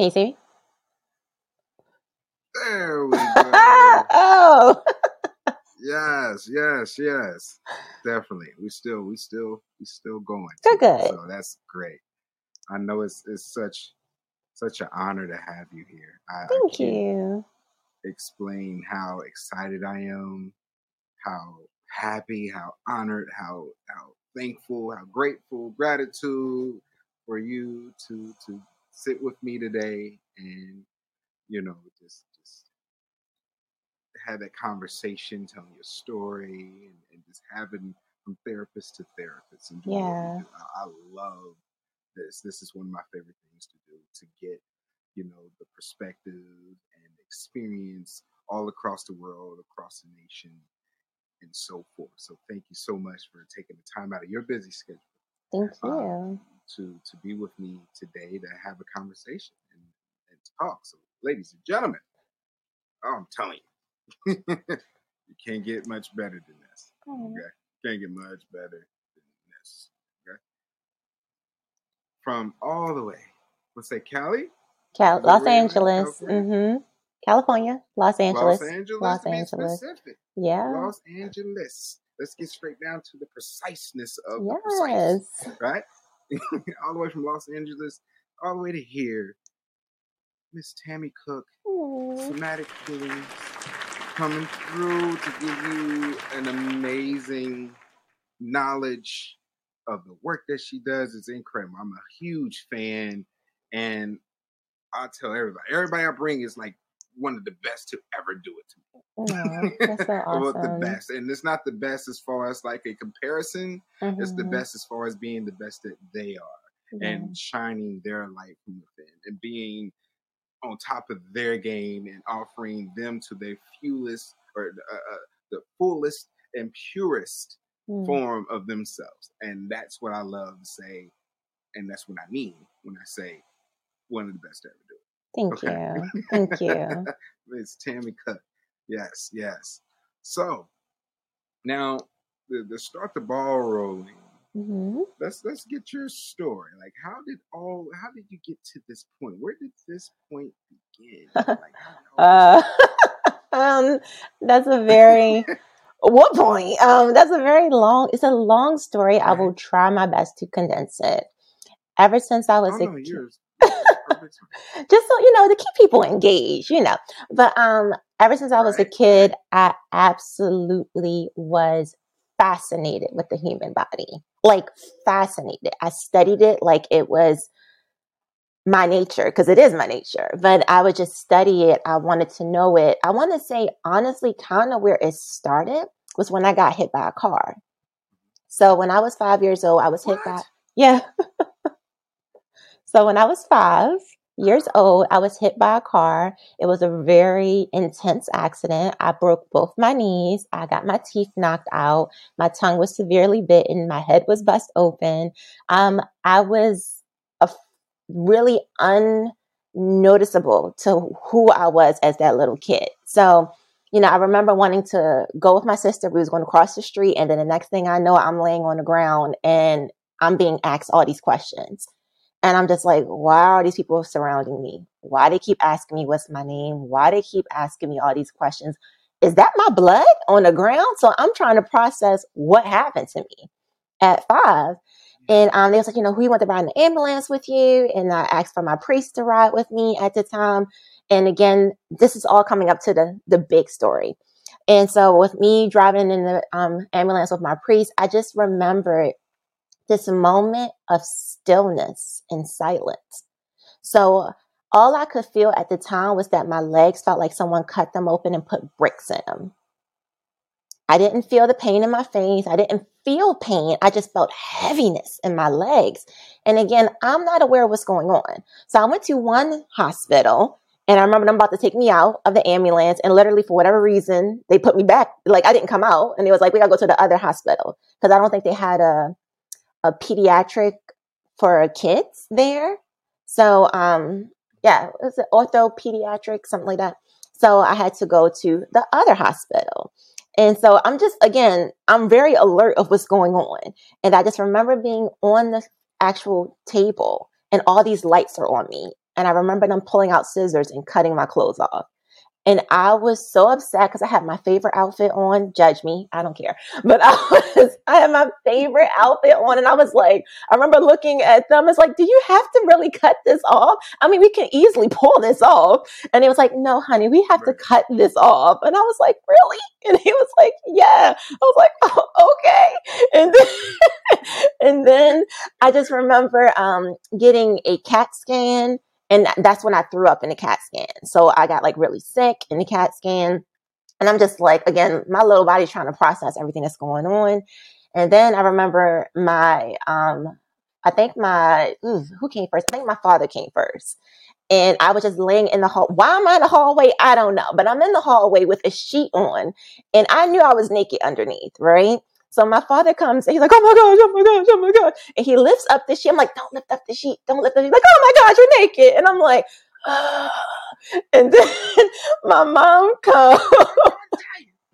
Can you see me? There we go. oh. yes, yes, yes. Definitely. We still we still we still going. Good, good. So that's great. I know it's it's such such an honor to have you here. I, Thank I you. explain how excited I am, how happy, how honored, how how thankful, how grateful, gratitude for you to to sit with me today and you know just just have that conversation, telling your story, and, and just having from therapist to therapist and doing what we Yeah. I, I love this. This is one of my favorite things to do to get you know the perspective and experience all across the world, across the nation, and so forth. So thank you so much for taking the time out of your busy schedule Thank um, you. to to be with me today to have a conversation and, and talk. So, ladies and gentlemen, oh, I'm telling you, you can't get much better than this. Okay, can't get much better than this. Okay, from all the way, let's say Cali, Cal- Los where you're at? Angeles. California, hmm California. Los Angeles. Los Angeles, Los Angeles. Yeah. Los Angeles. Let's get straight down to the preciseness of the precise, Yes. right? all the way from Los Angeles, all the way to here. Miss Tami Cook. Somatic Healings, coming through to give you an amazing knowledge of the work that she does. is incredible. I'm a huge fan, and I tell everybody, everybody I bring is like one of the best to ever do it to me. Aw, that's so well, the best, and it's not the best as far as like a comparison. It's the Mhm. best as far as being the best that they are Yeah. and shining their light from within and being on top of their game and offering them to their fullest or uh, uh, the fullest and purest Mm. form of themselves. And that's what I love to say, and that's what I mean when I say one of the best to ever do Thank Okay. you. Thank you. it. it's Tami Cook. Yes, yes. So now to, to start the ball rolling, hmm let's let's get your story. Like, how did all? How did you get to this point? Where did this point begin? Like, how did all this? Uh, um, that's a very what point? Um, that's a very long. It's a long story. I will try my best to condense it. Ever since I was Oh a no, kid. Just so you know, to keep people engaged, you know. But um, ever since I was a kid, I absolutely was fascinated with the human body. Like fascinated. I studied it like it was my nature because it is my nature. But I would just study it. I wanted to know it. I want to say honestly, kind of where it started was when I got hit by a car. So when I was five years old, I was hit by yeah. So when I was five years old, I was hit by a car. It was a very intense accident. I broke both my knees. I got my teeth knocked out. My tongue was severely bitten. My head was bust open. Um, I was a f- really unnoticeable to who I was as that little kid. So, you know, I remember wanting to go with my sister. We was going to cross the street, and then the next thing I know, I'm laying on the ground and I'm being asked all these questions. And I'm just like, why are these people surrounding me? Why they keep asking me what's my name? Why they keep asking me all these questions? Is that my blood on the ground? So I'm trying to process what happened to me at five. And um, they was like, you know, who you want to ride in the ambulance with you? And I asked for my priest to ride with me at the time. And again, this is all coming up to the the big story. And so with me driving in the um, ambulance with my priest, I just remembered this moment of stillness and silence. So all I could feel at the time was that my legs felt like someone cut them open and put bricks in them. I didn't feel the pain in my face. I didn't feel pain. I just felt heaviness in my legs. And again, I'm not aware of what's going on. So I went to one hospital and I remember them about to take me out of the ambulance. And literally, for whatever reason, they put me back. Like I didn't come out. And it was like, we got to go to the other hospital because I don't think they had a, a pediatric for kids there. So, um, yeah, it was an orthopediatric, something like that. So I had to go to the other hospital. And so I'm just, again, I'm very alert of what's going on. And I just remember being on the actual table and all these lights are on me. And I remember them pulling out scissors and cutting my clothes off. And I was so upset because I had my favorite outfit on. Judge me, I don't care. But I was, I had my favorite outfit on, and I was like, I remember looking at them. It's like, do you have to really cut this off? I mean, we can easily pull this off. And it was like, no, honey, we have to cut this off. And I was like, really? And he was like, yeah. I was like, oh, okay. And then, and then I just remember um, getting a CAT scan and that's when I threw up in the CAT scan. So I got like really sick in the CAT scan. And I'm just like, again, my little body's trying to process everything that's going on. And then I remember my, um, I think my, ooh, who came first? I think my father came first. And I was just laying in the hall. Why am I in the hallway? I don't know. But I'm in the hallway with a sheet on. And I knew I was naked underneath, right? So my father comes and he's like, oh my gosh, oh my gosh, oh my gosh. And he lifts up the sheet. I'm like, don't lift up the sheet. Don't lift up the sheet. Like, oh my gosh, you're naked. And I'm like, ah. and then my mom comes.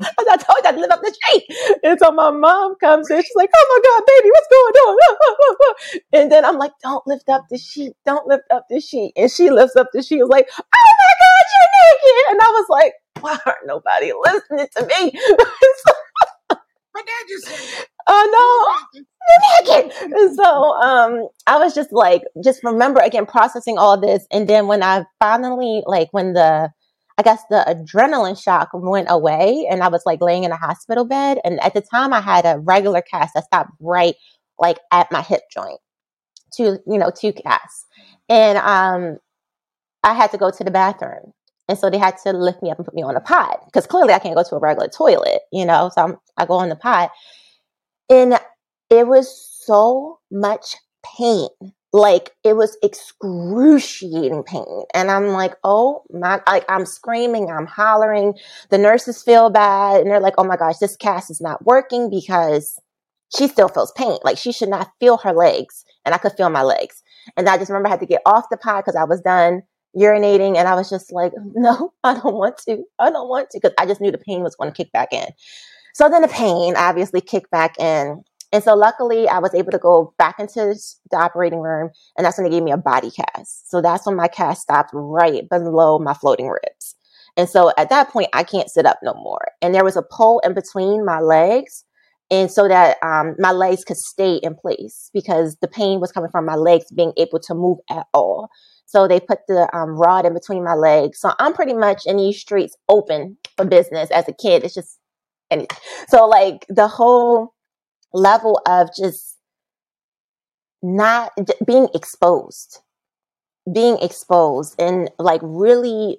I told you I lift up the sheet. And so my mom comes in. She's like, oh my God, baby, what's going on? And then I'm like, don't lift up the sheet. Don't lift up the sheet. And she lifts up the sheet. Was like, oh my God, you're naked. And I was like, why aren't nobody listening to me? So dad just said Oh no. And so um, I was just like, just remember again processing all this, and then when I finally like when the I guess the adrenaline shock went away, and I was like laying in a hospital bed, and at the time I had a regular cast that stopped right like at my hip joint, two you know two casts, and um, I had to go to the bathroom. And so they had to lift me up and put me on a pod because clearly I can't go to a regular toilet, you know. So I'm, I go on the pod, and it was so much pain. Like it was excruciating pain. And I'm like, oh my, like I'm screaming, I'm hollering. The nurses feel bad and they're like, oh my gosh, this cast is not working because she still feels pain. Like she should not feel her legs. And I could feel my legs. And I just remember I had to get off the pod because I was done urinating and I was just like, no, I don't want to. I don't want to because I just knew the pain was going to kick back in. So then the pain obviously kicked back in. And so luckily I was able to go back into the operating room and that's when they gave me a body cast. So that's when my cast stopped right below my floating ribs. And so at that point I can't sit up no more. And there was a pole in between my legs. And so that um, my legs could stay in place because the pain was coming from my legs being able to move at all. So they put the um, rod in between my legs. So I'm pretty much in these streets open for business as a kid. It's just, and so like the whole level of just not being exposed, being exposed and like really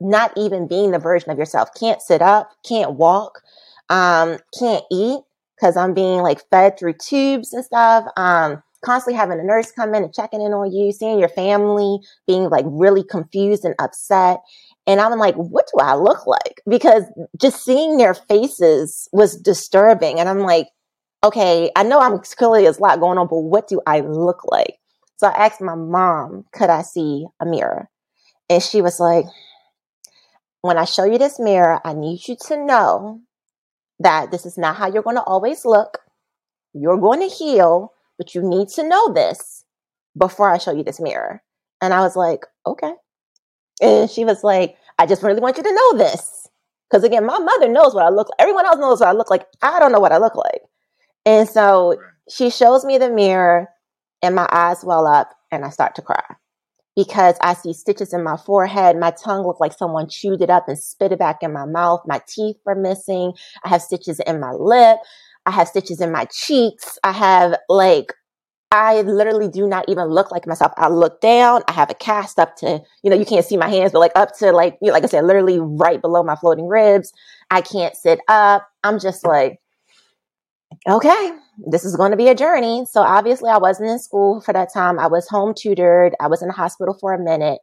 not even being the version of yourself. Can't sit up, can't walk, um, can't eat because I'm being like fed through tubes and stuff. Um, constantly having a nurse come in and checking in on you, seeing your family being like really confused and upset. And I'm like, what do I look like? Because just seeing their faces was disturbing. And I'm like, okay, I know I'm clearly there's a lot going on, but what do I look like? So I asked my mom, could I see a mirror? And she was like, when I show you this mirror, I need you to know that this is not how you're going to always look. You're going to heal, but you need to know this before I show you this mirror. And I was like, okay. And she was like, I just really want you to know this. Because again, my mother knows what I look like. Everyone else knows what I look like. I don't know what I look like. And so she shows me the mirror and my eyes well up and I start to cry because I see stitches in my forehead. My tongue looked like someone chewed it up and spit it back in my mouth. My teeth were missing. I have stitches in my lip. I have stitches in my cheeks. I have like, I literally do not even look like myself. I look down. I have a cast up to, you know, you can't see my hands, but like up to like, you know, like I said, literally right below my floating ribs. I can't sit up. I'm just like, okay, this is going to be a journey. So obviously I wasn't in school for that time. I was home tutored. I was in the hospital for a minute.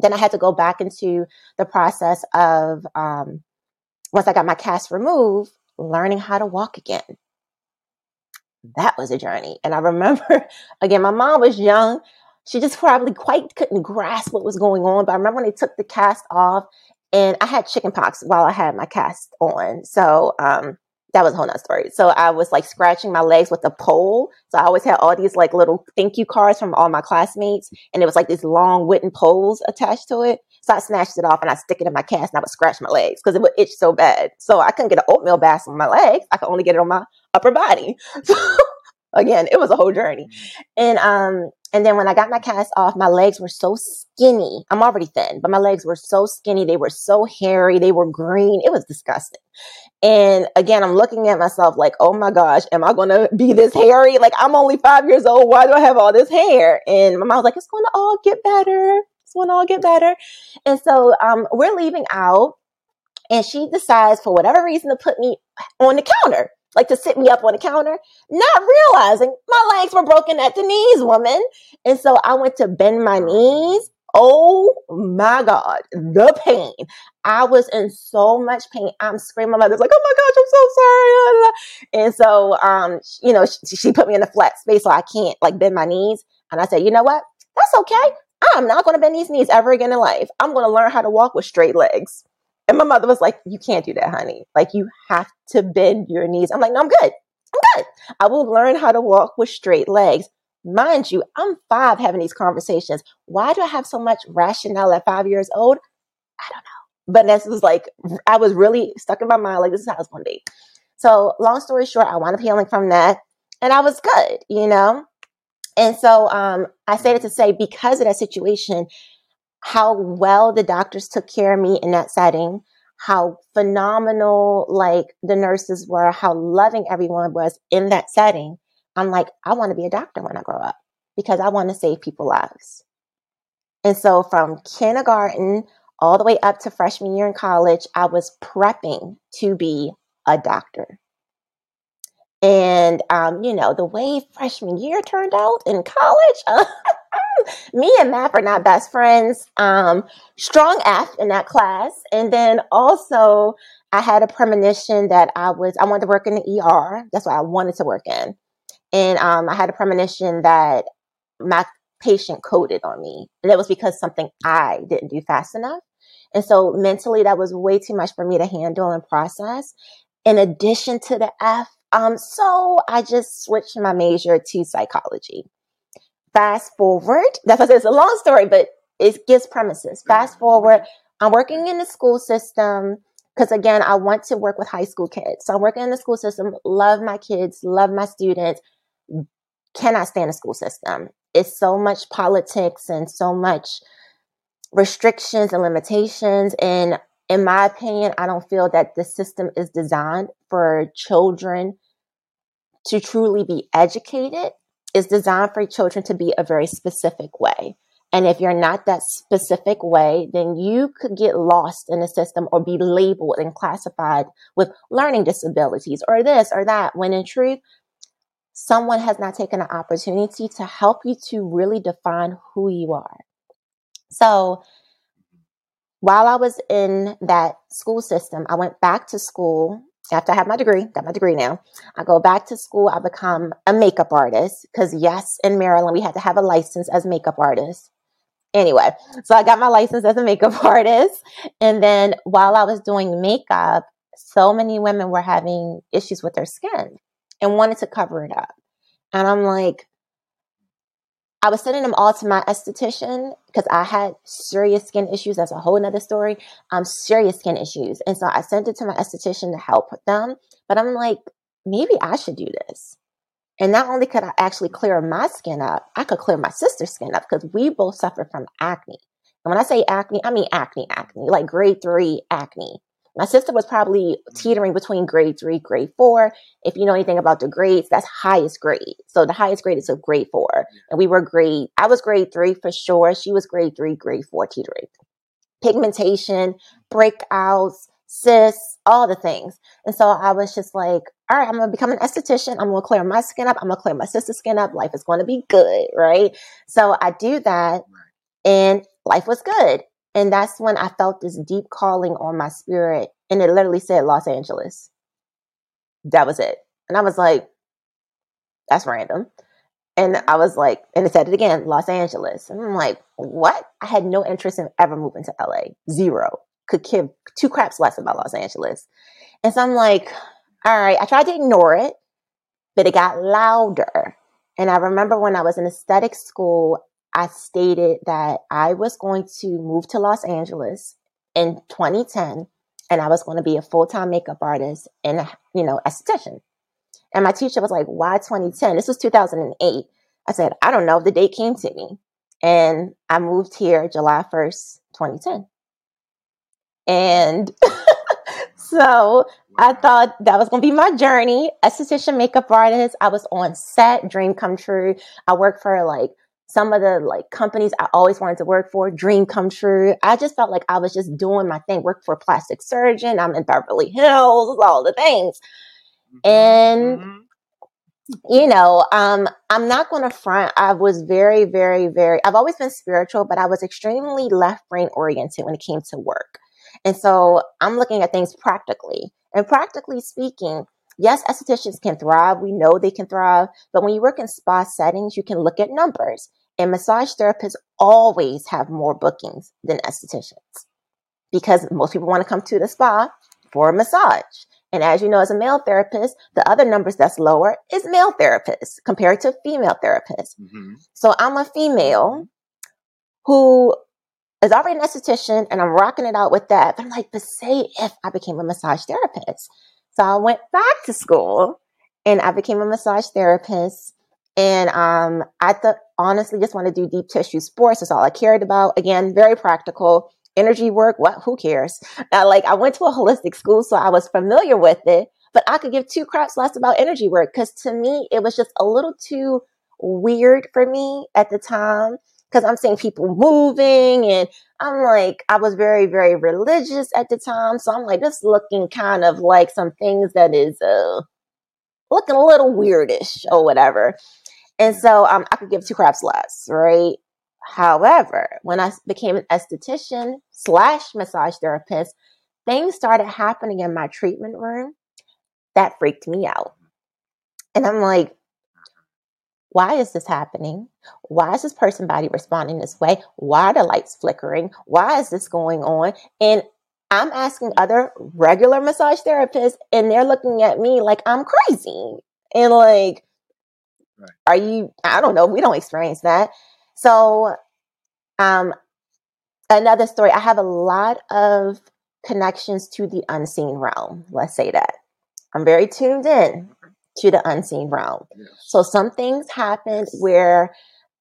Then I had to go back into the process of, um, once I got my cast removed, learning how to walk again. That was a journey. And I remember, again, my mom was young. She just probably quite couldn't grasp what was going on. But I remember when they took the cast off and I had chicken pox while I had my cast on. So, um, that was a whole nother story. So I was like scratching my legs with a pole. So I always had all these like little thank you cards from all my classmates, and it was like these long wooden poles attached to it. So I snatched it off and I stick it in my cast and I would scratch my legs because it would itch so bad. So I couldn't get an oatmeal bath on my legs. I could only get it on my upper body. Again, it was a whole journey. And um and then when I got my cast off, my legs were so skinny. I'm already thin, but my legs were so skinny. They were so hairy. They were green. It was disgusting. And again, I'm looking at myself like, oh my gosh, am I going to be this hairy? Like, I'm only five years old. Why do I have all this hair? And my mom was like, it's going to all get better. It's going to all get better. And so um, we're leaving out, and she decides, for whatever reason, to put me on the counter like to sit me up on the counter, not realizing my legs were broken at the knees, woman. And so I went to bend my knees. Oh my God, the pain. I was in so much pain. I'm screaming. My mother's like, oh my gosh, I'm so sorry. And so, um, you know, she, she put me in a flat space so I can't like bend my knees. And I said, you know what? That's okay. I'm not going to bend these knees ever again in life. I'm going to learn how to walk with straight legs. And my mother was like, You can't do that, honey. Like, you have to bend your knees. I'm like, No, I'm good. I'm good. I will learn how to walk with straight legs. Mind you, I'm five having these conversations. Why do I have so much rationale at five years old? I don't know. But this was like, I was really stuck in my mind, like, this is how it's going to be. So, long story short, I wound up healing from that. And I was good, you know? And so um, I say it to say, because of that situation, how well the doctors took care of me in that setting, how phenomenal like the nurses were, how loving everyone was in that setting. I'm like, I want to be a doctor when I grow up because I want to save people lives. And so from kindergarten all the way up to freshman year in college, I was prepping to be a doctor. And, um, you know, the way freshman year turned out in college, me and Matt are not best friends. Um, strong F in that class. And then also I had a premonition that I was, I wanted to work in the ER. That's what I wanted to work in. And um, I had a premonition that my patient coded on me. And it was because something I didn't do fast enough. And so mentally, that was way too much for me to handle and process. In addition to the F, um, so I just switched my major to psychology fast forward. That's what it's a long story, but it gives premises. Mm-hmm. Fast forward. I'm working in the school system because again, I want to work with high school kids. So I'm working in the school system, love my kids, love my students, cannot stand the school system. It's so much politics and so much restrictions and limitations. And in my opinion, I don't feel that the system is designed for children to truly be educated is designed for children to be a very specific way. And if you're not that specific way, then you could get lost in the system or be labeled and classified with learning disabilities or this or that, when in truth, someone has not taken an opportunity to help you to really define who you are. So while I was in that school system, I went back to school after I have my degree, got my degree now, I go back to school. I become a makeup artist because, yes, in Maryland, we had to have a license as makeup artist. Anyway, so I got my license as a makeup artist. And then while I was doing makeup, so many women were having issues with their skin and wanted to cover it up. And I'm like, I was sending them all to my esthetician because I had serious skin issues. That's a whole nother story. Um, serious skin issues. And so I sent it to my esthetician to help them. But I'm like, maybe I should do this. And not only could I actually clear my skin up, I could clear my sister's skin up because we both suffer from acne. And when I say acne, I mean acne, acne, like grade three acne. My sister was probably teetering between grade three, grade four. If you know anything about the grades, that's highest grade. So the highest grade is a grade four. And we were grade, I was grade three for sure. She was grade three, grade four teetering. Pigmentation, breakouts, cysts, all the things. And so I was just like, all right, I'm going to become an esthetician. I'm going to clear my skin up. I'm going to clear my sister's skin up. Life is going to be good. Right. So I do that and life was good. And that's when I felt this deep calling on my spirit. And it literally said Los Angeles. That was it. And I was like, that's random. And I was like, and it said it again, Los Angeles. And I'm like, what? I had no interest in ever moving to LA. Zero. Could give two craps less about Los Angeles. And so I'm like, All right, I tried to ignore it, but it got louder. And I remember when I was in aesthetic school, I stated that I was going to move to Los Angeles in 2010 and I was going to be a full-time makeup artist and, you know, esthetician. And my teacher was like, why 2010? This was 2008. I said, I don't know. The date came to me. And I moved here July 1st, 2010. And so I thought that was going to be my journey. Esthetician, makeup artist. I was on set, dream come true. I worked for like some of the like companies I always wanted to work for, dream come true. I just felt like I was just doing my thing, work for a plastic surgeon. I'm in Beverly Hills, all the things. Mm-hmm. And mm-hmm you know, um, I'm not going to front. I was very, very, very, I've always been spiritual, but I was extremely left brain oriented when it came to work. And so I'm looking at things practically. And practically speaking, yes, estheticians can thrive. We know they can thrive. But when you work in spa settings, you can look at numbers. And massage therapists always have more bookings than estheticians because most people want to come to the spa for a massage. And as you know, as a male therapist, the other numbers that's lower is male therapists compared to female therapists. Mm-hmm. So I'm a female who is already an esthetician and I'm rocking it out with that. But I'm like, but say if I became a massage therapist. So I went back to school and I became a massage therapist. And um, I th- honestly just want to do deep tissue sports. That's all I cared about. Again, very practical energy work. What? Who cares? Now, like I went to a holistic school, so I was familiar with it, but I could give two craps less about energy work because to me, it was just a little too weird for me at the time because I'm seeing people moving and I'm like, I was very, very religious at the time. So I'm like, just looking kind of like some things that is, uh, looking a little weirdish or whatever. And so, um, I could give two craps less, right? However, when I became an esthetician slash massage therapist, things started happening in my treatment room that freaked me out. And I'm like, why is this happening? Why is this person body responding this way? Why are the lights flickering? Why is this going on? And I'm asking other regular massage therapists, and they're looking at me like I'm crazy. And like, right. are you, I don't know, we don't experience that. So, um, another story, I have a lot of connections to the unseen realm. Let's say that. I'm very tuned in to the unseen realm. Yes. So some things happened where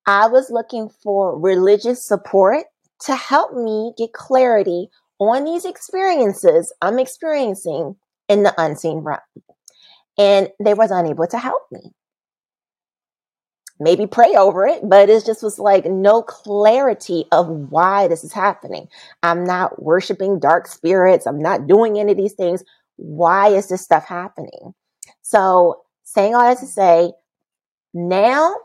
I was looking for religious support to help me get clarity on these experiences I'm experiencing in the unseen realm. And they was unable to help me maybe pray over it, but it just was like no clarity of why this is happening. I'm not worshiping dark spirits. I'm not doing any of these things. Why is this stuff happening? So saying all that to say, now,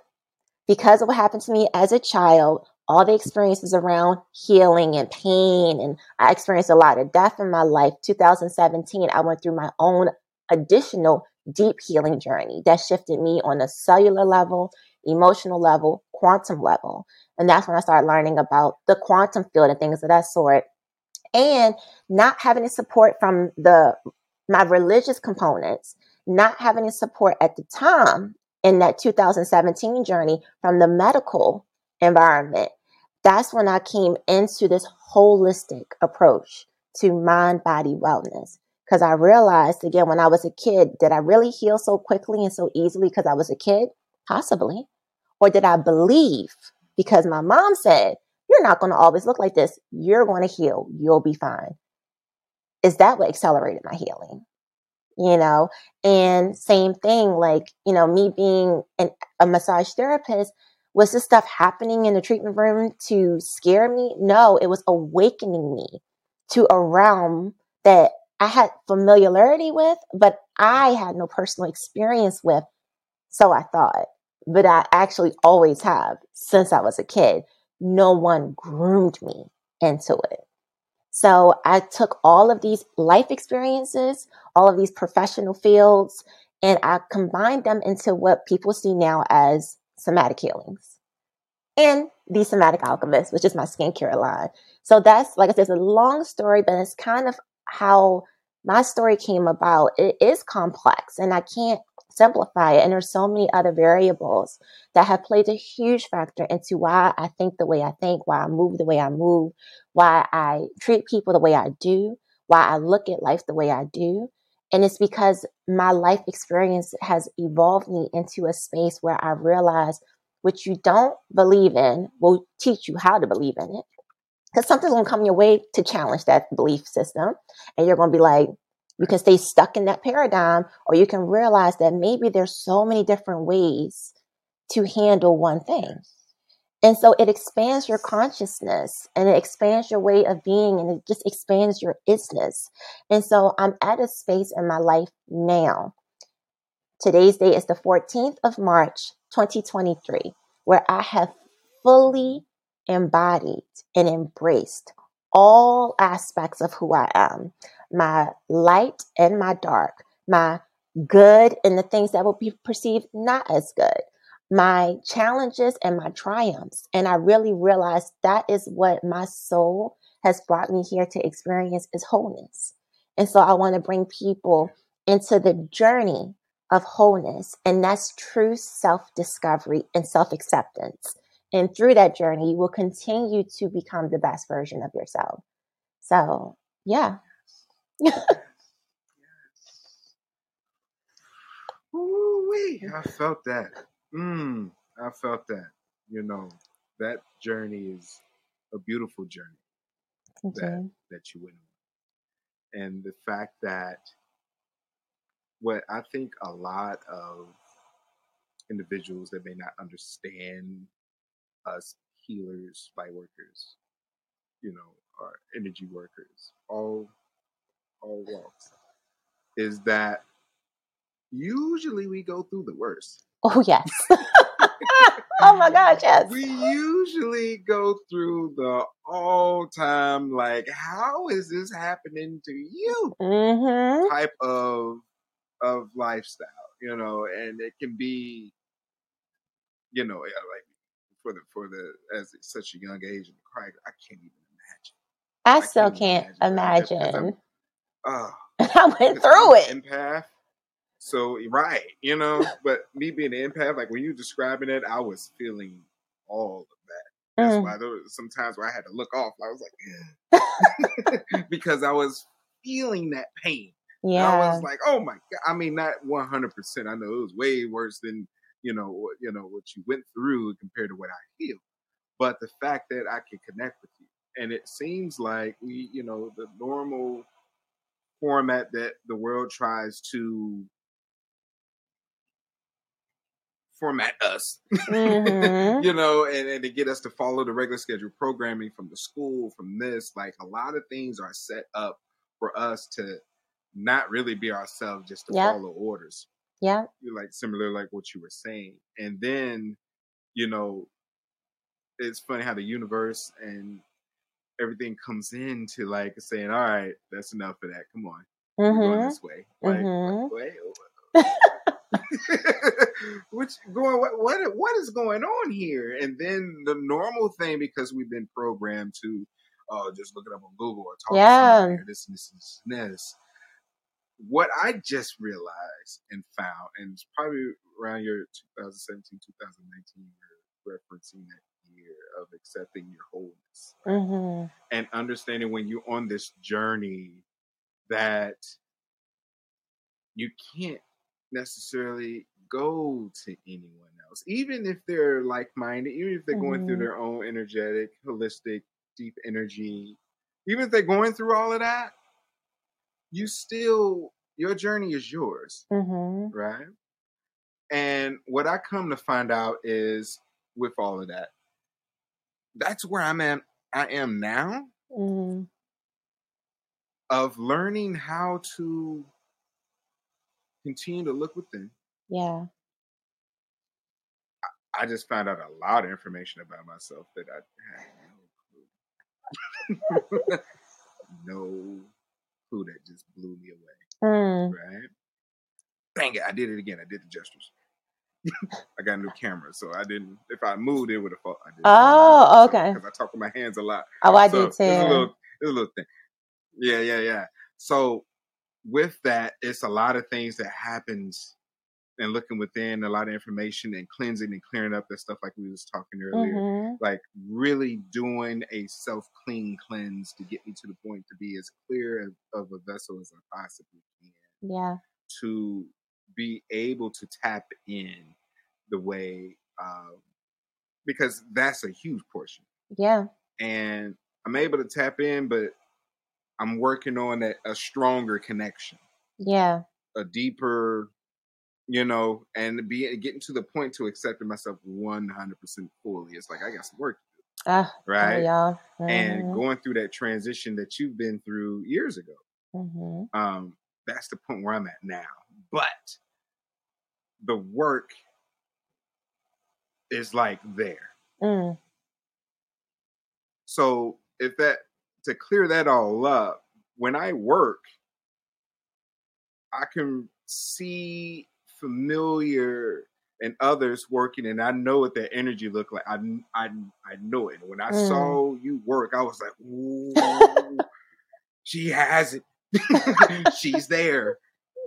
because of what happened to me as a child, all the experiences around healing and pain, and I experienced a lot of death in my life. 2017, I went through my own additional deep healing journey that shifted me on a cellular level, emotional level, quantum level. And that's when I started learning about the quantum field and things of that sort. And not having any support from the my religious components, not having any support at the time in that 2017 journey from the medical environment. That's when I came into this holistic approach to mind body wellness. Because I realized again, when I was a kid, did I really heal so quickly and so easily because I was a kid? Possibly. Or did I believe because my mom said, you're not going to always look like this. You're going to heal. You'll be fine. Is that what accelerated my healing? You know, and same thing, like, you know, me being an, a massage therapist, was this stuff happening in the treatment room to scare me? No, it was awakening me to a realm that I had familiarity with, but I had no personal experience with. So I thought but I actually always have since I was a kid. No one groomed me into it. So I took all of these life experiences, all of these professional fields, and I combined them into what people see now as somatic healings and the somatic alchemist, which is my skincare line. So that's like I said, it's a long story, but it's kind of how my story came about, it is complex and I can't simplify it. And there's so many other variables that have played a huge factor into why I think the way I think, why I move the way I move, why I treat people the way I do, why I look at life the way I do. And it's because my life experience has evolved me into a space where I realize what you don't believe in will teach you how to believe in it because something's going to come your way to challenge that belief system. And you're going to be like, you can stay stuck in that paradigm, or you can realize that maybe there's so many different ways to handle one thing. And so it expands your consciousness and it expands your way of being and it just expands your isness. And so I'm at a space in my life now. Today's day is the 14th of March, 2023, where I have fully embodied and embraced all aspects of who I am my light and my dark, my good and the things that will be perceived not as good, my challenges and my triumphs. And I really realized that is what my soul has brought me here to experience is wholeness. And so I want to bring people into the journey of wholeness, and that's true self discovery and self acceptance. And through that journey, you will continue to become the best version of yourself. So, yeah. Ooh-wee. I felt that. Mm, I felt that. You know, that journey is a beautiful journey that, that you went on. And the fact that what I think a lot of individuals that may not understand us healers, light workers, you know, or energy workers, all all walks, is that usually we go through the worst. Oh yes. oh my gosh, yes. We usually go through the all time like, how is this happening to you? Mm-hmm. Type of of lifestyle, you know, and it can be, you know, like for the for the as such a young age and I can't even imagine. I, I still can't, can't imagine. imagine. Uh, I went through it. Empath. So right, you know, but me being an empath, like when you describing it, I was feeling all of that. That's mm. why there was sometimes where I had to look off. I was like, because I was feeling that pain. Yeah. I was like, oh my god. I mean, not one hundred percent. I know it was way worse than you know what you know what you went through compared to what I feel. But the fact that I can connect with you, and it seems like we, you know, the normal format that the world tries to format us, mm-hmm. you know, and, and to get us to follow the regular schedule programming from the school, from this, like a lot of things are set up for us to not really be ourselves, just to yep. follow orders. Yeah. Like similar, like what you were saying. And then, you know, it's funny how the universe and everything comes into like saying, "All right, that's enough of that. Come on, mm-hmm. going this way." Like, mm-hmm. wait, which going what, what what is going on here? And then the normal thing because we've been programmed to uh, just look it up on Google or talk yeah. to somebody or this and this and this. What I just realized and found, and it's probably around your 2017, 2019, you're referencing that year of accepting your wholeness mm-hmm. and understanding when you're on this journey that you can't necessarily go to anyone else, even if they're like minded, even if they're mm-hmm. going through mm-hmm. their own energetic, holistic, deep energy, even if they're going through all of that, you still, your journey is yours, mm-hmm. right? And what I come to find out is with all of that, that's where I'm at. I am now mm-hmm. of learning how to continue to look within. Yeah. I, I just found out a lot of information about myself that I had no clue. no clue that just blew me away. Mm. Right? Dang it, I did it again. I did the gestures. I got a new camera, so I didn't. If I moved, it would have fallen. Oh, okay. Because I talk with my hands a lot. Oh, I so do too. It's a little, it's a little thing. Yeah, yeah, yeah. So with that, it's a lot of things that happens and looking within a lot of information and cleansing and clearing up that stuff like we was talking earlier Mm-hmm. like really doing a self clean cleanse to get me to the point to be as clear of, of a vessel as i possibly can Yeah. to be able to tap in the way um, because that's a huge portion Yeah. and i'm able to tap in but i'm working on a, a stronger connection Yeah. a deeper you know and be getting to the point to accepting myself 100% fully it's like i got some work Ah, right y'all. and Mm-hmm. going through that transition that you've been through years ago hmm um that's the point where i'm at now but the work is like there Mm. so if that to clear that all up when i work i can see familiar and others working and i know what their energy look like i i, I know it when i Mm. saw you work i was like ooh she has it she's there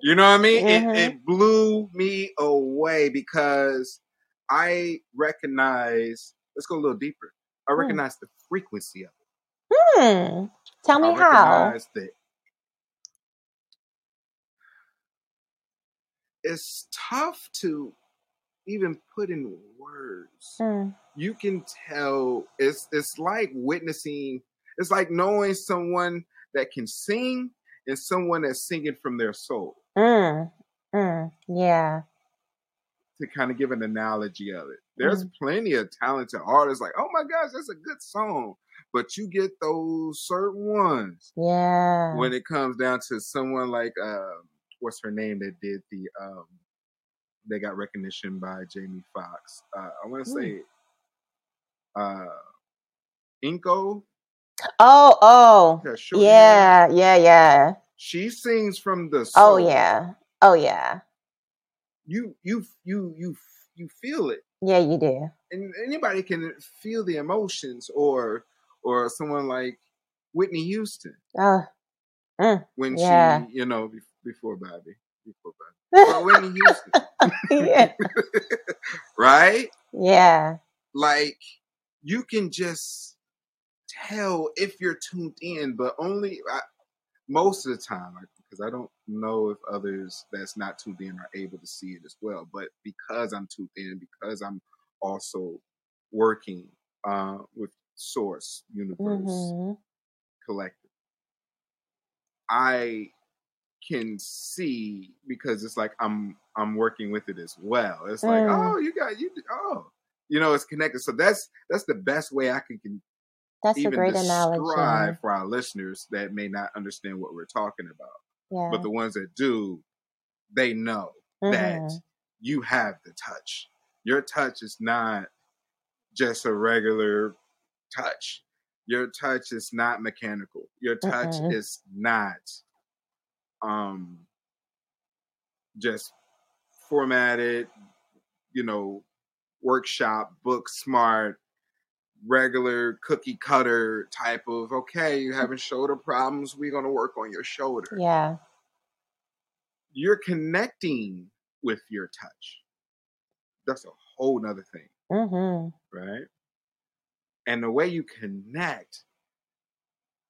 you know what i mean Mhm. it, it blew me away because i recognize let's go a little deeper i Hmm. recognize the frequency of it Hmm. Tell me I how. recognize it's tough to even put in words. Mm. You can tell it's it's like witnessing. It's like knowing someone that can sing and someone that's singing from their soul. Mm. Mm. Yeah. To kind of give an analogy of it, there's plenty of talented artists. Like, oh my gosh, that's a good song, but you get those certain ones Yeah. when it comes down to someone like uh, what's her name that did the um they got recognition by Jamie Foxx. Uh, I want to Hmm. say uh Inko. Oh, oh. That short hair. Yeah, yeah, yeah. She sings from the Oh, yeah. Oh, yeah. You you you you you feel it. Yeah, you do. And anybody can feel the emotions or or someone like Whitney Houston Oh. Mm. when Yeah. she, you know, before Bobby. Before Bobby. Well, Whitney Houston. yeah. right? Yeah. like you can just tell if you're tuned in, but only I, most of the time, because I don't know if others that's not tuned in are able to see it as well. But because I'm tuned in, because I'm also working uh, with Source Universe hmm Collective, I can see because it's like I'm I'm working with it as well. It's like, Mm. oh, you got you oh, you know, it's connected. So that's that's the best way I can, can That's a even great analogy. for our listeners that may not understand what we're talking about. Yeah. But the ones that do, they know that Mhm. you have the touch. Your touch is not just a regular touch. Your touch is not mechanical. Your touch Mm-mm. is not um just formatted, you know, workshop, book smart, regular cookie cutter type of okay, you having shoulder problems, we're gonna work on your shoulder. Yeah. You're connecting with your touch. That's a whole nother thing. hmm right? And the way you connect,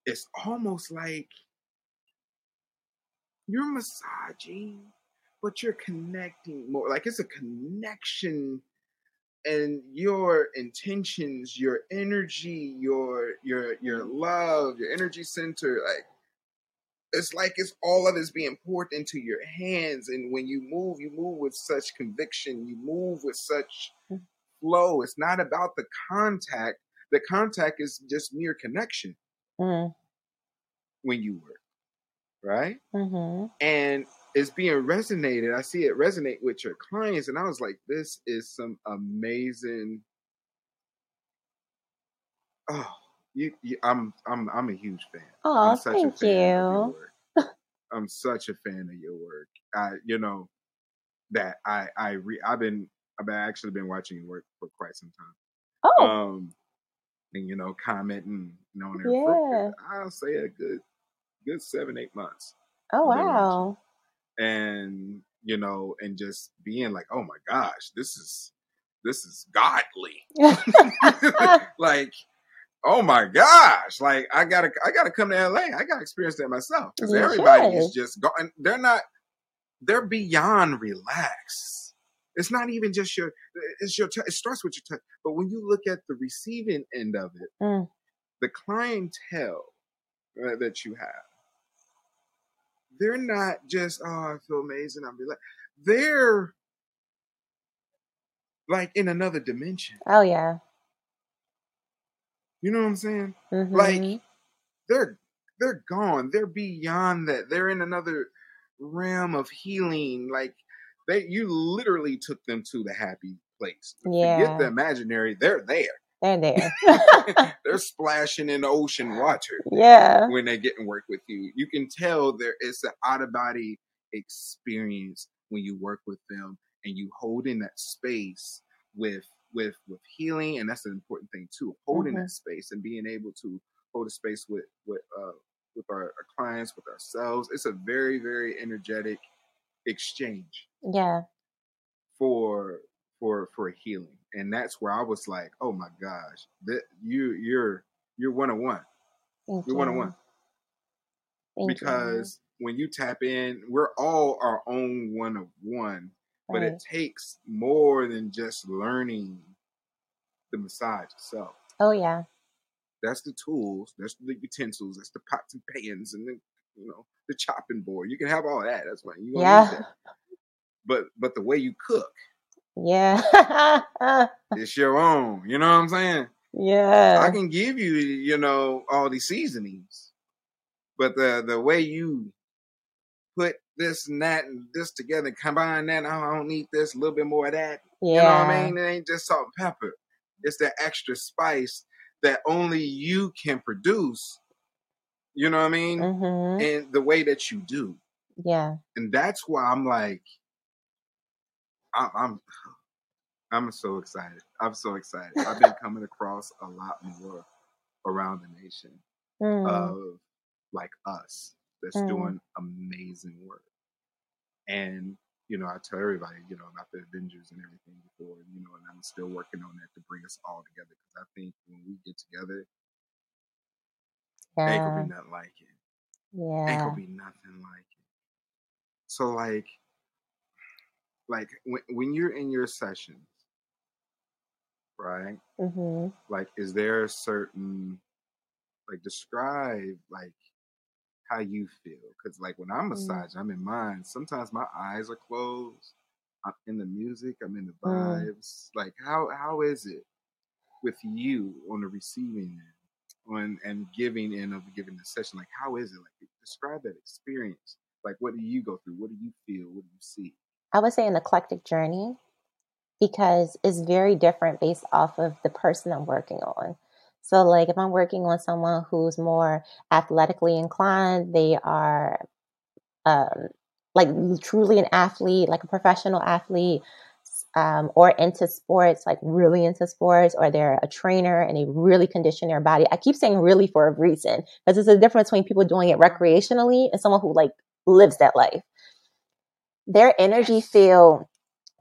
it's almost like you're massaging, but you're connecting more. Like it's a connection and your intentions, your energy, your your your love, your energy center, like it's like it's all of it's being poured into your hands. And when you move, you move with such conviction, you move with such flow. It's not about the contact. The contact is just mere connection Mm. when you work, right? hmm And it's being resonated. I see it resonate with your clients, and I was like, this is some amazing. Oh, you, you I'm I'm I'm a huge fan. Oh, I'm such thank a fan of your you. I'm such a fan of your work. I, you know, that I I re, I've been I've actually been watching your work for quite some time. Oh, Um, and you know, commenting, you know, on Yeah. I'll say a good good seven eight months. Oh wow. And you know, and just being like, oh my gosh, this is this is godly. like, oh my gosh, like I gotta I gotta come to LA. I gotta experience that myself because everybody is just going. They're not. They're beyond relaxed. It's not even just your. It's your. It starts with your touch, but when you look at the receiving end of it, mm. the clientele uh, that you have, they're not just. Oh, I feel amazing. I'm relaxed. They're like in another dimension. Oh yeah. You know what I'm saying? Mm-hmm. Like they're they're gone. They're beyond that. They're in another realm of healing. Like they you literally took them to the happy place. Yeah. Forget the imaginary, they're there. They're there. they're splashing in the ocean water. Yeah. When they get and work with you. You can tell there is an out of body experience when you work with them and you hold in that space with with with healing and that's an important thing too holding mm-hmm. that space and being able to hold a space with with uh with our, our clients with ourselves it's a very very energetic exchange yeah for for for healing and that's where i was like oh my gosh that you you're you're one on one you're one on one because you. when you tap in we're all our own one of one but it takes more than just learning the massage itself. Oh yeah. That's the tools, that's the utensils, that's the pots and pans and the you know, the chopping board. You can have all that. That's fine. You yeah. But but the way you cook. Yeah. it's your own. You know what I'm saying? Yeah. I can give you, you know, all these seasonings. But the the way you put this and that and this together, combine that. Oh, I don't need this, a little bit more of that. Yeah. You know what I mean? It ain't just salt and pepper. It's that extra spice that only you can produce. You know what I mean? Mm-hmm. And the way that you do. Yeah. And that's why I'm like, I, I'm, I'm so excited. I'm so excited. I've been coming across a lot more around the nation mm. of like us that's mm. doing amazing work. And you know, I tell everybody, you know, about the Avengers and everything before, you know, and I'm still working on that to bring us all together because I think when we get together, yeah. ain't gonna be nothing like it. Yeah, ain't gonna be nothing like it. So like, like when when you're in your sessions, right? Mm-hmm. Like, is there a certain like describe like how you feel. Because like when I'm mm. massaging, I'm in mine. Sometimes my eyes are closed. I'm in the music. I'm in the mm. vibes. Like how how is it with you on the receiving end, on and giving end of giving the session? Like how is it? Like describe that experience. Like what do you go through? What do you feel? What do you see? I would say an eclectic journey because it's very different based off of the person I'm working on. So, like, if I'm working on someone who's more athletically inclined, they are um, like truly an athlete, like a professional athlete, um, or into sports, like really into sports, or they're a trainer and they really condition their body. I keep saying really for a reason because there's a difference between people doing it recreationally and someone who like lives that life. Their energy field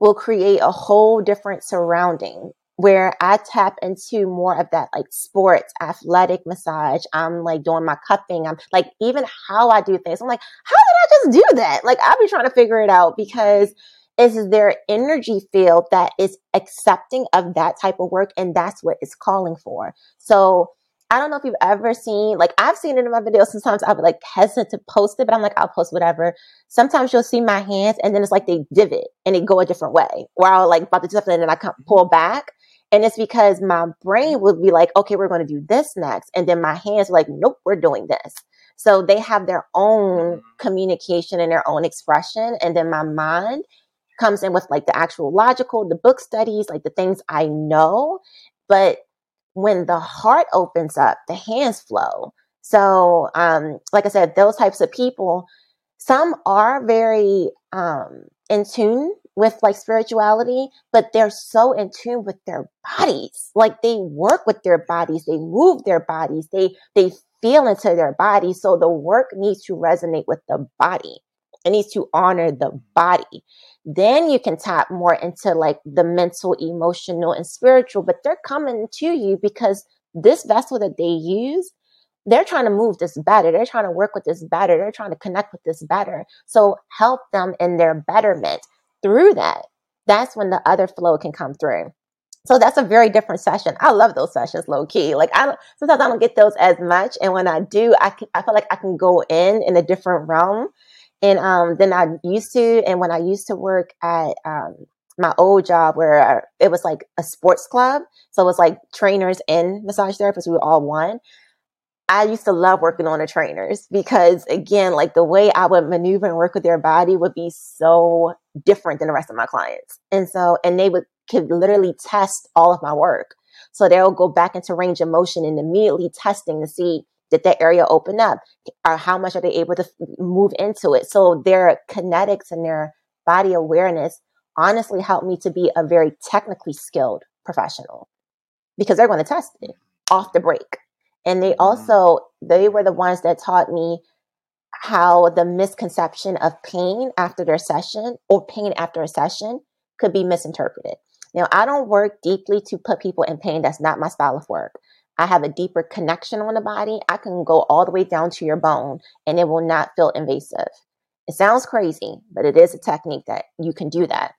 will create a whole different surrounding where I tap into more of that like sports, athletic massage. I'm like doing my cupping. I'm like even how I do things. I'm like, how did I just do that? Like I'll be trying to figure it out because it's their energy field that is accepting of that type of work and that's what it's calling for. So I don't know if you've ever seen, like I've seen it in my videos. Sometimes I would like hesitant to post it, but I'm like, I'll post whatever. Sometimes you'll see my hands and then it's like they divot and they go a different way. Where I'll like about to do something and then I come pull back. And it's because my brain would be like, okay, we're going to do this next. And then my hands are like, nope, we're doing this. So they have their own mm-hmm. communication and their own expression. And then my mind comes in with like the actual logical, the book studies, like the things I know. But when the heart opens up, the hands flow. So, um, like I said, those types of people, some are very um, in tune with like spirituality, but they're so in tune with their bodies. Like they work with their bodies, they move their bodies, they they feel into their body. So the work needs to resonate with the body. It needs to honor the body. Then you can tap more into like the mental, emotional, and spiritual, but they're coming to you because this vessel that they use, they're trying to move this better. They're trying to work with this better. They're trying to connect with this better. So help them in their betterment through that. That's when the other flow can come through. So that's a very different session. I love those sessions, low key. Like I don't, sometimes I don't get those as much, and when I do, I can, I feel like I can go in in a different realm, and um, than I used to. And when I used to work at um, my old job, where it was like a sports club, so it was like trainers and massage therapists. We were all one. I used to love working on the trainers because again, like the way I would maneuver and work with their body would be so different than the rest of my clients. And so, and they would could literally test all of my work. So they'll go back into range of motion and immediately testing to see did that area open up or how much are they able to move into it. So their kinetics and their body awareness honestly helped me to be a very technically skilled professional because they're going to test it off the break. And they mm-hmm. also, they were the ones that taught me how the misconception of pain after their session or pain after a session could be misinterpreted. Now, I don't work deeply to put people in pain. That's not my style of work. I have a deeper connection on the body. I can go all the way down to your bone and it will not feel invasive. It sounds crazy, but it is a technique that you can do that.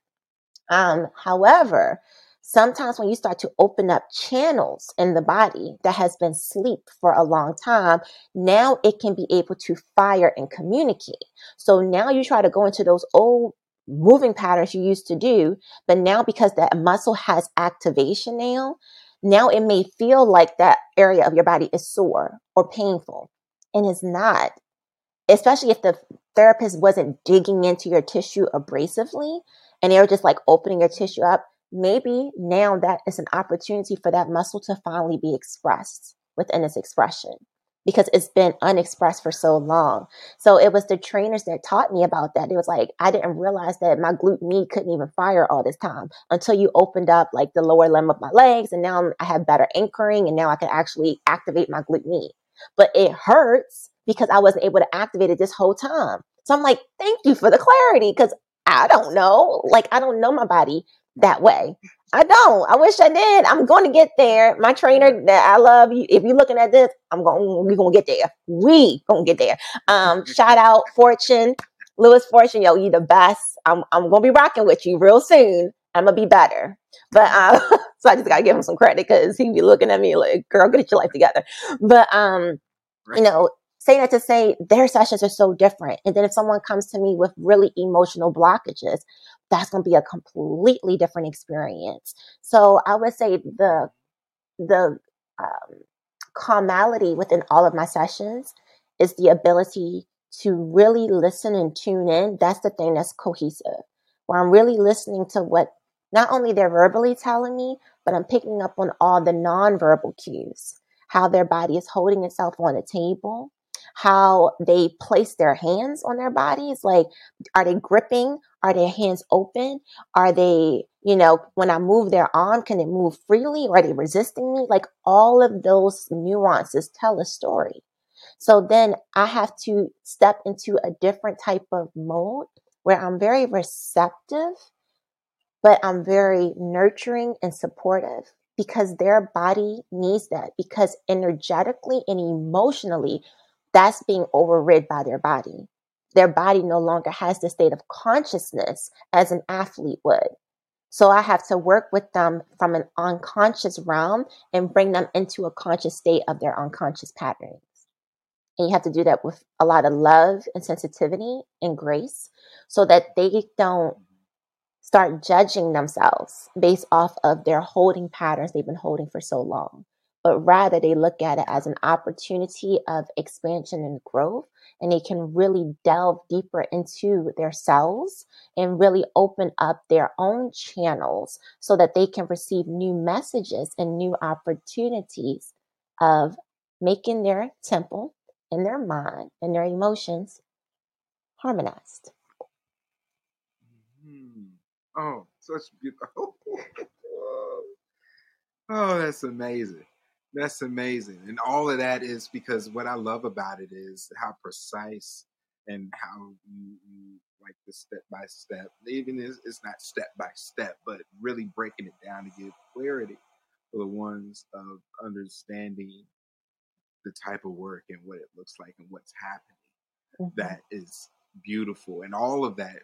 Um, however, sometimes when you start to open up channels in the body that has been sleep for a long time, now it can be able to fire and communicate. So now you try to go into those old moving patterns you used to do, but now because that muscle has activation now, now it may feel like that area of your body is sore or painful and it's not. Especially if the therapist wasn't digging into your tissue abrasively and they were just like opening your tissue up, maybe now that is an opportunity for that muscle to finally be expressed within its expression because it's been unexpressed for so long. So it was the trainers that taught me about that. It was like, I didn't realize that my glute med couldn't even fire all this time until you opened up like the lower limb of my legs. And now I have better anchoring and now I can actually activate my glute med. But it hurts because I wasn't able to activate it this whole time. So I'm like, thank you for the clarity because I don't know. Like, I don't know my body that way. I don't. I wish I did. I'm going to get there. My trainer that I love, if you're looking at this, I'm going. We're going to get there. We going to get there. Um, shout out Fortune, Lewis Fortune. Yo, you the best. I'm I'm going to be rocking with you real soon. I'm gonna be better. But um, so I just gotta give him some credit because he be looking at me like, "Girl, get your life together." But um, you know, say that to say their sessions are so different. And then if someone comes to me with really emotional blockages, that's going to be a completely different experience. So I would say the the um, commonality within all of my sessions is the ability to really listen and tune in. That's the thing that's cohesive, where I'm really listening to what not only they're verbally telling me, but I'm picking up on all the nonverbal cues, how their body is holding itself on the table, how they place their hands on their bodies. Like, are they gripping? Are their hands open? Are they, you know, when I move their arm, can it move freely? Or are they resisting me? Like, all of those nuances tell a story. So then I have to step into a different type of mode where I'm very receptive, but I'm very nurturing and supportive because their body needs that because energetically and emotionally that's being overrid by their body. Their body no longer has the state of consciousness as an athlete would. So I have to work with them from an unconscious realm and bring them into a conscious state of their unconscious patterns. And you have to do that with a lot of love and sensitivity and grace so that they don't start judging themselves based off of their holding patterns they've been holding for so long but rather they look at it as an opportunity of expansion and growth. And they can really delve deeper into their cells and really open up their own channels so that they can receive new messages and new opportunities of making their temple and their mind and their emotions harmonized. Mm-hmm. Oh, such beautiful. oh, that's amazing. That's amazing. And all of that is because what I love about it is how precise and how you, you like the step by step. Even it's, it's not step by step, but really breaking it down to give clarity for the ones of understanding the type of work and what it looks like and what's happening. Mm-hmm. That is beautiful. And all of that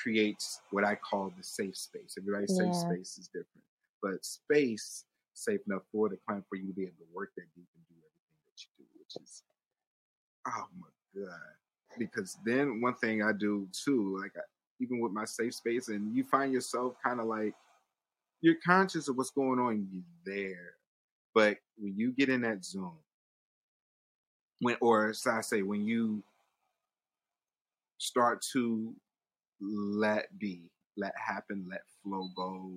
creates what I call the safe space. Everybody's yeah. safe space is different, but space safe enough for the client for you to be able to work that deep and do everything that you do, which is oh my god. Because then one thing I do too, like I, even with my safe space, and you find yourself kind of like you're conscious of what's going on, you there, but when you get in that zone, when or so I say when you start to let be, let happen, let flow go,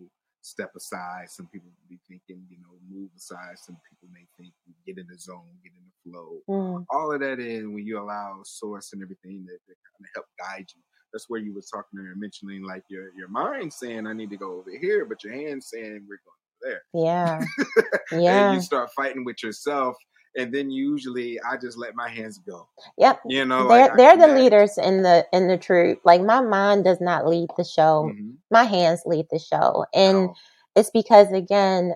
step aside. Some people be thinking, you know, move aside. Some people may think get in the zone, get in the flow. Mm. All of that in when you allow source and everything that, that kind of help guide you. That's where you were talking there, mentioning like your your mind saying I need to go over here, but your hand saying we're going there. Yeah. yeah. and you start fighting with yourself and then usually I just let my hands go. Yep. You know, they're like they're the leaders in the in the troop. Like my mind does not lead the show. Mm-hmm. My hands lead the show, and oh. it's because again,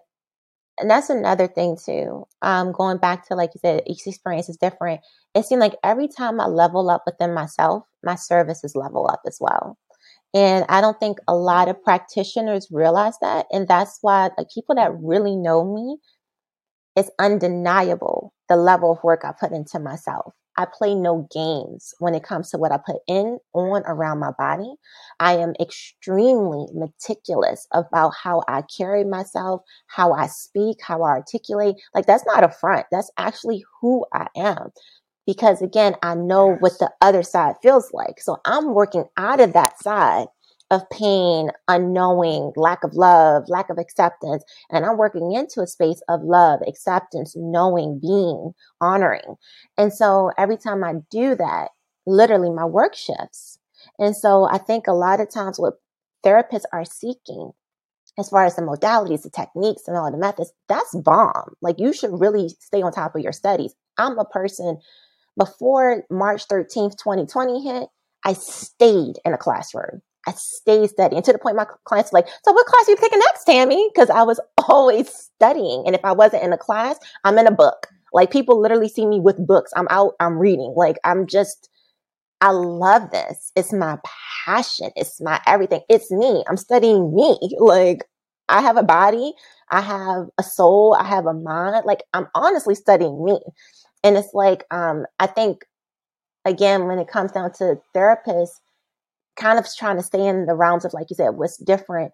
and that's another thing too. Um, going back to like you said, each experience is different. It seemed like every time I level up within myself, my services level up as well. And I don't think a lot of practitioners realize that. And that's why like people that really know me, it's undeniable the level of work I put into myself. I play no games when it comes to what I put in, on, around my body. I am extremely meticulous about how I carry myself, how I speak, how I articulate. Like, that's not a front. That's actually who I am. Because again, I know what the other side feels like. So I'm working out of that side of pain, unknowing, lack of love, lack of acceptance. And I'm working into a space of love, acceptance, knowing, being, honoring. And so every time I do that, literally my work shifts. And so I think a lot of times what therapists are seeking as far as the modalities, the techniques, and all the methods, that's bomb. Like you should really stay on top of your studies. I'm a person before March 13th, 2020 hit, I stayed in a classroom. I stayed studying to the point my clients like, so what class are you taking next, Tami? Because I was always studying. And if I wasn't in a class, I'm in a book. Like people literally see me with books. I'm out, I'm reading. Like I'm just, I love this. It's my passion. It's my everything. It's me. I'm studying me. Like I have a body. I have a soul. I have a mind. Like I'm honestly studying me. And it's like, um, I think again, when it comes down to therapists, kind of trying to stay in the realms of, like you said, what's different.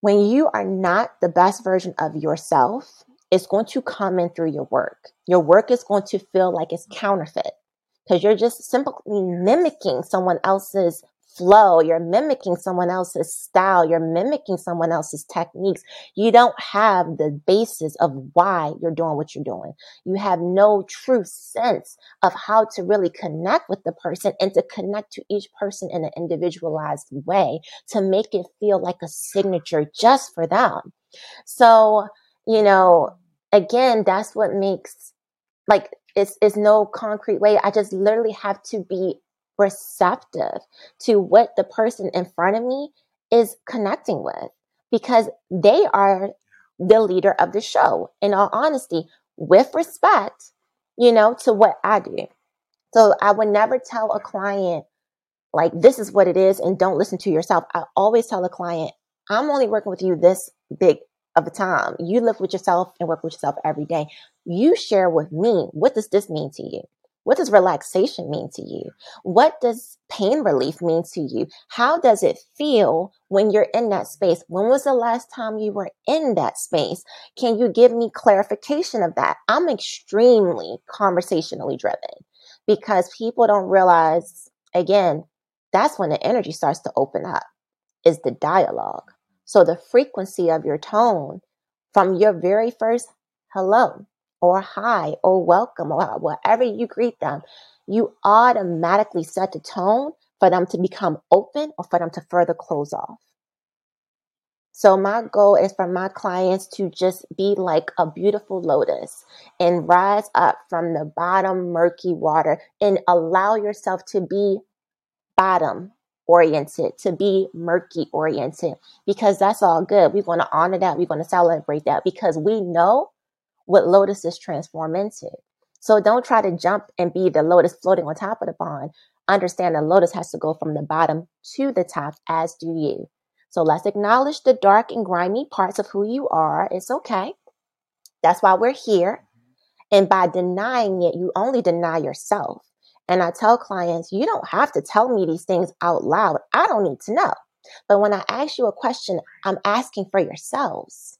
When you are not the best version of yourself, it's going to come in through your work. Your work is going to feel like it's counterfeit because you're just simply mimicking someone else's flow. You're mimicking someone else's style. You're mimicking someone else's techniques. You don't have the basis of why you're doing what you're doing. You have no true sense of how to really connect with the person and to connect to each person in an individualized way to make it feel like a signature just for them. So, you know, again, that's what makes like it's, it's no concrete way. I just literally have to be receptive to what the person in front of me is connecting with because they are the leader of the show. In all honesty, with respect, you know, to what I do. So I would never tell a client, like, this is what it is and don't listen to yourself. I always tell a client, I'm only working with you this big of a time. You live with yourself and work with yourself every day. You share with me, what does this mean to you? What does relaxation mean to you? What does pain relief mean to you? How does it feel when you're in that space? When was the last time you were in that space? Can you give me clarification of that? I'm extremely conversationally driven because people don't realize, again, that's when the energy starts to open up, is the dialogue. So the frequency of your tone from your very first hello or hi or welcome or whatever you greet them, you automatically set the tone for them to become open or for them to further close off. So my goal is for my clients to just be like a beautiful lotus and rise up from the bottom murky water and allow yourself to be bottom oriented, to be murky oriented, because that's all good. We're going to honor that. We're going to celebrate that because we know what lotuses transform into. So don't try to jump and be the lotus floating on top of the pond. Understand the lotus has to go from the bottom to the top, as do you. So let's acknowledge the dark and grimy parts of who you are. It's okay. That's why we're here. And by denying it, you only deny yourself. And I tell clients, you don't have to tell me these things out loud. I don't need to know. But when I ask you a question, I'm asking for yourselves.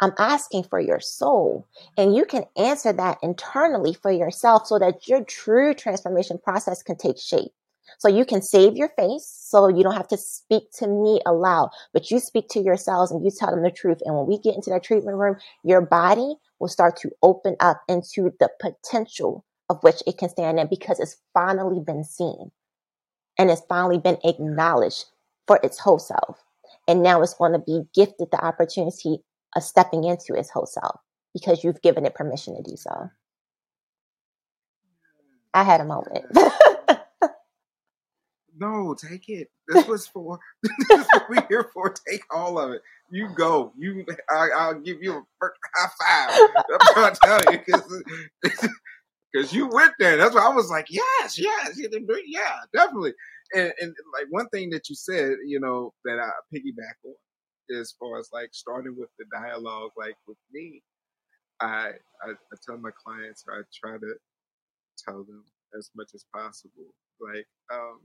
I'm asking for your soul. And you can answer that internally for yourself so that your true transformation process can take shape. So you can save your face so you don't have to speak to me aloud, but you speak to yourselves and you tell them the truth. And when we get into that treatment room, your body will start to open up into the potential of which it can stand in because it's finally been seen and it's finally been acknowledged for its whole self. And now it's going to be gifted the opportunity of stepping into its whole self because you've given it permission to do so. I had a moment. No, take it. This was for. this is what we're here for. Take all of it. You go. You. I, will give you a high five. That's what I'm telling you because you went there. That's why I was like, yes, yes, yeah, definitely. And, and like one thing that you said, you know, that I piggyback on, as far as like starting with the dialogue, like with me, I, I, I tell my clients, or I try to tell them as much as possible, like, um,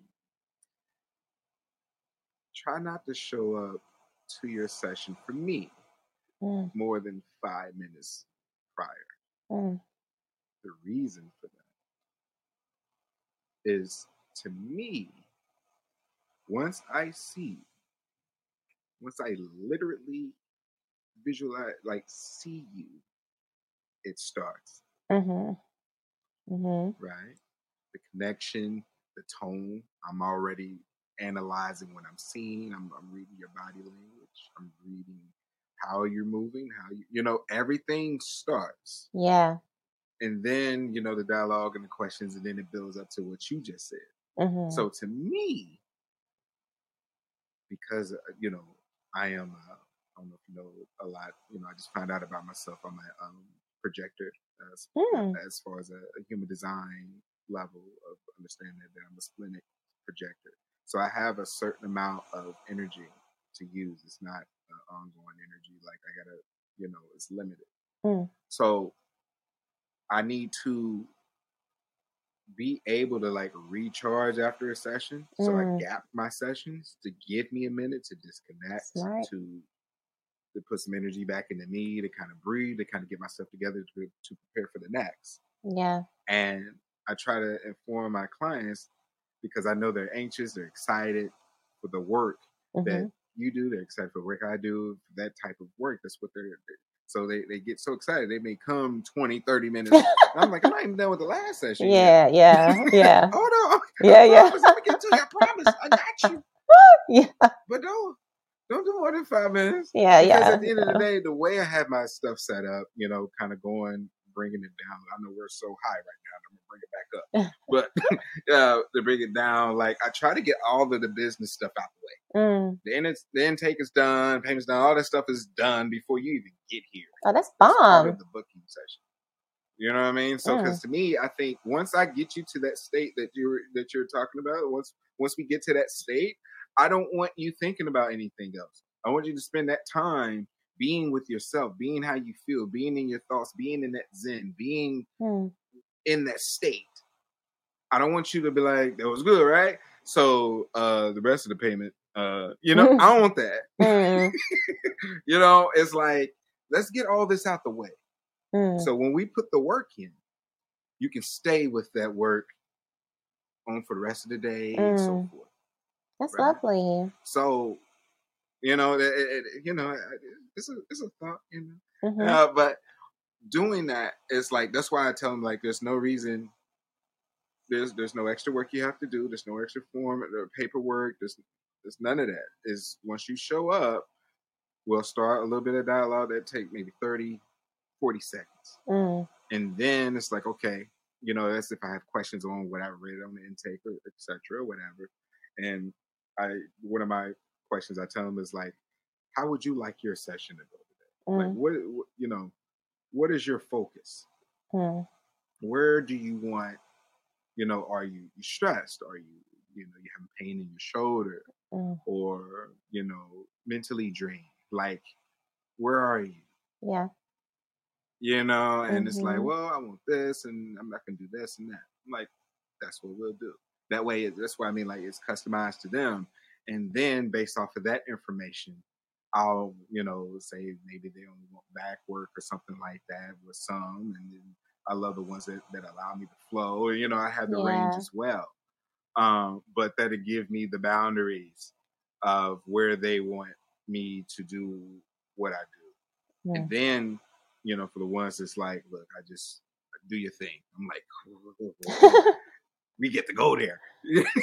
try not to show up to your session for me mm. more than five minutes prior. Mm. The reason for that is to me, once I see, once I literally visualize, like see you, it starts. Mm-hmm. Mm-hmm. Right? The connection, the tone, I'm already analyzing what I'm seeing. I'm, I'm reading your body language. I'm reading how you're moving, how you, you know, everything starts. Yeah. And then, you know, the dialogue and the questions, and then it builds up to what you just said. Mm-hmm. So to me, because, uh, you know, I am, uh, I don't know if you know a lot, you know, I just found out about myself. I'm a um, projector as, mm. as far as a, a human design level of understanding that I'm a splenic projector. So I have a certain amount of energy to use. It's not ongoing energy. Like I gotta, you know, it's limited. Mm. So I need to be able to like recharge after a session. Mm. So I mm. gap my sessions to give me a minute to disconnect, to to put some energy back into me, to kind of breathe, to kind of get myself together to, to prepare for the next. Yeah. And I try to inform my clients because I know they're anxious, they're excited for the work mm-hmm. that you do, they're excited for the work I do, that type of work. That's what they're, they're so they, they get so excited. They may come 20, 30 minutes. I'm like, I'm not even done with the last session. Yeah, yeah, yeah. oh no. Yeah, yeah. I'm gonna get to you. I promise. I got you. yeah. But don't don't do more than five minutes. Yeah, because yeah. at the end of the day, the way I have my stuff set up, you know, kind of going, bringing it down. I know we're so high right now. I'm gonna bring it back up, but uh, to bring it down, like I try to get all of the business stuff out the way. Mm. The, in- the intake is done, payments done, all that stuff is done before you even get here. Oh, that's bomb. The booking session. You know what I mean? So, because mm. to me, I think once I get you to that state that you're that you're talking about, once once we get to that state, I don't want you thinking about anything else. I want you to spend that time being with yourself, being how you feel, being in your thoughts, being in that zen, being mm. in that state. I don't want you to be like, that was good, right? So uh the rest of the payment, uh, you know, I don't want that. Mm. you know, it's like, let's get all this out the way. Mm. So when we put the work in, you can stay with that work on for the rest of the day and so mm. forth. That's right? lovely. So, you know, it, it, you know, it's a it's a thought, you know. Mm-hmm. Uh, but doing that is like that's why I tell them like there's no reason. There's there's no extra work you have to do. There's no extra form or paperwork. There's there's none of that. Is once you show up, we'll start a little bit of dialogue that take maybe 30, 40 seconds. Mm. And then it's like, okay, you know, that's if I have questions on what I read on the intake or etc. Or whatever. And I one of my questions I tell them is like, how would you like your session to go today? Like Mm. what, what you know, what is your focus? Mm. Where do you want, you know, are you stressed? Are you, you know, you having pain in your shoulder Mm. or, you know, mentally drained? Like, where are you? Yeah. you know, and it's like, Mhm. well, I want this, and I'm not gonna do this and that. I'm like, that's what we'll do. That way, that's why I mean, like, it's customized to them, and then based off of that information, I'll, you know, say maybe they only want back work or something like that with some, and then I love the ones that, that allow me to flow. You know, I have the range as well, um, but that'll give me the boundaries of where they want me to do what I do. Mm. And then, you know, for the ones that's like, look, I just do your thing. I'm like, we get to go there.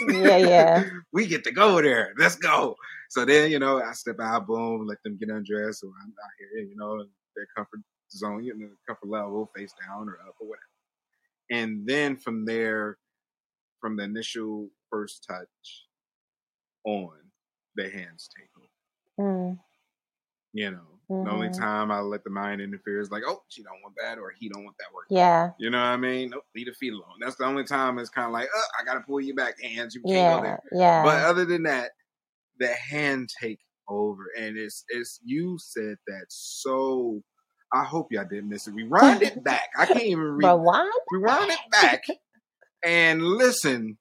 Yeah, yeah. we get to go there. Let's go. So then, you know, I step out, boom, let them get undressed. So I'm out here, you know, in their comfort zone, you know, comfort level, face down or up or whatever. And then from there, from the initial first touch on, the hands take over. Mm. You know, the only Mhm. time I let the mind interfere is like, oh, she don't want that or he don't want that work. Yeah. You know what I mean? Nope, leave the feet alone. That's the only time it's kind of like, uh, I gotta pull you back, hands. You can't go Yeah. there. Yeah. But other than that, the hand take over, and it's it's you said that so. I hope y'all didn't miss it. We rewind it back. I can't even read. Rewind. Rewind it back and listen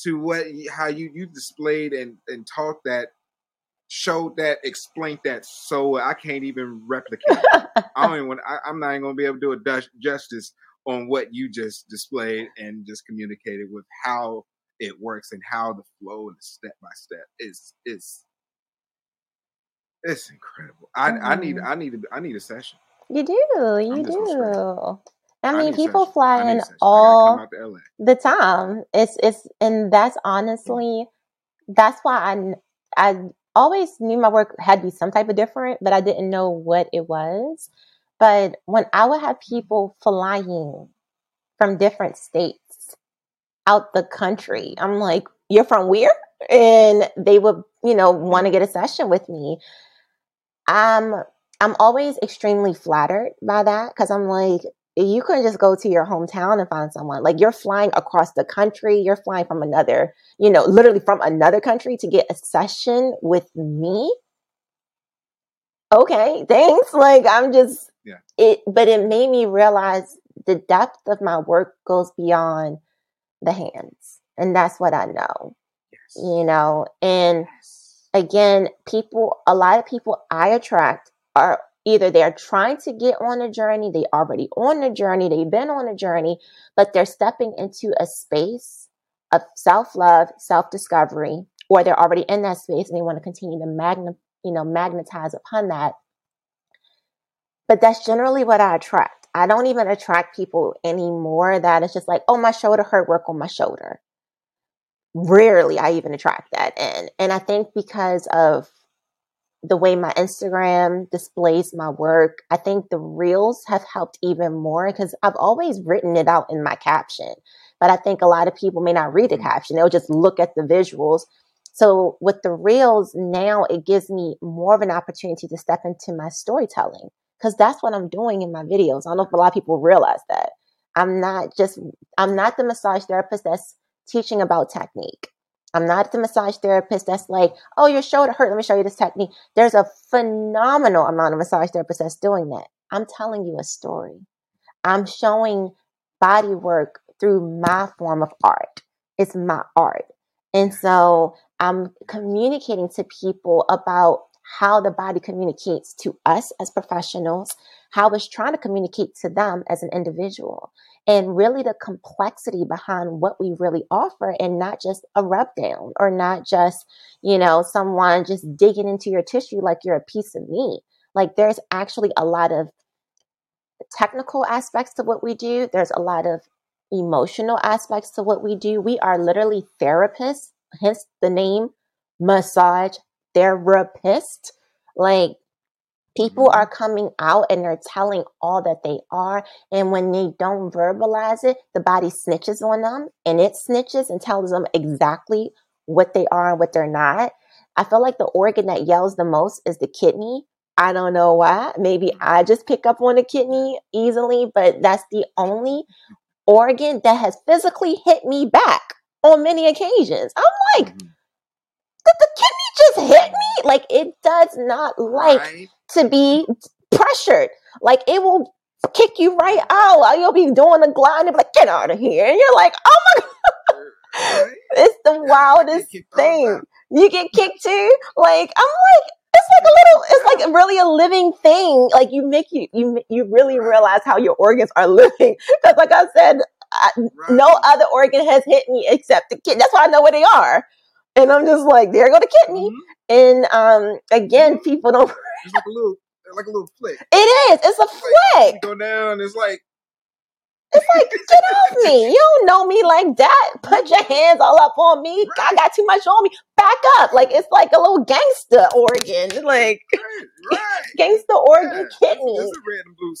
to what how you you displayed and and taught that, showed that, explained that. So I can't even replicate. I don't even. Want, I, I'm not even gonna be able to do a justice on what you just displayed and just communicated with how it works and how the flow and the step by step is is it's incredible. I I mm-hmm. need. I need a, I need a session. You do. You I'm just gonna scream. do. I I mean, a people session. Fly in a session. I gotta come all out to LA. the time. It's it's and that's mm-hmm. honestly that's why I I always knew my work had to be some type of different, but I didn't know what it was. But when I would have people flying from different states out the country, I'm like, "You're from where?" And they would, you know, want to get a session with me. I'm I'm always extremely flattered by that because I'm like, you couldn't just go to your hometown and find someone. Like you're flying across the country, you're flying from another, you know, literally from another country to get a session with me. Okay, thanks. Like I'm just Yeah. it but it made me realize the depth of my work goes beyond the hands. And that's what I know, Yes. you know. And again, people, a lot of people I attract are either they're trying to get on a journey, they already on a journey, they've been on a journey, but they're stepping into a space of self-love, self-discovery, or they're already in that space and they want to continue to magna, you know, magnetize upon that. But that's generally what I attract. I don't even attract people anymore that it's just like, oh, my shoulder hurt, work on my shoulder rarely I even attract that in. And I think because of the way my Instagram displays my work, I think the reels have helped even more because I've always written it out in my caption. But I think a lot of people may not read the Mhm. caption, they'll just look at the visuals. So with the reels now, it gives me more of an opportunity to step into my storytelling because that's what I'm doing in my videos. I don't know if a lot of people realize that. I'm not just, I'm not the massage therapist that's teaching about technique. I'm not the massage therapist that's like, oh, your shoulder hurt. Let me show you this technique. There's a phenomenal amount of massage therapists that's doing that. I'm telling you a story. I'm showing body work through my form of art. It's my art. And so I'm communicating to people about how the body communicates to us as professionals, how it's trying to communicate to them as an individual and really the complexity behind what we really offer and not just a rub down or not just, you know, someone just digging into your tissue like you're a piece of meat. Like there's actually a lot of technical aspects to what we do. There's a lot of emotional aspects to what we do. We are literally therapists, hence the name massage therapist. Like People Mhm. are coming out and they're telling all that they are. And when they don't verbalize it, the body snitches on them and it snitches and tells them exactly what they are and what they're not. I feel like the organ that yells the most is the kidney. I don't know why. Maybe I just pick up on the kidney easily, but that's the only organ that has physically hit me back on many occasions. I'm like, Mhm. did the kidney just hit me? Like, it does not like Right? To be pressured. Like it will kick you right out. You'll be doing a glide and be like, get out of here. And you're like, oh my Right? it's the wildest get kicked all the thing. You get kicked too. Like I'm like, it's like a little, it's like really a living thing. Like you make you you you really Right. realize how your organs are living. Because like I said, I, Right. no other organ has hit me except the kid That's why I know where they are. And I'm just like, there go the kidney. Mhm. And um, again, people don't. It's like a little, like a little flick. It is. It's a It's like, flick. go down. It's like It's like, get off me. You don't know me like that. Put your hands all up on me. I got too much on me. Back up. Like it's like a little gangster organ. Like right, right. gangster organ it's- kidney. It's a red and blue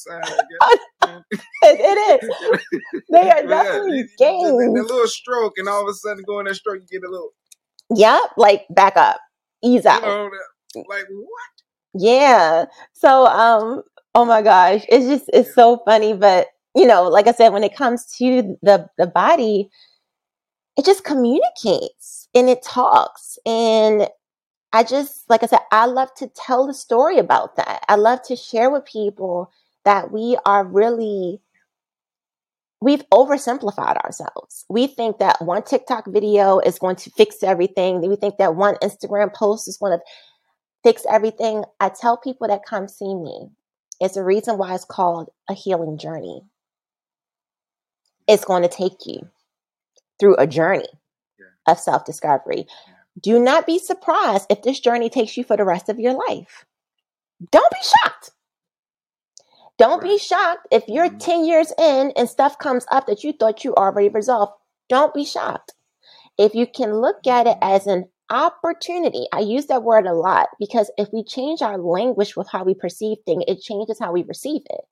guess. It, is. They are definitely that- that- that little stroke, and all of a sudden, going that stroke, you get a little, Yep. Like back up. Ease you out. know, like what? Yeah. So um oh my gosh, it's just it's so funny but you know, like I said when it comes to the the body it just communicates and it talks and I just like I said I love to tell the story about that. I love to share with people that we are really we've oversimplified ourselves. We think that one TikTok video is going to fix everything. We think that one Instagram post is going to fix everything. I tell people that come see me, it's a reason why it's called a healing journey. It's going to take you through a journey Yeah. of self discovery. Do not be surprised if this journey takes you for the rest of your life. Don't be shocked. Don't be shocked if you're Mhm. 10 years in and stuff comes up that you thought you already resolved. Don't be shocked. If you can look at it as an opportunity, I use that word a lot because if we change our language with how we perceive things, it changes how we receive it.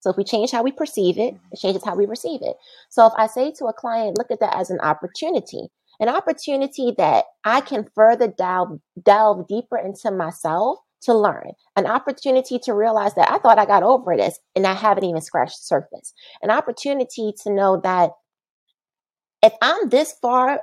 So if we change how we perceive it, it changes how we receive it. So if I say to a client, look at that as an opportunity, an opportunity that I can further delve, delve deeper into myself to learn, an opportunity to realize that I thought I got over this and I haven't even scratched the surface, an opportunity to know that if I'm this far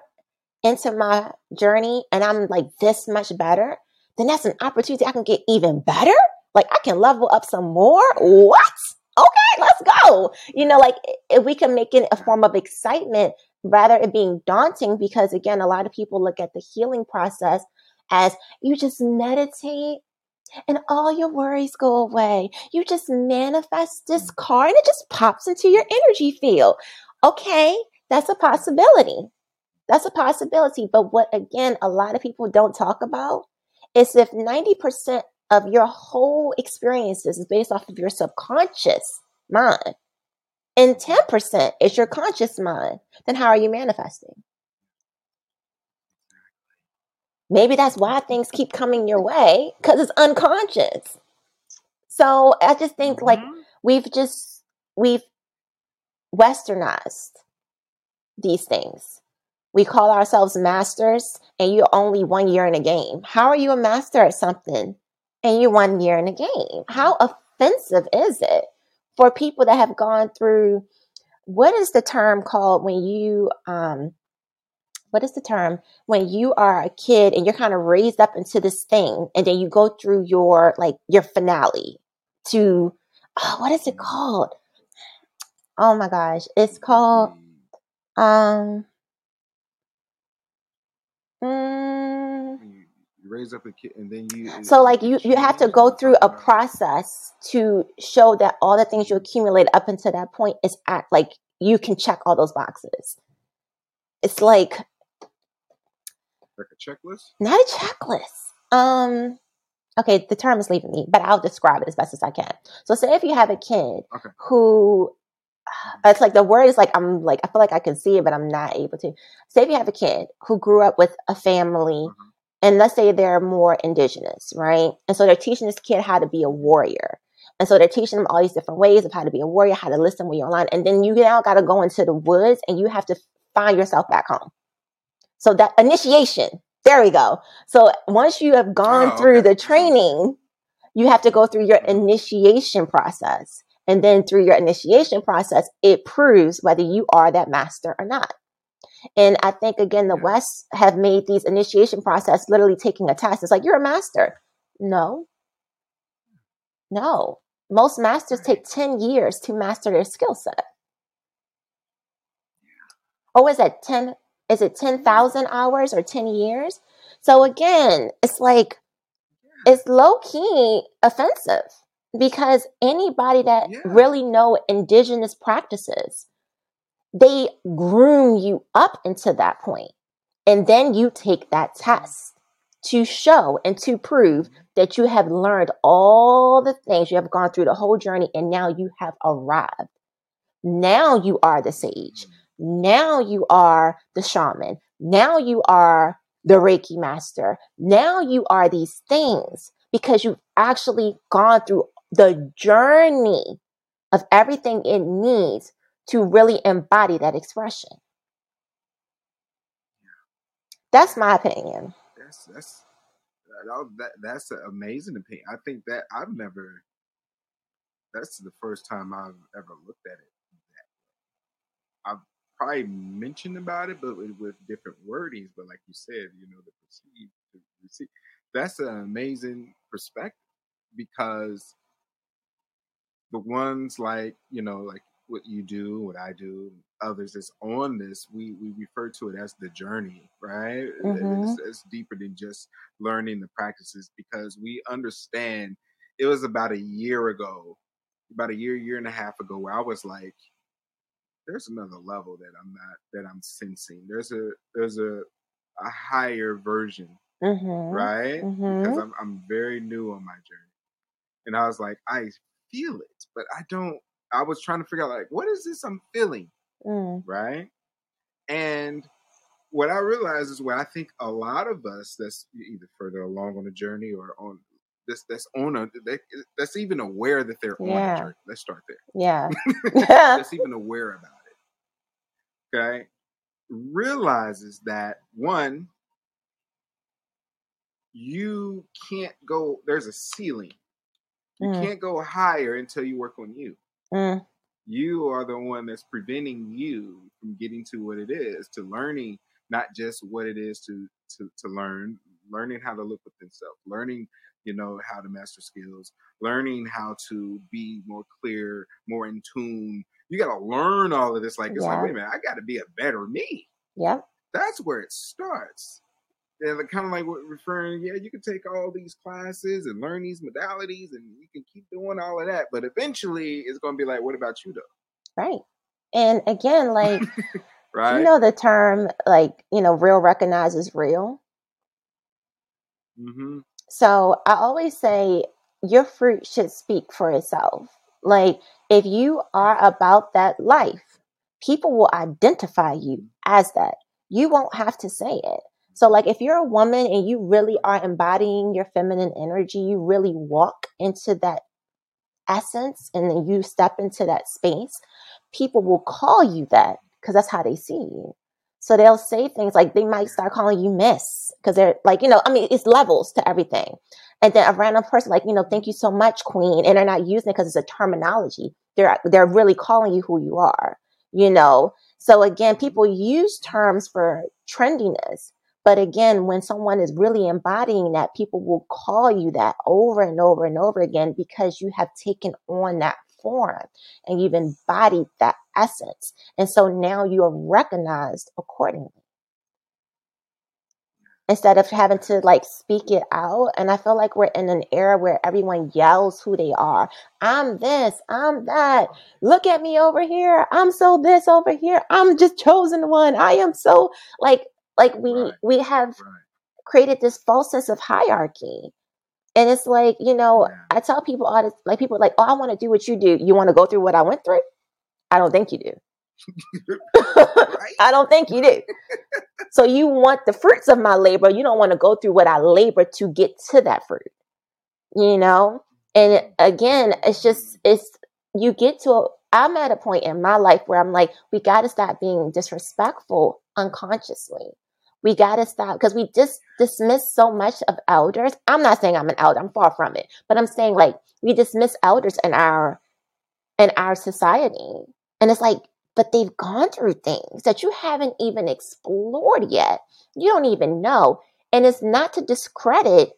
into my journey and I'm like this much better, then that's an opportunity I can get even better. Like I can level up some more. What? Okay, let's go. You know, like if we can make it a form of excitement rather it being daunting, because again, a lot of people look at the healing process as you just meditate and all your worries go away. You just manifest this mm. car and it just pops into your energy field. Okay, that's a possibility. That's a possibility. But what, again, a lot of people don't talk about is if 90% of your whole experiences is based off of your subconscious mind and 10% is your conscious mind, then how are you manifesting? Maybe that's why things keep coming your way because it's unconscious. So I just think like Mhm. we've just, we've westernized these things. We call ourselves masters and you're only one year in a game. How are you a master at something and you're one year in a game? How offensive is it for people that have gone through what is the term called when you um what is the term when you are a kid and you're kind of raised up into this thing and then you go through your like your finale to oh, what is it called? Oh my gosh, it's called um mm, You, you raise up a kid, and then you. so like you you have to go through a process to show that all the things you accumulate up until that point is act like you can check all those boxes. It's like like a checklist. not a checklist. Um, okay, the term is leaving me, but I'll describe it as best as I can. So, say if you have a kid Okay. who, it's like the word is like I'm like I feel like I can see it, but I'm not able to. Say if you have a kid who grew up with a family Mhm. and let's say they're more indigenous, right? And so they're teaching this kid how to be a warrior. And so they're teaching them all these different ways of how to be a warrior, how to listen when you're online. And then you now got to go into the woods and you have to find yourself back home. So that initiation, there we go. So once you have gone Oh, through okay. the training, you have to go through your initiation process. And then through your initiation process, it proves whether you are that master or not. And I think again, the. West have made these initiation process literally taking a test. It's like you're a master. No, no. Most masters take 10 years to master their skill set. Oh, is that 10? Is it 10,000 hours or 10 years? So again, it's like, it's low key offensive because anybody that Yeah. really know indigenous practices, they groom you up into that point. And then you take that mm-hmm. test to show and to prove mm-hmm. that you have learned all the things you have gone through the whole journey and now you have arrived. Now you are the sage. Mm-hmm. Now you are the shaman. Now you are the Reiki master. Now you are these things because you've actually gone through the journey of everything it needs to really embody that expression. That's my opinion. That's that's that, that that's an amazing opinion. I think that I've never. That's the first time I've ever looked at it. I've probably mentioned about it, but with, with different wordings. But like you said, you know, the perceive, the. That's an amazing perspective because the ones like you know, like what you do, what I do, others that's on this, we we refer to it as the journey, right? Mhm. It's, it's deeper than just learning the practices because we understand. It was about a year ago, about a year, year and a half ago, where I was like, "There's another level that I'm not that I'm sensing. There's a there's a a higher version, Mm-hmm. right? Mhm. Because I'm I'm very new on my journey, and I was like, I feel it, but I don't. I was trying to figure out like, what is this I'm feeling? Mm. right? And what I realize is what I think a lot of us that's either further along on the journey or on this that's on a that, that's even aware that they're on Yeah. a journey. Let's start there. Yeah. that's even aware about it. Okay, realizes that one, you can't go. There's a ceiling. You Mm. can't go higher until you work on you. Mm. you are the one that's preventing you from getting to what it is to learning not just what it is to to to learn learning how to look within self learning you know how to master skills learning how to be more clear more in tune you got to learn all of this like it's like wait a minute i got to be a better me Yep. that's where it starts and kind of like what referring yeah you can take all these classes and learn these modalities and you can keep doing all of that but eventually it's going to be like what about you though Right. And again, like right you know the term like, you know, real recognizes real. mm-hmm. So I always say your fruit should speak for itself. Like if you are about that life, people will identify you as that. You won't have to say it. So like if you're a woman and you really are embodying your feminine energy, you really walk into that essence and then you step into that space, people will call you that because that's how they see you. So they'll say things like they might start calling you miss because they're like, you know, I mean, it's levels to everything. And then a random person like, you know, thank you so much, queen. And they're not using it because it's a terminology. They're, they're really calling you who you are, you know? So again, people use terms for trendiness. But again, when someone is really embodying that, people will call you that over and over and over again because you have taken on that form and you've embodied that essence. And so now you are recognized accordingly. Instead of having to like speak it out. And I feel like we're in an era where everyone yells who they are. I'm this, I'm that. Look at me over here. I'm so this over here. I'm just chosen one. I am so like like we Right. we have right created this false sense of hierarchy. And it's like, you know, Yeah. I tell people all this, like people like, oh, I want to do what you do. You want to go through what I went through? I don't think you do. right I don't think you do. so you want the fruits of my labor. You don't want to go through what I labor to get to that fruit. You know? And mm-hmm. again, it's just mm-hmm. it's you get to a, I'm at a point in my life where I'm like, we got to stop being disrespectful unconsciously. We got to stop because we just dismiss so much of elders. I'm not saying I'm an elder, I'm far from it, but I'm saying like we dismiss elders in our in our society. And it's like, but they've gone through things that you haven't even explored yet. You don't even know. And it's not to discredit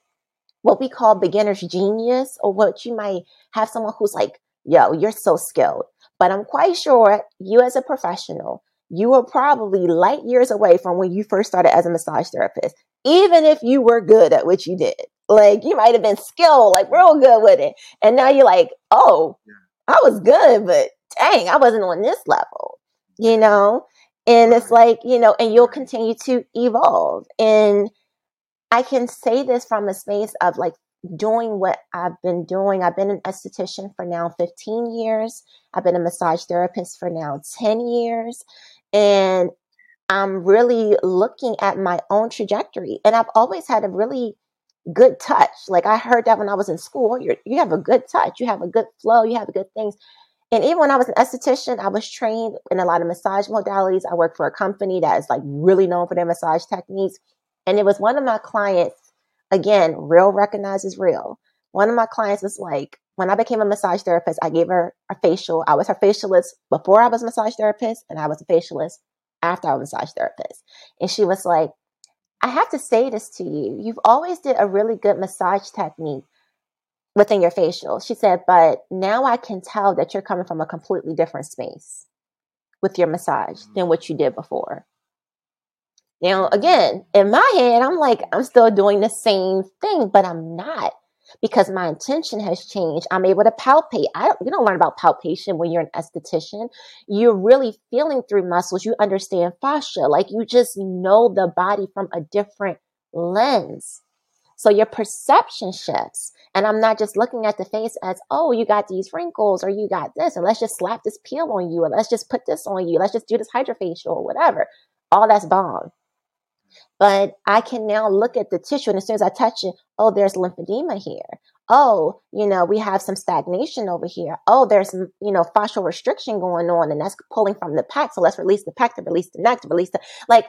what we call beginner's genius or what you might have someone who's like, yo, you're so skilled. But I'm quite sure you as a professional, you were probably light years away from when you first started as a massage therapist, even if you were good at what you did. Like you might have been skilled, like real good with it. And now you're like, oh, I was good, but dang, I wasn't on this level, you know? And it's like, you know, and you'll continue to evolve. And I can say this from a space of like doing what I've been doing. I've been an esthetician for now 15 years. I've been a massage therapist for now 10 years. And I'm really looking at my own trajectory. And I've always had a really good touch. Like I heard that when I was in school, you you have a good touch, you have a good flow, you have good things. And even when I was an esthetician, I was trained in a lot of massage modalities. I worked for a company that is like really known for their massage techniques. And it was one of my clients, again, real recognizes real. One of my clients was like, when I became a massage therapist, I gave her a facial. I was her facialist before I was a massage therapist, and I was a facialist after I was a massage therapist. And she was like, I have to say this to you. You've always did a really good massage technique within your facial. She said, but now I can tell that you're coming from a completely different space with your massage than what you did before. Now, again, in my head, I'm like, I'm still doing the same thing, but I'm not because my intention has changed. I'm able to palpate. I don't, you don't learn about palpation when you're an esthetician. You're really feeling through muscles. You understand fascia. Like you just know the body from a different lens. So your perception shifts. And I'm not just looking at the face as, oh, you got these wrinkles or you got this, and let's just slap this peel on you, or let's just put this on you, let's just do this hydrofacial or whatever. All that's bomb. But I can now look at the tissue, and as soon as I touch it, oh, there's lymphedema here. Oh, you know, we have some stagnation over here. Oh, there's, mm, you know, fascial restriction going on, and that's pulling from the pack. So let's release the pack to release the neck to release the, like,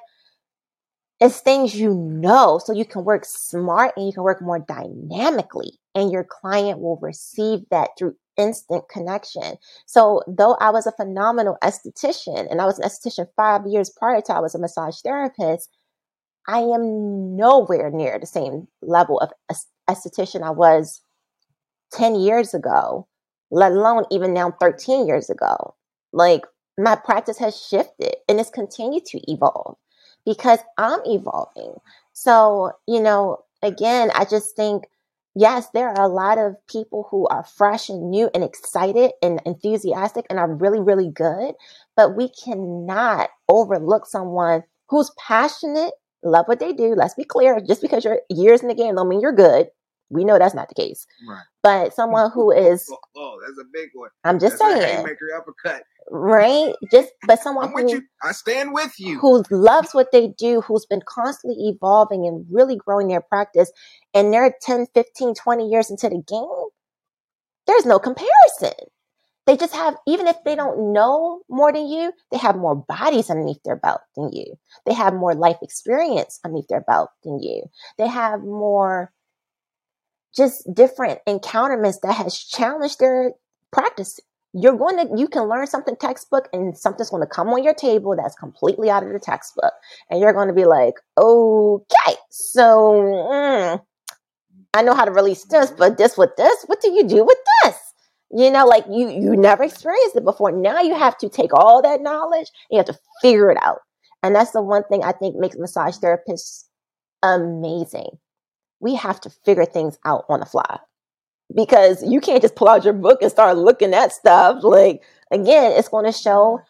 it's things you know so you can work smart and you can work more dynamically and your client will receive that through instant connection. So though I was a phenomenal esthetician and I was an esthetician five years prior to I was a massage therapist, I am nowhere near the same level of esthetician I was 10 years ago, let alone even now 13 years ago. Like my practice has shifted and it's continued to evolve because I'm evolving. So, you know, again, I just think, yes, there are a lot of people who are fresh and new and excited and enthusiastic and are really, really good, but we cannot overlook someone who's passionate, love what they do. Let's be clear, just because you're years in the game don't mean you're good. We know that's not the case. Right. But someone who is oh, oh, that's a big one. I'm just that's saying. Haymaker uppercut. Right? Just but someone who, you. I stand with you. Who loves what they do, who's been constantly evolving and really growing their practice, and they're 10, 15, 20 years into the game, there's no comparison. They just have, even if they don't know more than you, they have more bodies underneath their belt than you. They have more life experience underneath their belt than you. They have more just different encounterments that has challenged their practice. You're going to, you can learn something textbook and something's going to come on your table that's completely out of the textbook. And you're going to be like, okay, so mm, I know how to release this, but this with this, what do you do with this? You know, like you, you never experienced it before. Now you have to take all that knowledge and you have to figure it out. And that's the one thing I think makes massage therapists amazing we have to figure things out on the fly because you can't just pull out your book and start looking at stuff. Like, again, it's going to show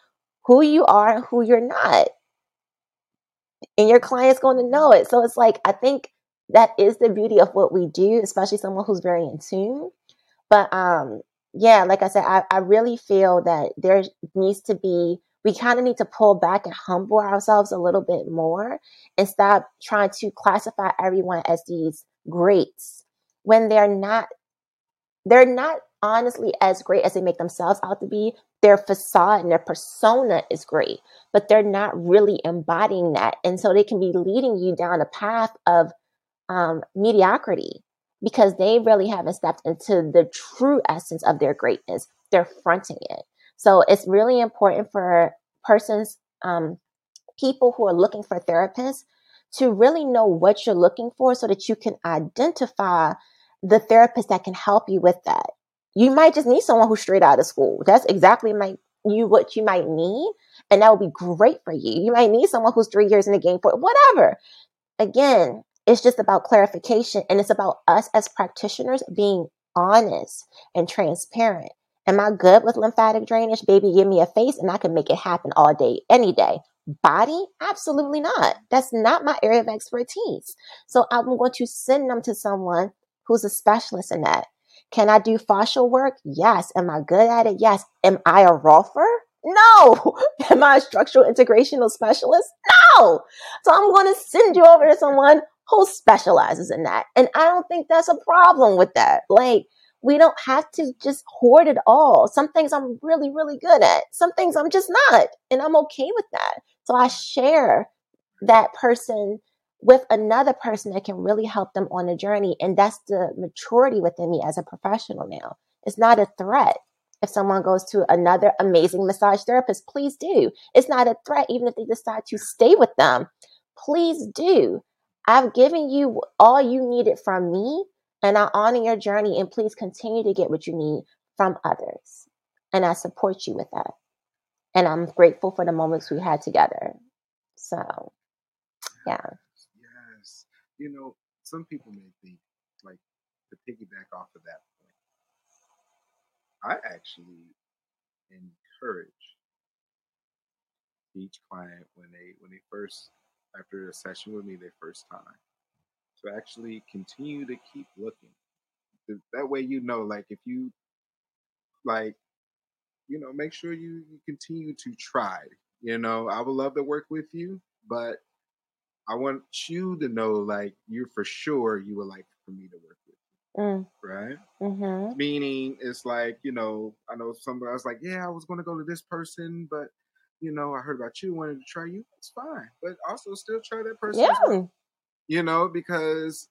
who you are and who you're not. And your client's going to know it. So it's like, I think that is the beauty of what we do, especially someone who's very in tune. But um, yeah, like I said, I, I really feel that there needs to be we kind of need to pull back and humble ourselves a little bit more and stop trying to classify everyone as these greats when they're not they're not honestly as great as they make themselves out to be. Their facade and their persona is great but they're not really embodying that and so they can be leading you down a path of um, mediocrity because they really haven't stepped into the true essence of their greatness. They're fronting it so it's really important for persons, um, people who are looking for therapists to really know what you're looking for so that you can identify the therapist that can help you with that. You might just need someone who's straight out of school. That's exactly my you what you might need, and that would be great for you. You might need someone who's three years in the game for whatever. Again, it's just about clarification, and it's about us as practitioners being honest and transparent. Am I good with lymphatic drainage? Baby, give me a face and I can make it happen all day, any day. Body? Absolutely not. That's not my area of expertise. So I'm going to send them to someone who's a specialist in that. Can I do fascial work? Yes. Am I good at it? Yes. Am I a rolfer? No. Am I a structural integrational specialist? No. So I'm going to send you over to someone who specializes in that. And I don't think that's a problem with that. Like, we don't have to just hoard it all. Some things I'm really, really good at. Some things I'm just not. And I'm okay with that. So I share that person with another person that can really help them on the journey. And that's the maturity within me as a professional now. It's not a threat. If someone goes to another amazing massage therapist, please do. It's not a threat, even if they decide to stay with them. Please do. I've given you all you needed from me and I honor your journey and please continue to get what you need from others. And I support you with that. And I'm grateful for the moments we had together. So, yeah. Yes. You know, some people may think, like, to piggyback off of that I actually encourage each client when they when they first after a session with me their first time to actually continue to keep looking. That way, you know, like if you like, you know, make sure you, you continue to try. You know, I would love to work with you, but I want you to know, like, you're for sure you would like for me to work with you. Mm. Right? Mm-hmm. Meaning, it's like, you know, I know somebody I was like, yeah, I was going to go to this person, but, you know, I heard about you, wanted to try you. It's fine. But also still try that person. Yeah. Well you know, because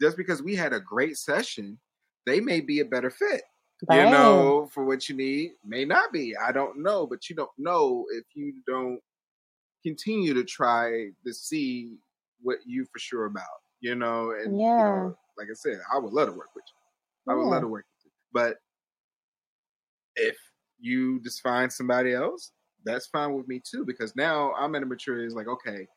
just because we had a great session, they may be a better fit. You know, for what you need, may not be. I don't know, but you don't know if you don't continue to try to see what you for sure about. You know, and yeah. You know, like I said, I would love to work with you. I would love to work with you. But if you just find somebody else, that's fine with me too, because now I'm at a maturity. Like, okay,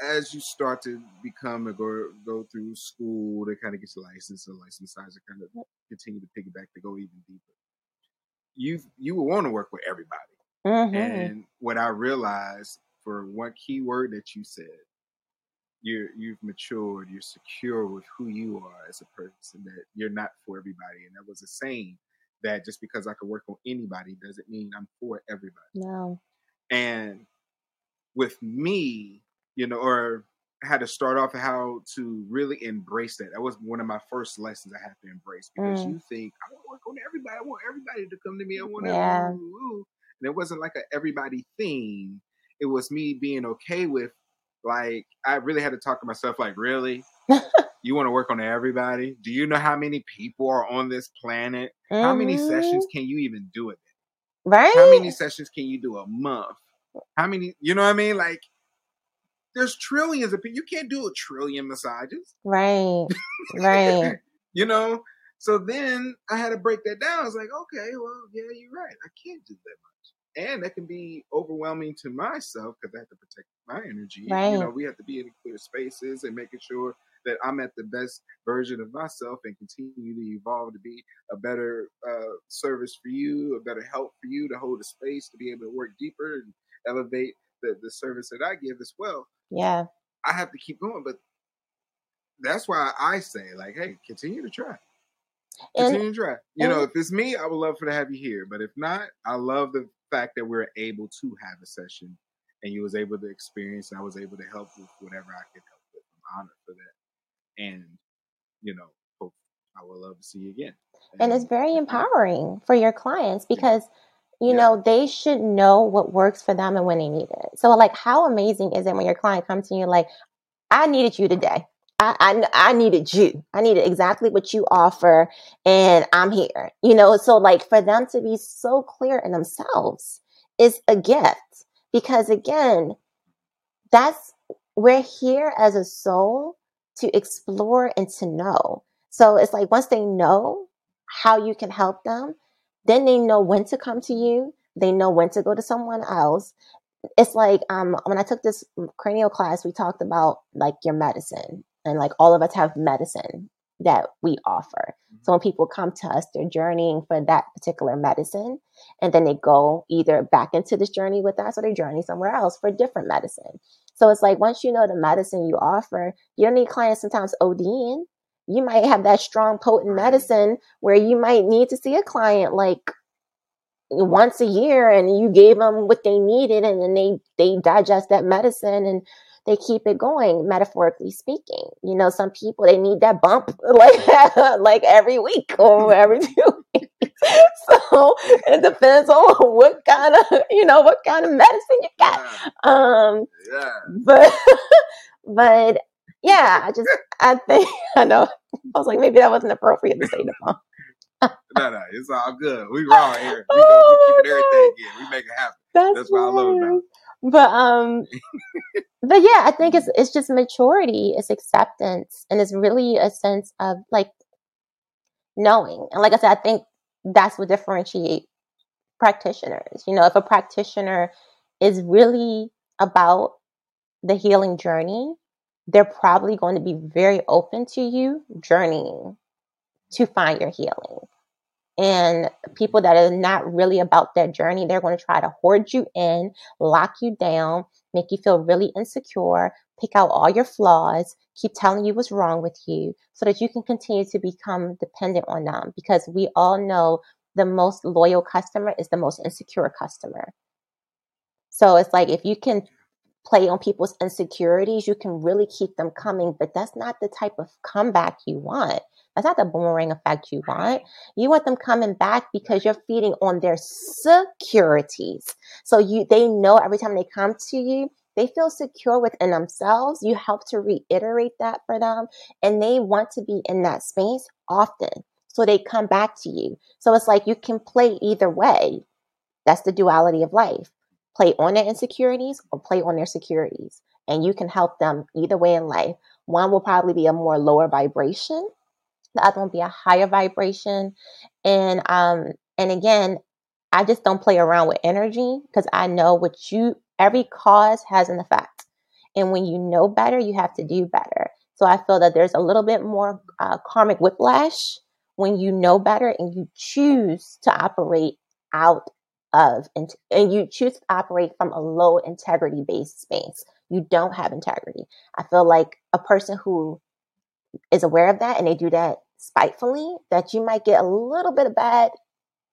as you start to become a go go through school to kind of get your license and license size to kind of continue to piggyback to go even deeper. You you will want to work with everybody. Mm-hmm. And what I realized for one key word that you said, you're you've matured, you're secure with who you are as a person, that you're not for everybody. And that was a saying that just because I could work on anybody doesn't mean I'm for everybody. No. And with me, you know, or had to start off how to really embrace that. That was one of my first lessons I had to embrace because mm. you think I want to work on everybody. I want everybody to come to me. I want yeah. everybody. And it wasn't like a everybody thing. It was me being okay with like I really had to talk to myself like, really? you want to work on everybody? Do you know how many people are on this planet? Mm-hmm. How many sessions mm-hmm. can you even do it? Right? How many sessions can you do a month? How many, you know what I mean? Like there's trillions of people. You can't do a trillion massages. Right. Right. you know? So then I had to break that down. I was like, okay, well, yeah, you're right. I can't do that much. And that can be overwhelming to myself because I have to protect my energy. Right. You know, we have to be in clear spaces and making sure that I'm at the best version of myself and continue to evolve to be a better uh, service for you, a better help for you to hold a space, to be able to work deeper and elevate the, the service that I give as well. Yeah. I have to keep going, but that's why I say, like, hey, continue to try. Continue and, to try. You and, know, if it's me, I would love for to have you here. But if not, I love the fact that we are able to have a session and you was able to experience and I was able to help with whatever I could help with. I'm honored for that. And, you know, hope I will love to see you again. And, and it's very empowering for your clients because you yeah. know they should know what works for them and when they need it. So like how amazing is it when your client comes to you like, I needed you today. I, I, I needed you. I needed exactly what you offer, and I'm here. You know, so like for them to be so clear in themselves is a gift because again, that's we're here as a soul to explore and to know. So it's like once they know how you can help them, then they know when to come to you. They know when to go to someone else it's like um when I took this cranial class, we talked about like your medicine and like all of us have medicine that we offer. Mm-hmm. So when people come to us, they're journeying for that particular medicine, and then they go either back into this journey with us or they journey somewhere else for different medicine. So it's like once you know the medicine you offer, you don't need clients sometimes ODing. You might have that strong, potent medicine where you might need to see a client like once a year and you gave them what they needed and then they they digest that medicine and they keep it going metaphorically speaking. You know some people they need that bump like like every week or every two weeks. So it depends on what kind of you know what kind of medicine you got. Um yeah. but but yeah i just i think i know i was like maybe that wasn't appropriate to say the no, no, it's all good. We raw here. We, go, we keep everything in. We make it happen. That's, That's what I love about it. But um, but yeah, I think it's it's just maturity, it's acceptance, and it's really a sense of like knowing. And like I said, I think that's what differentiate practitioners. You know, if a practitioner is really about the healing journey, they're probably going to be very open to you journeying to find your healing. And people that are not really about that journey, they're going to try to hoard you in, lock you down, make you feel really insecure, pick out all your flaws, keep telling you what's wrong with you so that you can continue to become dependent on them. Because we all know the most loyal customer is the most insecure customer. So it's like if you can play on people's insecurities, you can really keep them coming, but that's not the type of comeback you want. That's not the boomerang effect you want. You want them coming back because you're feeding on their securities. So you they know every time they come to you, they feel secure within themselves. You help to reiterate that for them and they want to be in that space often. So they come back to you. So it's like you can play either way. That's the duality of life. Play on their insecurities or play on their securities. And you can help them either way in life. One will probably be a more lower vibration the other one be a higher vibration. And um and again, I just don't play around with energy because I know what you every cause has an effect. And when you know better, you have to do better. So I feel that there's a little bit more uh, karmic whiplash when you know better and you choose to operate out of and, and you choose to operate from a low integrity based space. You don't have integrity. I feel like a person who is aware of that and they do that spitefully, that you might get a little bit of bad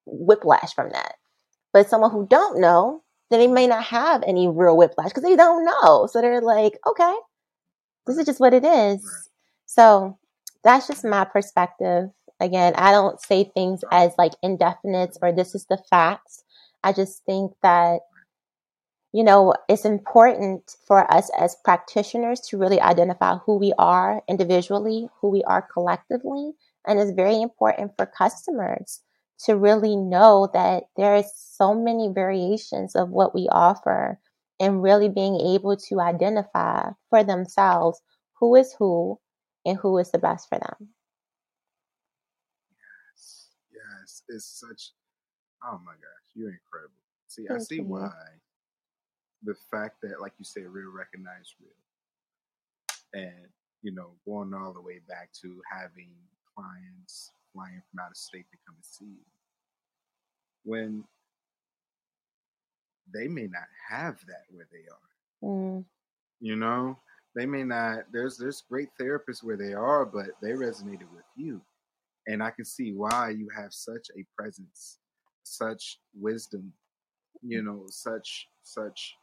whiplash from that. But someone who don't know, then they may not have any real whiplash because they don't know. So they're like, okay, this is just what it is. So that's just my perspective. Again, I don't say things as like indefinite or this is the facts. I just think that you know, it's important for us as practitioners to really identify who we are individually, who we are collectively. And it's very important for customers to really know that there is so many variations of what we offer and really being able to identify for themselves who is who and who is the best for them. Yes, yes, it's such. Oh my gosh, you're incredible. See, Thank I see you. why the fact that, like you say, real recognize real, and you know, going all the way back to having clients flying from out of state to come and see you, when they may not have that where they are. Mm. You know, they may not. There's there's great therapists where they are, but they resonated with you, and I can see why you have such a presence, such wisdom you know, such such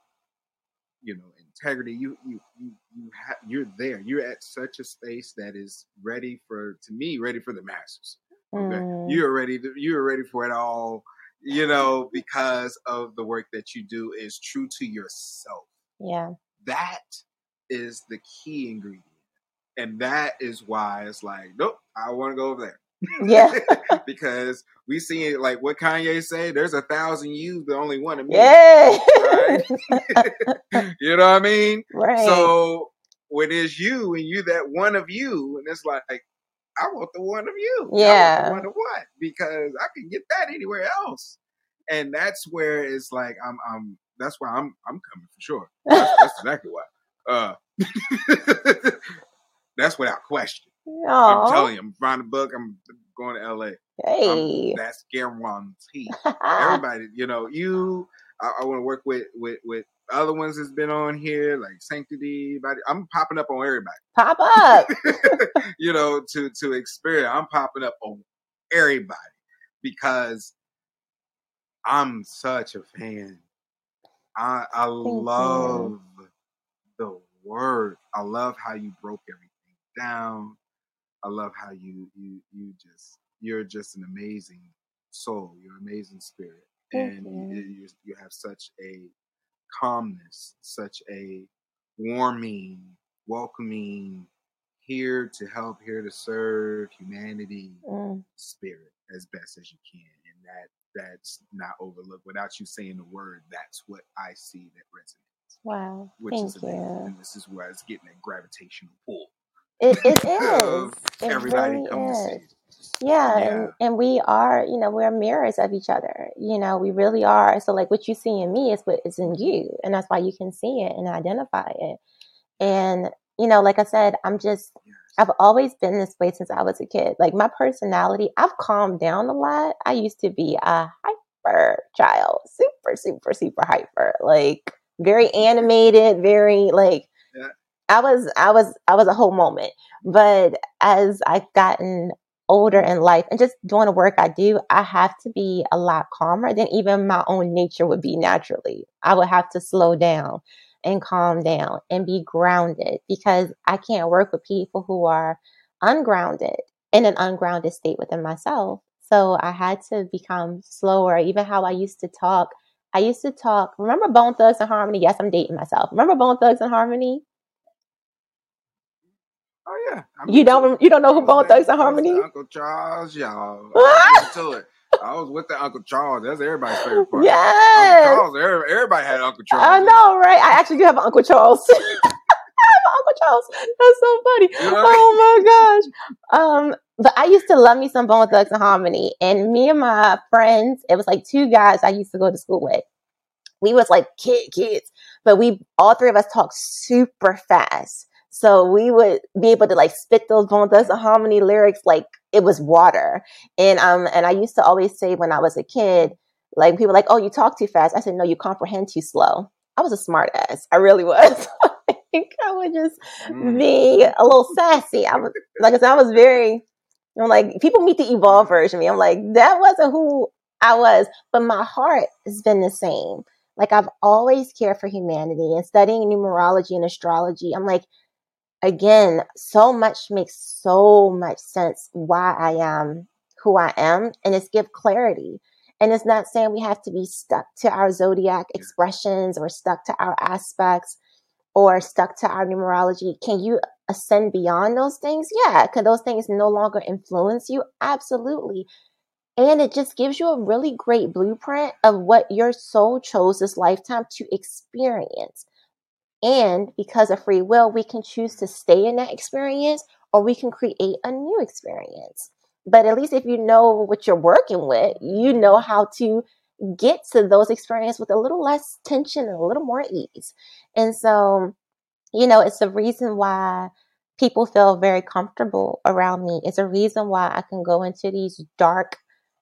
you know integrity. You you you you ha- you're there. You're at such a space that is ready for to me ready for the masses. Okay, Mm, you're ready. To, you're ready for it all. You know, because of the work that you do is true to yourself. yeah. That is the key ingredient, and that is why it's like, nope, I want to go over there. Yeah. because we see it like what Kanye say. There's a thousand you, but only one of me. Yeah. Right? you know what I mean? right. So when it's you and you that one of you, and it's like I want the one of you. I want Yeah. the one of what? Because I can get that anywhere else. And that's where it's like I'm I'm that's why I'm I'm coming for sure. That's, that's exactly why. Uh that's without question. I'm telling you, I'm buying a book, I'm going to LA. Hey. Um, that's guaranteed. Everybody, you know, you I, I want to work with with with other ones that's been on here, like Sanctity. Body. I'm popping up on everybody. Pop up. you know, to to experience. I'm popping up on everybody because I'm such a fan. I I you. love the word. I love how you broke everything down. I love how you you you just you're just an amazing soul. You're an amazing spirit, Thank and you. you, you have such a calmness, such a warming, welcoming, here to help, here to serve humanity Mm, spirit as best as you can, and that that's not overlooked. Without you saying the word, that's what I see that resonates, wow. which Thank is amazing. you. And this is where it's getting that gravitational pull It, it is. It everybody really is. Yeah, Yeah. and, and we are, you know, we're mirrors of each other. You know, we really are. So like what you see in me is what is in you. And that's why you can see it and identify it. And, you know, like I said, I'm just I've always been this way since I was a kid. Like my personality, I've calmed down a lot. I used to be a hyper child, super, super, super hyper, like very animated, very like. I was, I was, I was a whole moment. But as I've gotten older in life and just doing the work I do, I have to be a lot calmer than even my own nature would be naturally. I would have to slow down and calm down and be grounded because I can't work with people who are ungrounded in an ungrounded state within myself. So I had to become slower, even how I used to talk. I used to talk. Remember Bone Thugs-n-Harmony? Yes, I'm dating myself. Remember Bone Thugs-n-Harmony? Oh yeah. I You don't. You don't know who Bone. Thugs and I was the Harmony? Uncle Charles, y'all. I was into it. I was with the Uncle Charles. That's everybody's favorite part. Uncle Charles. Everybody had Uncle Charles. I know, right? I actually do have an Uncle Charles. I have an Uncle Charles. That's so funny. You know what I mean? Oh my gosh. Um, but I used to love me some Bone Thugs-n-Harmony, and me and my friends, it was like two guys I used to go to school with. We was like kid kids, but we all three of us talked super fast. So we would be able to like spit those Thugs and Harmony lyrics like it was water. And um, and I used to always say when I was a kid, like people were like, "Oh, you talk too fast." I said, "No, you comprehend too slow." I was a smart ass. I really was. I think I would just Mm. be a little sassy. I was like I said, I was very. I'm like people meet the evolved version of me. I'm like that wasn't who I was, but my heart has been the same. Like I've always cared for humanity and studying numerology and astrology. I'm like again, so much makes so much sense why I am who I am, and it's give clarity. And it's not saying we have to be stuck to our zodiac expressions or stuck to our aspects or stuck to our numerology. Can you ascend beyond those things? Yeah. Can those things no longer influence you? Absolutely. And it just gives you a really great blueprint of what your soul chose this lifetime to experience. And because of free will, we can choose to stay in that experience or we can create a new experience. But at least if you know what you're working with, you know how to get to those experiences with a little less tension and a little more ease. And so, you know, it's the reason why people feel very comfortable around me. It's a reason why I can go into these dark,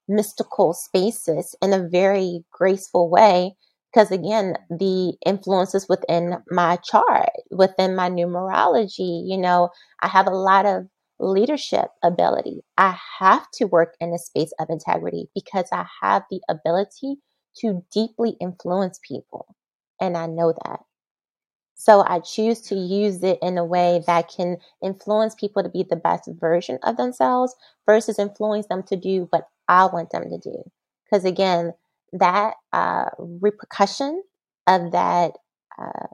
mystical spaces in a very graceful way because again the influences within my chart within my numerology you know i have a lot of leadership ability i have to work in a space of integrity because i have the ability to deeply influence people. And I know that. So I choose to use it in a way that can influence people to be the best version of themselves versus influence them to do what I want them to do. Because again, that uh, repercussion of that uh,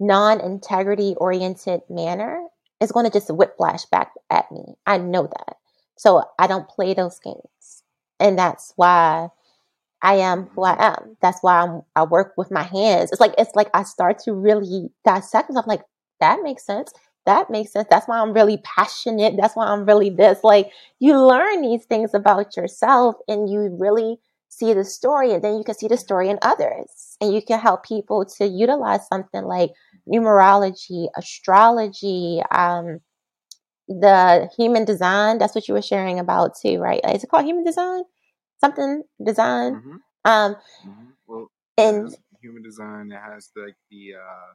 non integrity oriented manner is going to just whiplash back at me. I know that. So I don't play those games. And that's why I am who I am. That's why I'm, I work with my hands. It's like it's like I start to really dissect myself. Like that makes sense. That makes sense. That's why I'm really passionate. That's why I'm really this. Like you learn these things about yourself, and you really see the story, and then you can see the story in others, and you can help people to utilize something like numerology, astrology, um, the human design. That's what you were sharing about too, right? Is it called human design? something design. Mm-hmm. Um, mm-hmm. Well, and human design it has like the uh,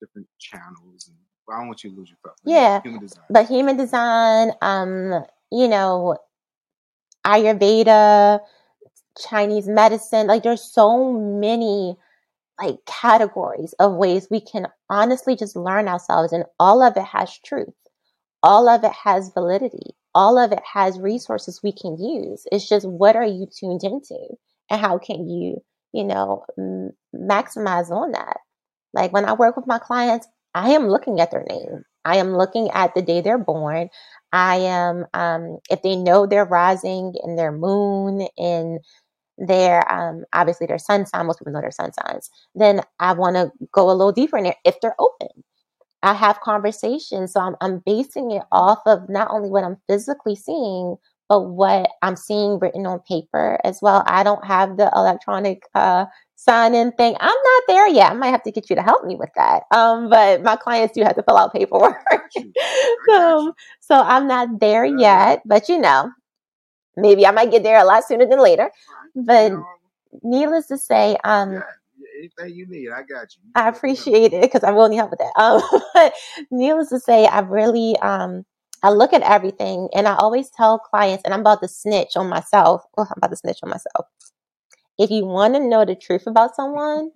different channels. And, well, I don't want you to lose your thought. Yeah, human design. But human design, um, you know, Ayurveda, Chinese medicine. Like, there's so many like categories of ways we can honestly just learn ourselves, and all of it has truth. All of it has validity all of it has resources we can use. It's just what are you tuned into and how can you, you know, m- maximize on that. Like when I work with my clients, I am looking at their name. I am looking at the day they're born. I am, um, if they know their rising and their moon and their, um, obviously their sun sign, most people know their sun signs, then I want to go a little deeper in there if they're open. I have conversations. So I'm, I'm basing it off of not only what I'm physically seeing, but what I'm seeing written on paper as well. I don't have the electronic uh, sign in thing. I'm not there yet. I might have to get you to help me with that. Um, but my clients do have to fill out paperwork. so, so I'm not there yet, but you know, maybe I might get there a lot sooner than later. But needless to say, um, anything you need, I got you. I appreciate it because I will need help with that. Um, but needless to say, I really um, I look at everything, and I always tell clients, and I'm about to snitch on myself. Oh, I'm about to snitch on myself. If you want to know the truth about someone,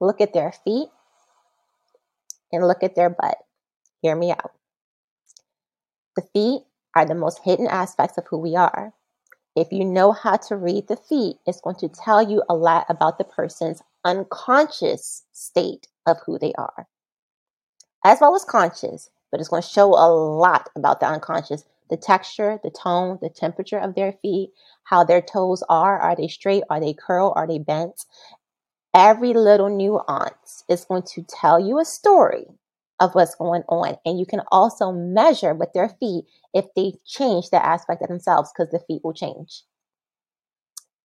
look at their feet and look at their butt. Hear me out. The feet are the most hidden aspects of who we are. If you know how to read the feet, it's going to tell you a lot about the person's unconscious state of who they are, as well as conscious, but it's going to show a lot about the unconscious the texture, the tone, the temperature of their feet, how their toes are. Are they straight? Are they curled? Are they bent? Every little nuance is going to tell you a story of what's going on. And you can also measure with their feet if they change that aspect of themselves because the feet will change.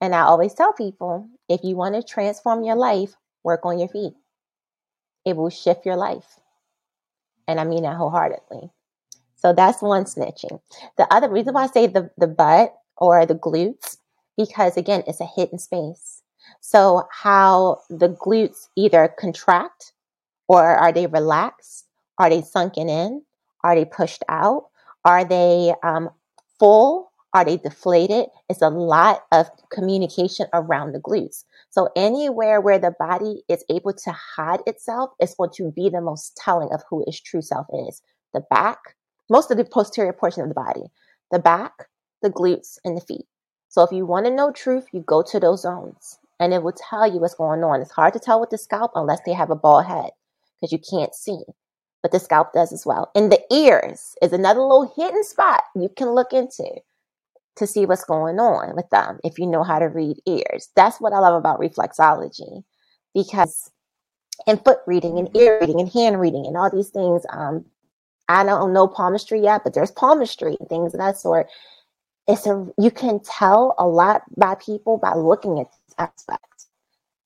And I always tell people if you want to transform your life, work on your feet. It will shift your life. And I mean that wholeheartedly. So that's one snitching. The other reason why I say the, the butt or the glutes, because again, it's a hidden space. So how the glutes either contract or are they relaxed? Are they sunken in? Are they pushed out? Are they um, full? Are they deflated? It's a lot of communication around the glutes. So anywhere where the body is able to hide itself is going to be the most telling of who its true self is. The back, most of the posterior portion of the body, the back, the glutes, and the feet. So if you want to know truth, you go to those zones and it will tell you what's going on. It's hard to tell with the scalp unless they have a bald head because you can't see but the scalp does as well. And the ears is another little hidden spot you can look into to see what's going on with them if you know how to read ears. That's what I love about reflexology because in foot reading and ear reading and hand reading and all these things, um, I don't know palmistry yet, but there's palmistry and things of that sort. It's a you can tell a lot by people by looking at these aspects,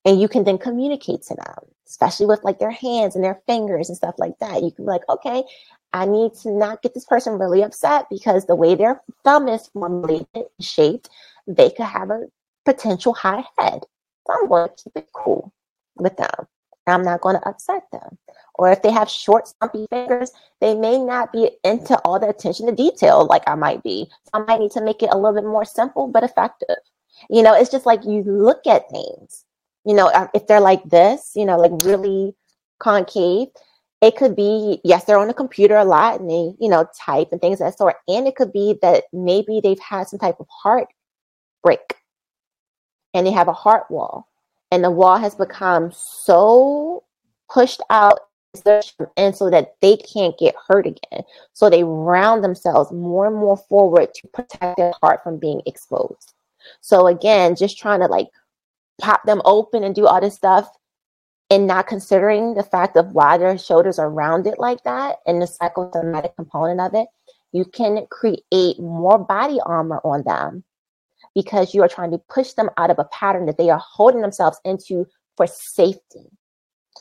and you can then communicate to them especially with like their hands and their fingers and stuff like that. You can be like, okay, I need to not get this person really upset because the way their thumb is formulated, and shaped, they could have a potential high head. So I'm going to keep it cool with them. I'm not going to upset them. Or if they have short, stumpy fingers, they may not be into all the attention to detail like I might be. So I might need to make it a little bit more simple but effective. You know, it's just like you look at things. You know, uh, if they're like this, you know, like really concave, it could be yes, they're on a computer a lot and they, you know, type and things of that sort. And it could be that maybe they've had some type of heart break and they have a heart wall and the wall has become so pushed out and so that they can't get hurt again. So they round themselves more and more forward to protect their heart from being exposed. So again, just trying to like pop them open and do all this stuff and not considering the fact of why their shoulders are rounded like that and the psychosomatic component of it, you can create more body armor on them because you are trying to push them out of a pattern that they are holding themselves into for safety.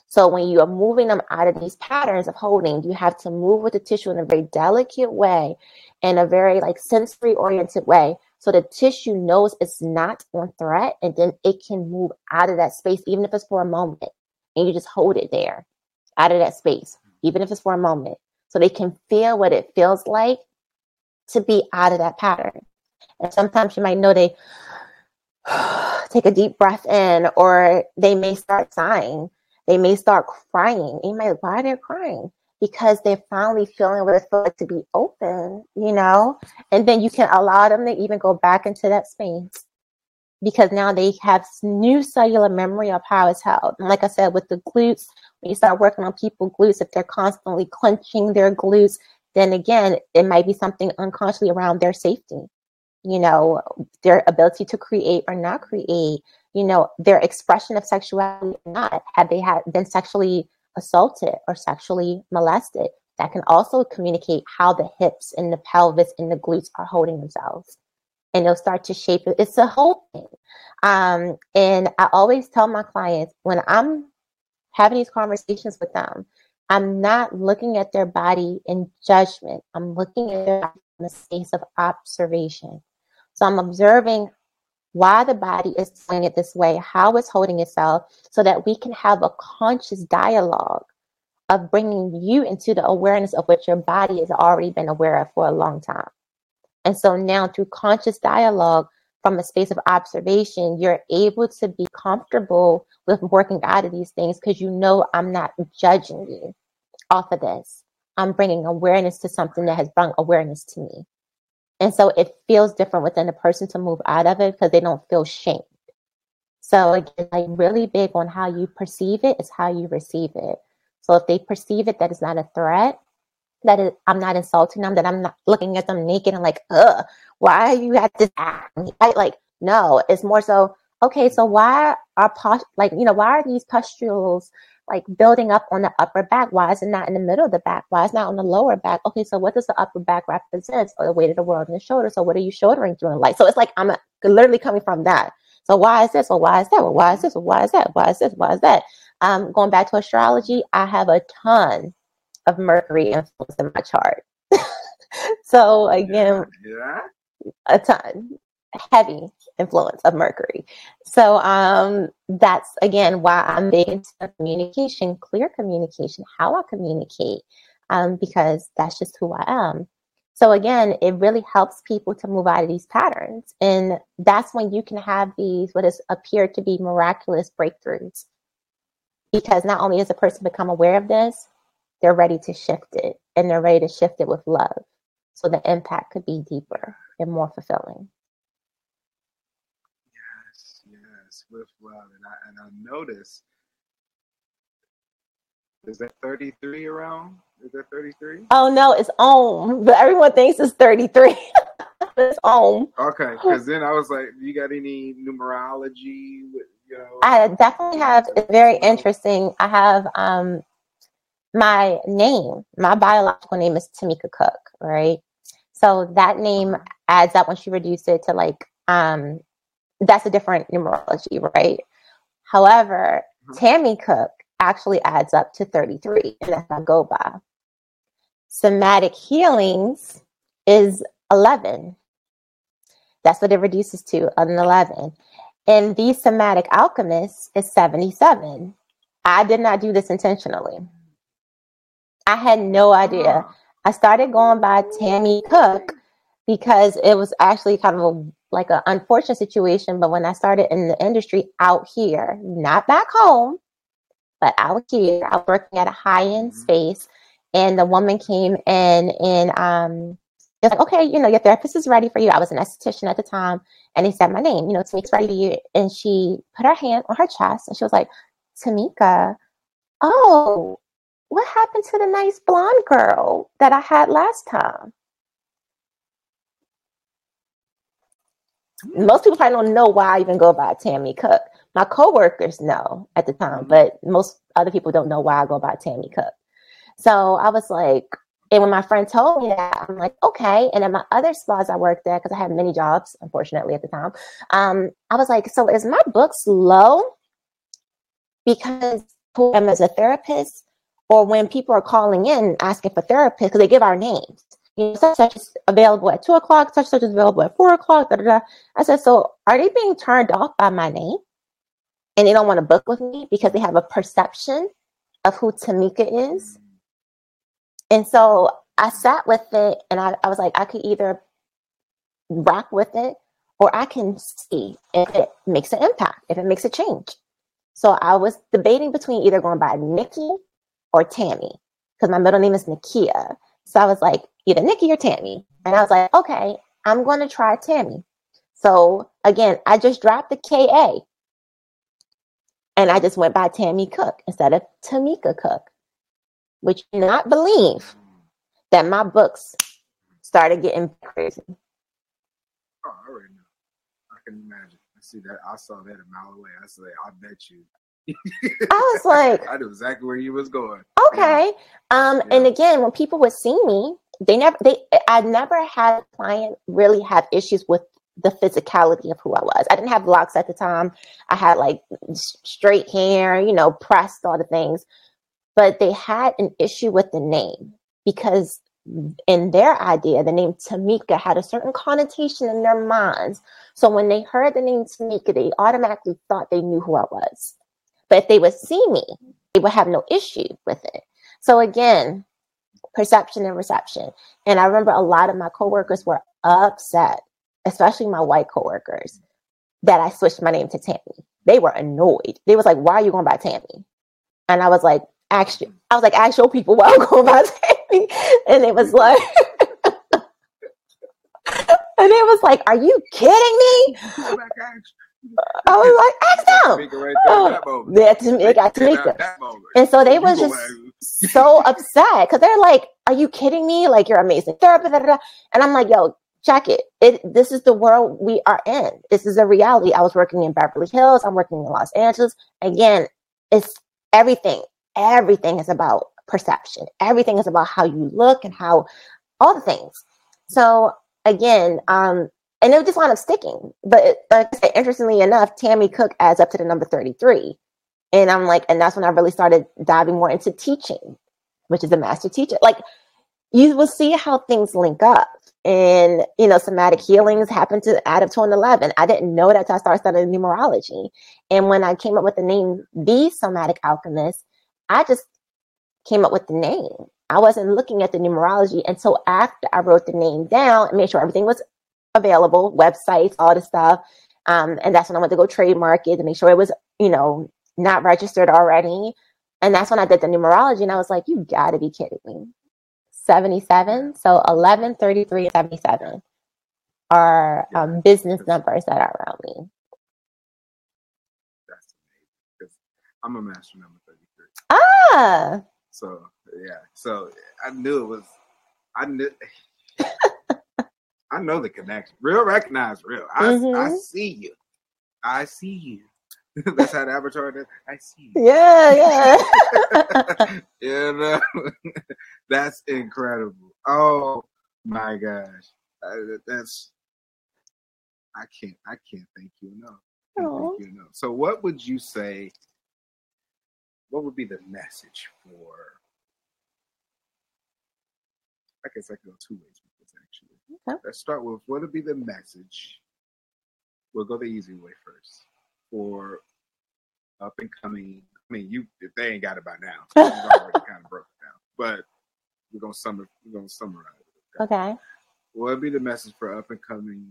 So when you are moving them out of these patterns of holding, you have to move with the tissue in a very delicate way, in a very like sensory oriented way. So the tissue knows it's not on threat and then it can move out of that space, even if it's for a moment. And you just hold it there out of that space, even if it's for a moment. So they can feel what it feels like to be out of that pattern. And sometimes you might know they take a deep breath in, or they may start sighing. They may start crying. You might, why they're crying? Because they're finally feeling what it's like to be open, you know? And then you can allow them to even go back into that space because now they have new cellular memory of how it's held. And like I said, with the glutes, when you start working on people glutes, if they're constantly clenching their glutes, then again, it might be something unconsciously around their safety you know, their ability to create or not create, you know, their expression of sexuality or not. Have they had been sexually assaulted or sexually molested? That can also communicate how the hips and the pelvis and the glutes are holding themselves. And they'll start to shape it. It's a whole thing. Um, and I always tell my clients when I'm having these conversations with them, I'm not looking at their body in judgment. I'm looking at their body in the space of observation. So I'm observing why the body is doing it this way, how it's holding itself, so that we can have a conscious dialogue of bringing you into the awareness of what your body has already been aware of for a long time. And so now, through conscious dialogue from a space of observation, you're able to be comfortable with working out of these things because you know I'm not judging you off of this. I'm bringing awareness to something that has brought awareness to me. And so it feels different within the person to move out of it because they don't feel shamed. So again, like really big on how you perceive it is how you receive it. So if they perceive it that it's not a threat, that is, I'm not insulting them, that I'm not looking at them naked and like, ugh, why you at this act? Like, no, it's more so, okay, so why are post like, you know, why are these pustules like building up on the upper back. Why is it not in the middle of the back? Why is it not on the lower back? Okay, so what does the upper back represent? Or the weight of the world in the shoulder. So what are you shouldering through in life? So it's like I'm literally coming from that. So why is this? Or why is that? Or why is this? Or why is that? Why is this? Why is that? Um, going back to astrology, I have a ton of Mercury influence in my chart. so again, yeah. a ton heavy influence of Mercury. So um, that's again why I'm big into communication, clear communication, how I communicate, um, because that's just who I am. So again, it really helps people to move out of these patterns, and that's when you can have these what is appear to be miraculous breakthroughs. Because not only does a person become aware of this, they're ready to shift it, and they're ready to shift it with love, so the impact could be deeper and more fulfilling. With love, and I and I noticed. Is that 33 around? Is that 33? Oh no, it's Om. But everyone thinks it's 33. it's Om. Okay, because then I was like, you got any numerology? With, you know, I definitely have. It's very interesting. I have um my name. My biological name is Tamika Cook, right? So that name adds up when she reduced it to like um that's a different numerology, right? However, mm-hmm. Tami Cook actually adds up to 33, and that's go by. Somatic healings is 11. That's what it reduces to, an 11. And the somatic alchemist is 77. I did not do this intentionally. I had no idea. I started going by Tami Cook because it was actually kind of a like an unfortunate situation. But when I started in the industry out here, not back home, but out here, I was working at a high end mm-hmm. space, and the woman came in and um, it's like, okay, you know, your therapist is ready for you. I was an esthetician at the time, and he said my name, you know, Tamika's ready for you. And she put her hand on her chest, and she was like, Tamika, oh, what happened to the nice blonde girl that I had last time? Most people probably don't know why I even go by Tami Cook. My coworkers know at the time, mm-hmm. but most other people don't know why I go by Tami Cook. So I was like, and when my friend told me that, I'm like, okay. And at my other spas I worked at, because I had many jobs, unfortunately, at the time, um, I was like, so is my books low because I'm as a therapist, or when people are calling in asking for therapist because they give our names? You know, such such is available at two o'clock, such such is available at four o'clock. Da, da, da. I said, so are they being turned off by my name, and they don't want to book with me because they have a perception of who Tamika is? And so I sat with it and I, I was like, I could either rock with it or I can see if it makes an impact, if it makes a change. So I was debating between either going by Nikki or Tami because my middle name is Nikia. So I was like, either Nikki or Tami. And I was like, okay, I'm going to try Tami. So again, I just dropped the KA and I just went by Tami Cook instead of Tamika Cook which you not believe that my books started getting crazy. Oh, I already know. I can imagine. I see that. I saw that a mile away. I said, I bet you. I was like, I knew exactly where you was going. Okay. Yeah. Um, yeah. and again, when people would see me, they never, they, I never had a client really have issues with the physicality of who I was. I didn't have locks at the time. I had like straight hair, you know, pressed all the things but they had an issue with the name because in their idea, the name Tamika had a certain connotation in their minds. So when they heard the name Tamika, they automatically thought they knew who I was. But if they would see me, they would have no issue with it. So again, perception and reception. And I remember a lot of my coworkers were upset, especially my white coworkers, that I switched my name to Tami. They were annoyed. They was like, "Why are you going by Tami?" And I was like, actual I was like actual people while going by Tami. And it was like And it was like, Are you kidding me? I was like, ask them. Right oh, that's it got Tamika. And so they was just so upset because they're like, Are you kidding me? Like you're amazing therapist. And I'm like, yo, check it. it. This is the world we are in. This is a reality. I was working in Beverly Hills. I'm working in Los Angeles. Again, it's everything everything is about perception. Everything is about how you look and how all the things. So again, um, and it just wound up sticking. But like I said, interestingly enough, Tami Cook adds up to the number 33. And I'm like, and that's when I really started diving more into teaching, which is a master teacher. Like you will see how things link up. And you know, somatic healings happen to add up to an 11. I didn't know that until I started studying numerology. And when I came up with the name The Somatic Alchemist, I just came up with the name. I wasn't looking at the numerology until after I wrote the name down and made sure everything was available, websites, all the stuff. Um, and that's when I went to go trademark it to make sure it was, you know, not registered already. And that's when I did the numerology and I was like, you gotta be kidding me. 77. So 11, 33, 77 are um, business numbers that are around me. That's amazing. I'm a master number 33. Ah. So yeah, so I knew it was. I knew. I know the connection. Real recognize real. I, mm-hmm. I see you. I see you. That's how the avatar does. I see you. Yeah, yeah. you know, that's incredible. Oh my gosh, that's. I can't. I can't thank you enough. Thank you enough. So, what would you say what would be the message for? I guess I could go two ways with this actually. Okay. Let's start with what would be the message. We'll go the easy way first for up and coming. I mean, you if they ain't got it by now, already kind of broke it down. But we're gonna summer we're gonna summarize it. Okay. okay. What would be the message for up and coming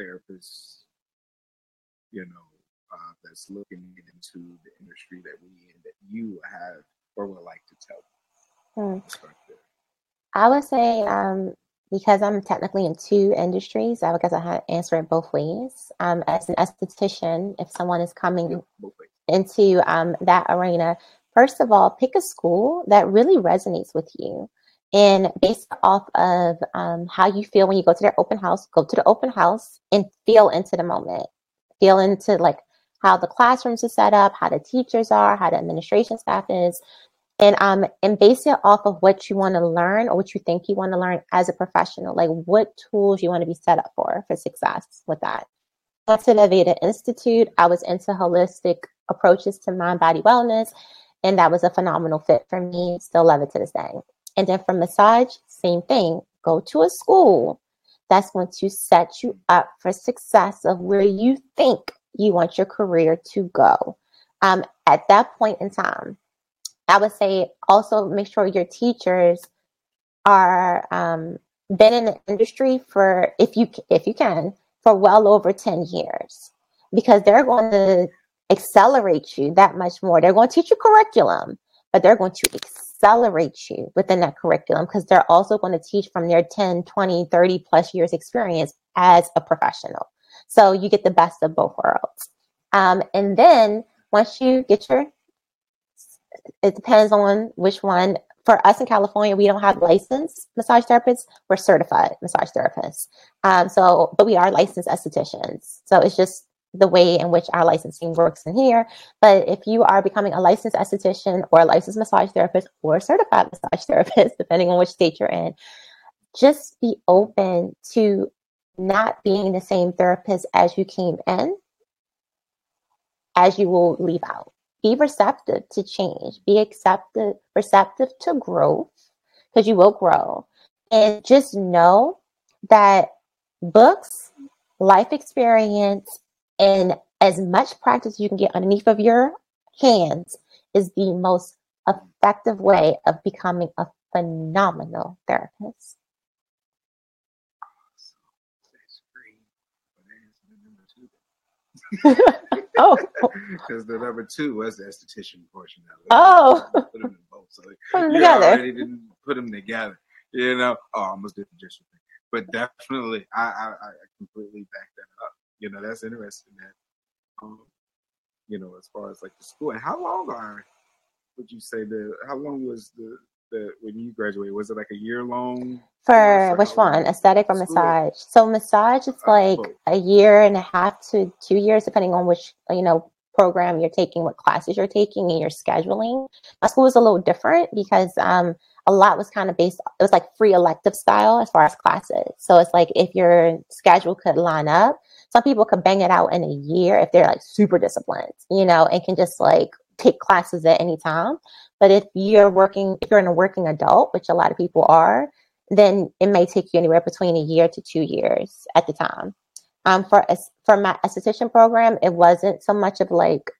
therapists, you know, uh, that's looking into the industry that we in that you have or would like to tell? Hmm. I would say um, because I'm technically in two industries, I guess I have to answer it both ways. Um, as an esthetician, if someone is coming into um, that arena, first of all, pick a school that really resonates with you. And based off of um, how you feel when you go to their open house, go to the open house and feel into the moment. Feel into like how the classrooms are set up, how the teachers are, how the administration staff is, and um and base it off of what you want to learn or what you think you want to learn as a professional. Like what tools you want to be set up for for success with that. At the Aveda Institute, I was into holistic approaches to mind body wellness, and that was a phenomenal fit for me. Still love it to this day. And then for massage, same thing. Go to a school that's going to set you up for success of where you think you want your career to go. Um, at that point in time, I would say also make sure your teachers are um, been in the industry for if you if you can for well over 10 years because they're going to accelerate you that much more. They're going to teach you curriculum, but they're going to accelerate you within that curriculum because they're also going to teach from their 10, 20, 30 plus years experience as a professional. So you get the best of both worlds. Um, and then once you get your, it depends on which one. For us in California, we don't have licensed massage therapists. We're certified massage therapists. Um, so, but we are licensed estheticians. So it's just the way in which our licensing works in here. But if you are becoming a licensed esthetician or a licensed massage therapist or a certified massage therapist, depending on which state you're in, just be open to not being the same therapist as you came in as you will leave out. Be receptive to change. Be accepted, receptive to growth because you will grow. And just know that books, life experience, and as much practice you can get underneath of your hands is the most effective way of becoming a phenomenal therapist. Oh, because the number two was the esthetician portion of it. Oh, put them in both, so put them together. already didn't put them together. You know, oh, I almost did the just but definitely, I, I, I completely back that up. You know, that's interesting. That, um, you know, as far as like the school and how long are would you say the how long was the the when you graduated was it like a year long? For which one? Aesthetic or massage? So massage is uh, like a year and a half to two years depending on which you know program you're taking what classes you're taking and your scheduling. My school was a little different because um a lot was kind of based it was like free elective style as far as classes. So it's like if your schedule could line up some people could bang it out in a year if they're like super disciplined you know and can just like take classes at any time but if you're working, if you're in a working adult, which a lot of people are, then it may take you anywhere between a year to two years at the time. Um, for for my esthetician program, it wasn't so much of like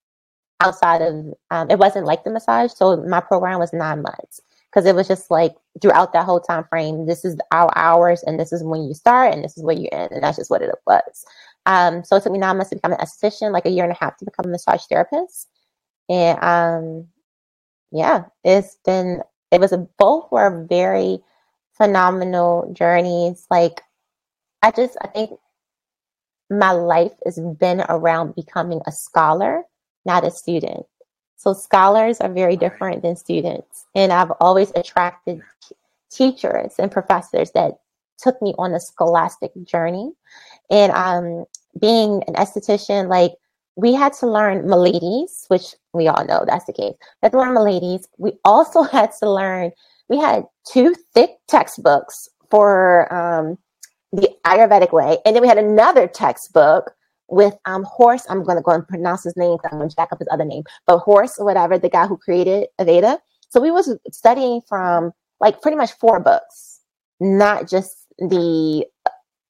outside of um, it wasn't like the massage. So my program was nine months because it was just like throughout that whole time frame. This is our hours, and this is when you start, and this is where you end, and that's just what it was. Um, so it took me nine months to become an esthetician, like a year and a half to become a massage therapist, and um, yeah, it's been, it was a, both were very phenomenal journeys. Like, I just, I think my life has been around becoming a scholar, not a student. So scholars are very different than students. And I've always attracted teachers and professors that took me on a scholastic journey. And um, being an esthetician, like we had to learn Milady's, which we all know that's the case. We had to learn Milady's. We also had to learn, we had two thick textbooks for um, the Ayurvedic way. And then we had another textbook with um, Horst. I'm going to go and pronounce his name I'm going to jack up his other name. But Horst, or whatever, the guy who created Aveda. So we was studying from like pretty much four books, not just the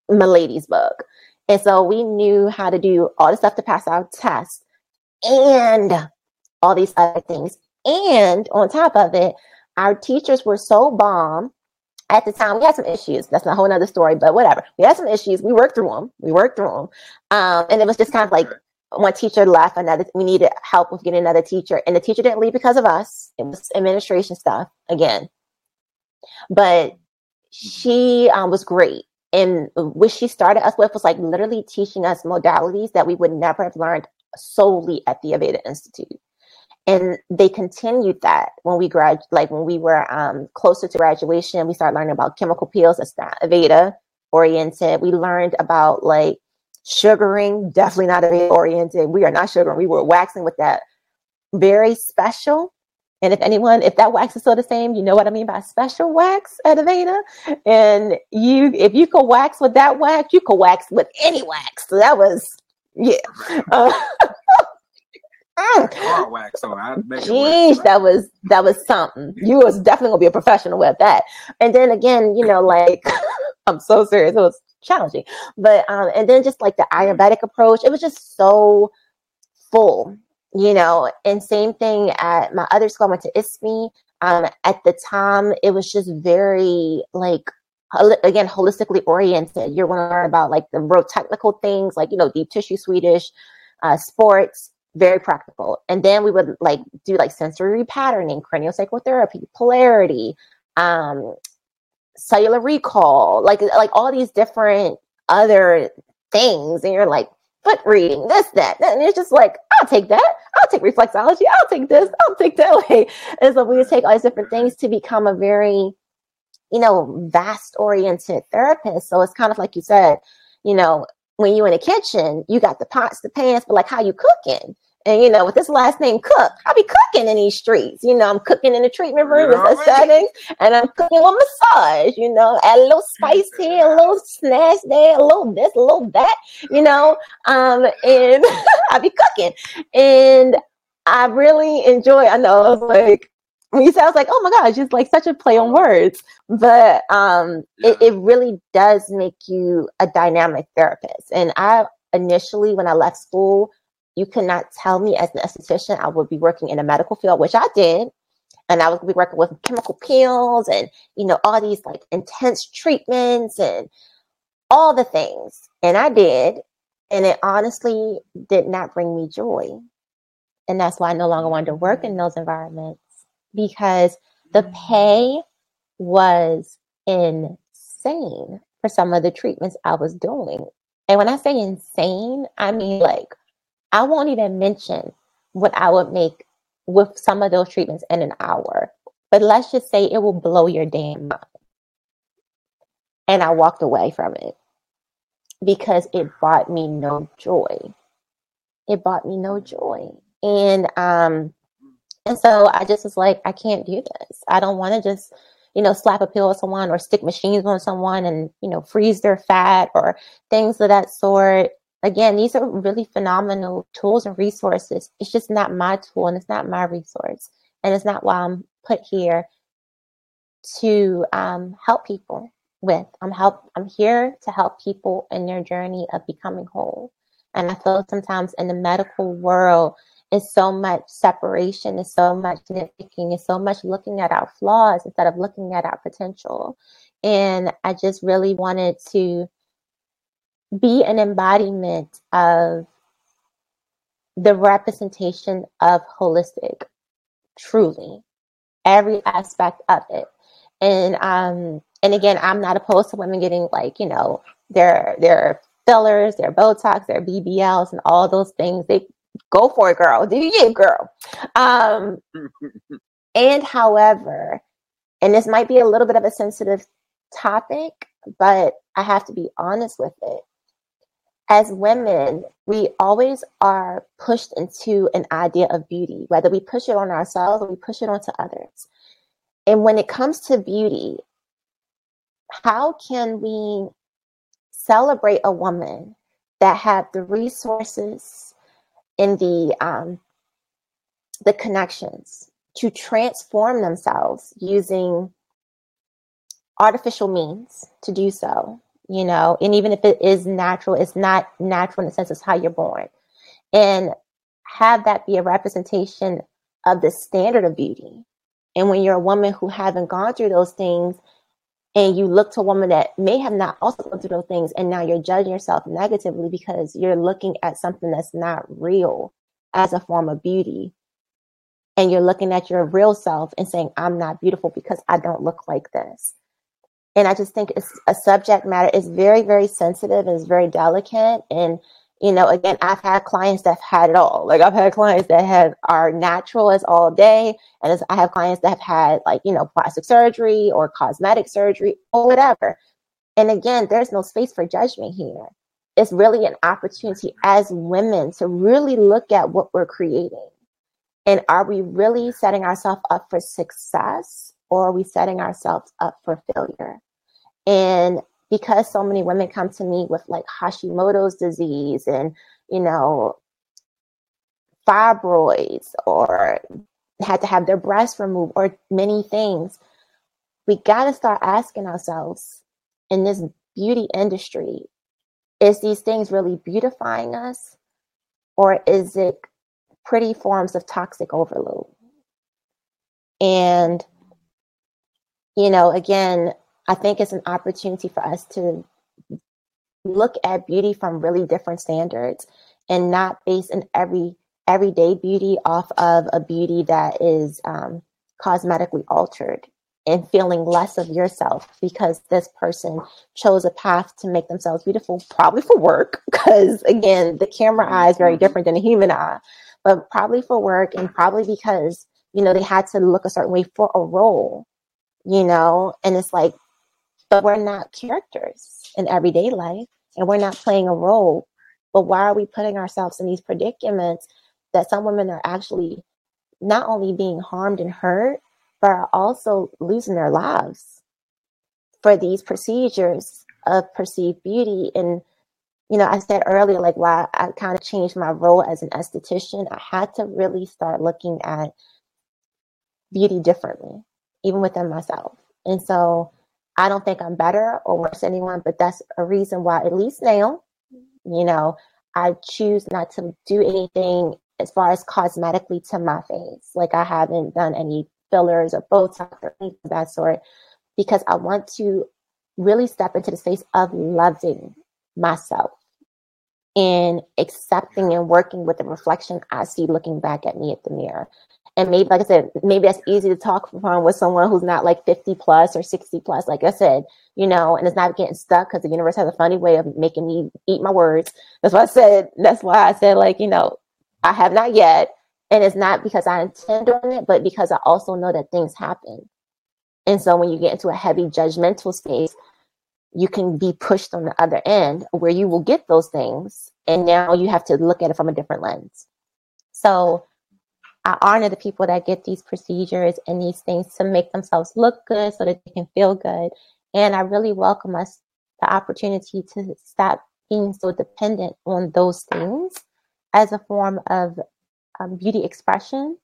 Milady's book. And so we knew how to do all the stuff to pass our tests and all these other things. And on top of it, our teachers were so bomb at the time we had some issues. That's a whole other story, but whatever. We had some issues. We worked through them. We worked through them. Um, and it was just kind of like one teacher left, another, we needed help with getting another teacher. And the teacher didn't leave because of us. It was administration stuff again. But she um, was great. And what she started us with was like literally teaching us modalities that we would never have learned solely at the Aveda Institute. And they continued that when we grad like when we were um, closer to graduation we started learning about chemical peels that's not aveda oriented. We learned about like sugaring definitely not aveda oriented. We are not sugaring. We were waxing with that. Very special and if anyone if that wax is still the same you know what i mean by special wax at aveda and you if you could wax with that wax you could wax with any wax so that was yeah uh, car wax on. I Jeez, that was that was something. You was definitely gonna be a professional with that. And then again, you know, like I'm so serious. It was challenging, but um, and then just like the Ayurvedic approach, it was just so full, you know. And same thing at my other school. I went to ISME. Um, at the time, it was just very like again holistically oriented. You're going to learn about like the real technical things, like you know, deep tissue Swedish, uh, sports very practical. And then we would like do like sensory patterning, craniosacral therapy, polarity, um, cellular recall, like like all these different other things. And you're like, foot reading, this, that. And it's just like, I'll take that. I'll take reflexology. I'll take this. I'll take that. Like, and so we would take all these different things to become a very, you know, vast oriented therapist. So it's kind of like you said, you know, when you in the kitchen, you got the pots, the pans, but like how you cooking. And you know, with this last name Cook, I'll be cooking in these streets. You know, I'm cooking in the treatment room with a setting, and I'm cooking with massage. You know, add a little spice here, a little snash there, a little this, a little that. You know, um, and I'll be cooking, and I really enjoy. I know, I was like, when you say, I was like, oh my gosh, it's like such a play on words, but um, yeah. it, it really does make you a dynamic therapist. And I initially, when I left school you cannot tell me as an esthetician I would be working in a medical field, which I did. And I would be working with chemical peels and, you know, all these like intense treatments and all the things. And I did. And it honestly did not bring me joy. And that's why I no longer wanted to work in those environments because the mm. pay was insane for some of the treatments I was doing. And when I say insane, I mean like I won't even mention what I would make with some of those treatments in an hour. But let's just say it will blow your damn mind. And I walked away from it because it brought me no joy. It brought me no joy. And um and so I just was like, I can't do this. I don't want to just, you know, slap a pill on someone or stick machines on someone and, you know, freeze their fat or things of that sort again, these are really phenomenal tools and resources. It's just not my tool and it's not my resource. And it's not why I'm put here to um, help people with. I'm help I'm here to help people in their journey of becoming whole. And I feel sometimes in the medical world is so much separation, is so much nitpicking, is so much looking at our flaws instead of looking at our potential. And I just really wanted to be an embodiment of the representation of holistic, truly, every aspect of it. And um, and again, I'm not opposed to women getting like you know their their fillers, their Botox, their BBLs, and all those things. They go for it, girl. Do you, girl? Um, and however, and this might be a little bit of a sensitive topic, but I have to be honest with it as women, we always are pushed into an idea of beauty, whether we push it on ourselves or we push it onto others. And when it comes to beauty, how can we celebrate a woman that have the resources and the um, the connections to transform themselves using artificial means to do so you know, and even if it is natural, it's not natural in the sense it's how you're born. And have that be a representation of the standard of beauty. And when you're a woman who haven't gone through those things and you look to a woman that may have not also gone through those things and now you're judging yourself negatively because you're looking at something that's not real as a form of beauty and you're looking at your real self and saying i'm not beautiful because i don't look like this and i just think it's a subject matter is very very sensitive and it's very delicate and you know, again, I've had clients that have had it all. Like I've had clients that have are natural as all day, and I have clients that have had like you know plastic surgery or cosmetic surgery or whatever. And again, there's no space for judgment here. It's really an opportunity as women to really look at what we're creating, and are we really setting ourselves up for success, or are we setting ourselves up for failure? And because so many women come to me with like Hashimoto's disease and, you know, fibroids or had to have their breasts removed or many things, we got to start asking ourselves in this beauty industry is these things really beautifying us or is it pretty forms of toxic overload? And, you know, again, I think it's an opportunity for us to look at beauty from really different standards and not base an every everyday beauty off of a beauty that is um, cosmetically altered and feeling less of yourself because this person chose a path to make themselves beautiful, probably for work, because again, the camera eye is very mm-hmm. different than a human eye, but probably for work and probably because, you know, they had to look a certain way for a role, you know, and it's like but we're not characters in everyday life and we're not playing a role. But why are we putting ourselves in these predicaments that some women are actually not only being harmed and hurt, but are also losing their lives for these procedures of perceived beauty? And, you know, I said earlier, like, why I kind of changed my role as an esthetician, I had to really start looking at beauty differently, even within myself. And so I don't think I'm better or worse than anyone, but that's a reason why, at least now, you know, I choose not to do anything as far as cosmetically to my face. Like I haven't done any fillers or Botox or anything of that sort because I want to really step into the space of loving myself and accepting and working with the reflection I see looking back at me at the mirror and maybe like i said maybe that's easy to talk from with someone who's not like 50 plus or 60 plus like i said you know and it's not getting stuck because the universe has a funny way of making me eat my words. That's why i said that's why i said like you know i have not yet and it's not because i intend on it but because i also know that things happen. And so when you get into a heavy judgmental space you can be pushed on the other end where you will get those things and now you have to look at it from a different lens. So I honor the people that get these procedures and these things to make themselves look good so that they can feel good. And I really welcome us the opportunity to stop being so dependent on those things as a form of um, beauty expression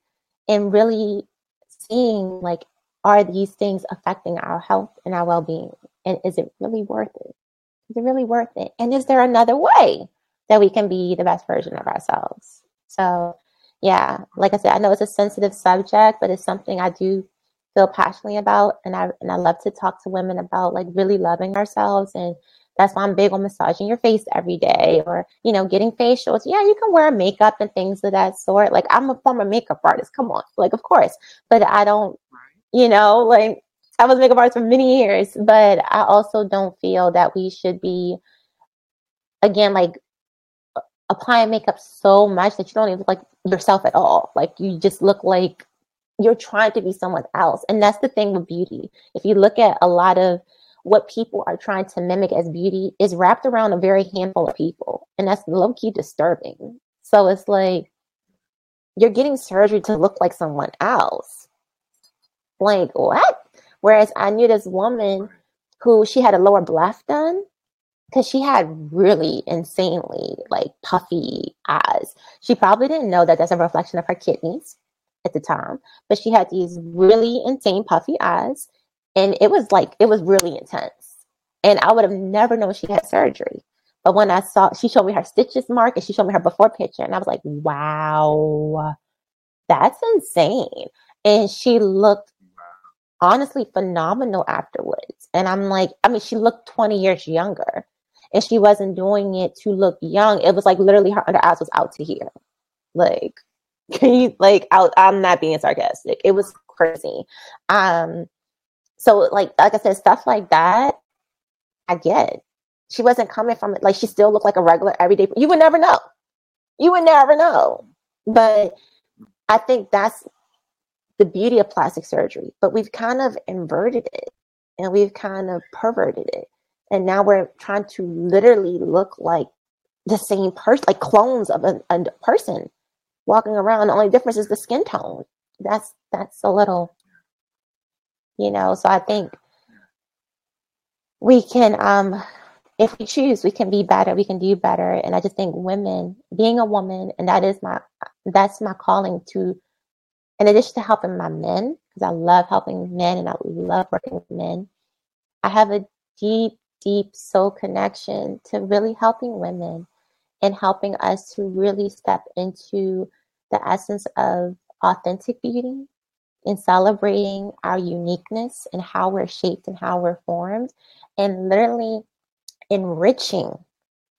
and really seeing like, are these things affecting our health and our well being? And is it really worth it? Is it really worth it? And is there another way that we can be the best version of ourselves? So yeah, like I said, I know it's a sensitive subject, but it's something I do feel passionately about, and I and I love to talk to women about like really loving ourselves, and that's why I'm big on massaging your face every day, or you know, getting facials. Yeah, you can wear makeup and things of that sort. Like I'm a former makeup artist. Come on, like of course, but I don't, you know, like I was a makeup artist for many years, but I also don't feel that we should be, again, like applying makeup so much that you don't even look like yourself at all. Like you just look like you're trying to be someone else. And that's the thing with beauty. If you look at a lot of what people are trying to mimic as beauty is wrapped around a very handful of people. And that's low key disturbing. So it's like you're getting surgery to look like someone else. Like what? Whereas I knew this woman who she had a lower bleph done because she had really insanely like puffy eyes. She probably didn't know that that's a reflection of her kidneys at the time, but she had these really insane puffy eyes, and it was like it was really intense. And I would have never known she had surgery. But when I saw, she showed me her stitches mark, and she showed me her before picture, and I was like, "Wow, that's insane!" And she looked honestly phenomenal afterwards. And I'm like, I mean, she looked 20 years younger and she wasn't doing it to look young. It was like literally her under eyes was out to here. Like, can you like I'm not being sarcastic. It was crazy. Um so like like I said, stuff like that, I get. She wasn't coming from it like she still looked like a regular everyday you would never know. You would never know. But I think that's the beauty of plastic surgery. But we've kind of inverted it and we've kind of perverted it. And now we're trying to literally look like the same person, like clones of a, a person walking around. The only difference is the skin tone. That's that's a little, you know. So I think we can, um, if we choose, we can be better. We can do better. And I just think women, being a woman, and that is my that's my calling to. In addition to helping my men, because I love helping men and I love working with men, I have a deep, deep soul connection to really helping women and helping us to really step into the essence of authentic beauty and celebrating our uniqueness and how we're shaped and how we're formed and literally enriching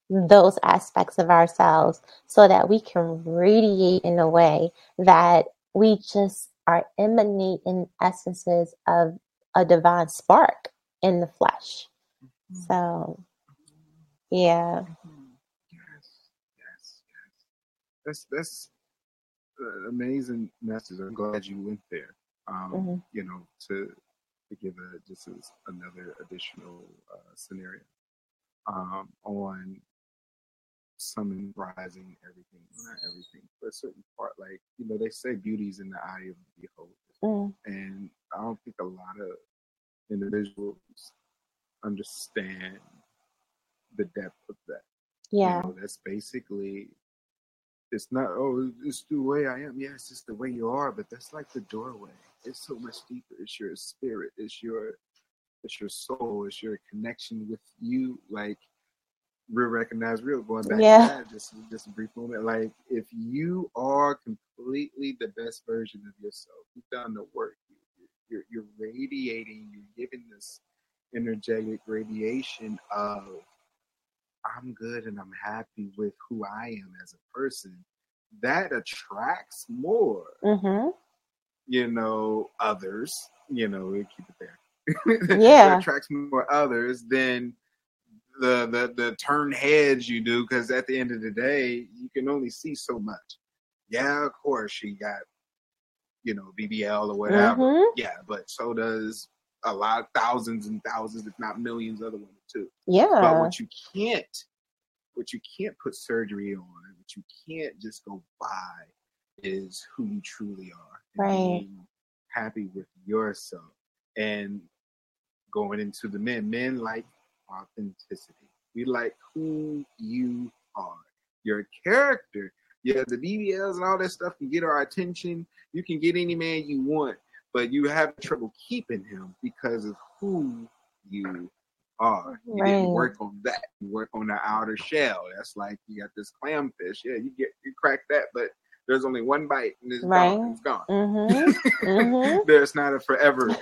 those aspects of ourselves so that we can radiate in a way that we just are emanating essences of a divine spark in the flesh. Mm-hmm. So, yeah. Mm-hmm. Yes, yes, yes. That's that's an amazing message. I'm glad you went there. Um, mm-hmm. You know, to to give a just as another additional uh, scenario um, on summarizing everything, not everything, but a certain part. Like you know, they say beauty's in the eye of the beholder, mm. and I don't think a lot of individuals understand the depth of that. Yeah, you know, that's basically it's not oh it's the way I am. Yes, it's the way you are, but that's like the doorway. It's so much deeper. It's your spirit. It's your it's your soul. It's your connection with you. Like real recognize real. Going back yeah. to that, just just a brief moment. Like if you are completely the best version of yourself, you've done the work. You're you're radiating. You're giving this energetic radiation of I'm good and I'm happy with who I am as a person, that attracts more, mm-hmm. you know, others, you know, we keep it there. Yeah. attracts more others than the, the, the turn heads you do. Cause at the end of the day, you can only see so much. Yeah, of course she got, you know, BBL or whatever. Mm-hmm. Yeah. But so does a lot, of thousands and thousands, if not millions, other women too. Yeah. But what you can't, what you can't put surgery on, what you can't just go by, is who you truly are. Right. Being happy with yourself and going into the men. Men like authenticity. We like who you are. Your character. Yeah, the BBLs and all that stuff can get our attention. You can get any man you want, but you have trouble keeping him because of who you are. You right. didn't work on that. You work on the outer shell. That's like you got this clamfish. Yeah, you get you crack that, but there's only one bite and it's right. gone. It's gone. Mm-hmm. mm-hmm. there's not a forever.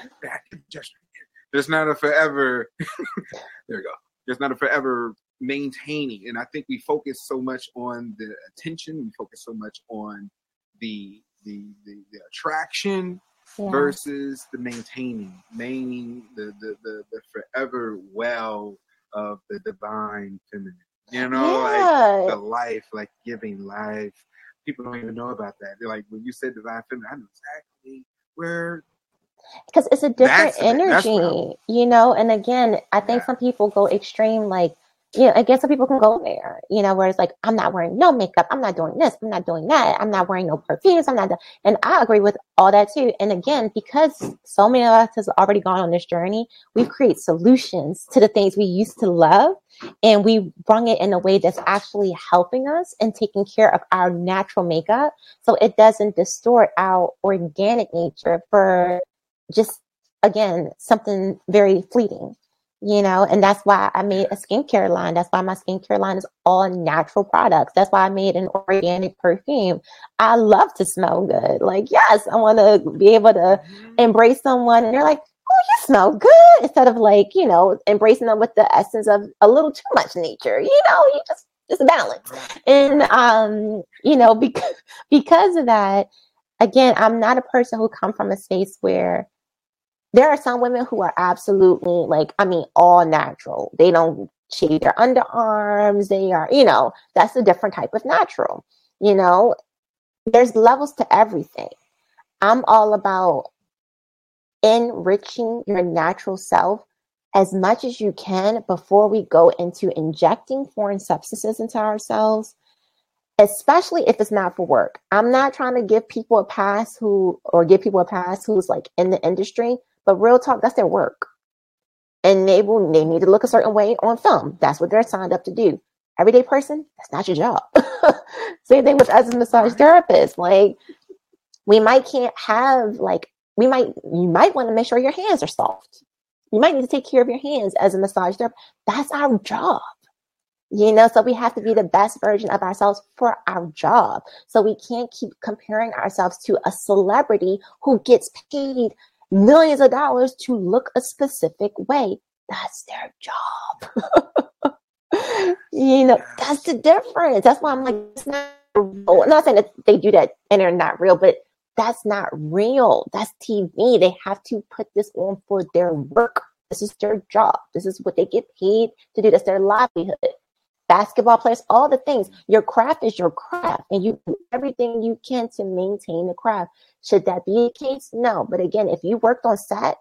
There's not a forever. there you go. There's not a forever maintaining, and I think we focus so much on the attention. We focus so much on the the the, the attraction yeah. versus the maintaining, maintaining the, the, the, the forever well of the divine feminine. You know, yeah. like the life, like giving life. People don't even know about that. They're like, when you said divine feminine, I know exactly where because it's a different energy, you know. And again, I think yeah. some people go extreme, like you know, I guess some people can go there, you know, where it's like, I'm not wearing no makeup. I'm not doing this. I'm not doing that. I'm not wearing no perfumes. I'm not, do-. and I agree with all that too. And again, because so many of us has already gone on this journey, we create solutions to the things we used to love. And we bring it in a way that's actually helping us and taking care of our natural makeup. So it doesn't distort our organic nature for just, again, something very fleeting you know, and that's why I made a skincare line. That's why my skincare line is all natural products. That's why I made an organic perfume. I love to smell good. Like, yes, I want to be able to mm-hmm. embrace someone, and they're like, oh, you smell good, instead of like, you know, embracing them with the essence of a little too much nature. You know, you just just a balance. And um, you know, because because of that, again, I'm not a person who come from a space where there are some women who are absolutely like, I mean, all natural. They don't shave their underarms. They are, you know, that's a different type of natural. You know, there's levels to everything. I'm all about enriching your natural self as much as you can before we go into injecting foreign substances into ourselves, especially if it's not for work. I'm not trying to give people a pass who, or give people a pass who's like in the industry, but real talk, that's their work. And they will, they need to look a certain way on film. That's what they're signed up to do. Everyday person, that's not your job. Same thing with us as a massage therapists. Like, we might can't have like we might you might want to make sure your hands are soft you might need to take care of your hands as a massage therapist. That's our job. You know, so we have to be the best version of ourselves for our job. So we can't keep comparing ourselves to a celebrity who gets paid millions of dollars to look a specific way. That's their job. you know, that's the difference. That's why I'm like, it's not, I'm not saying that they do that and they're not real, but that's not real. That's TV. They have to put this on for their work. This is their job. This is what they get paid to do. That's their livelihood. Basketball players, all the things. Your craft is your craft, and you do everything you can to maintain the craft. Should that be the case? No. But again, if you worked on set,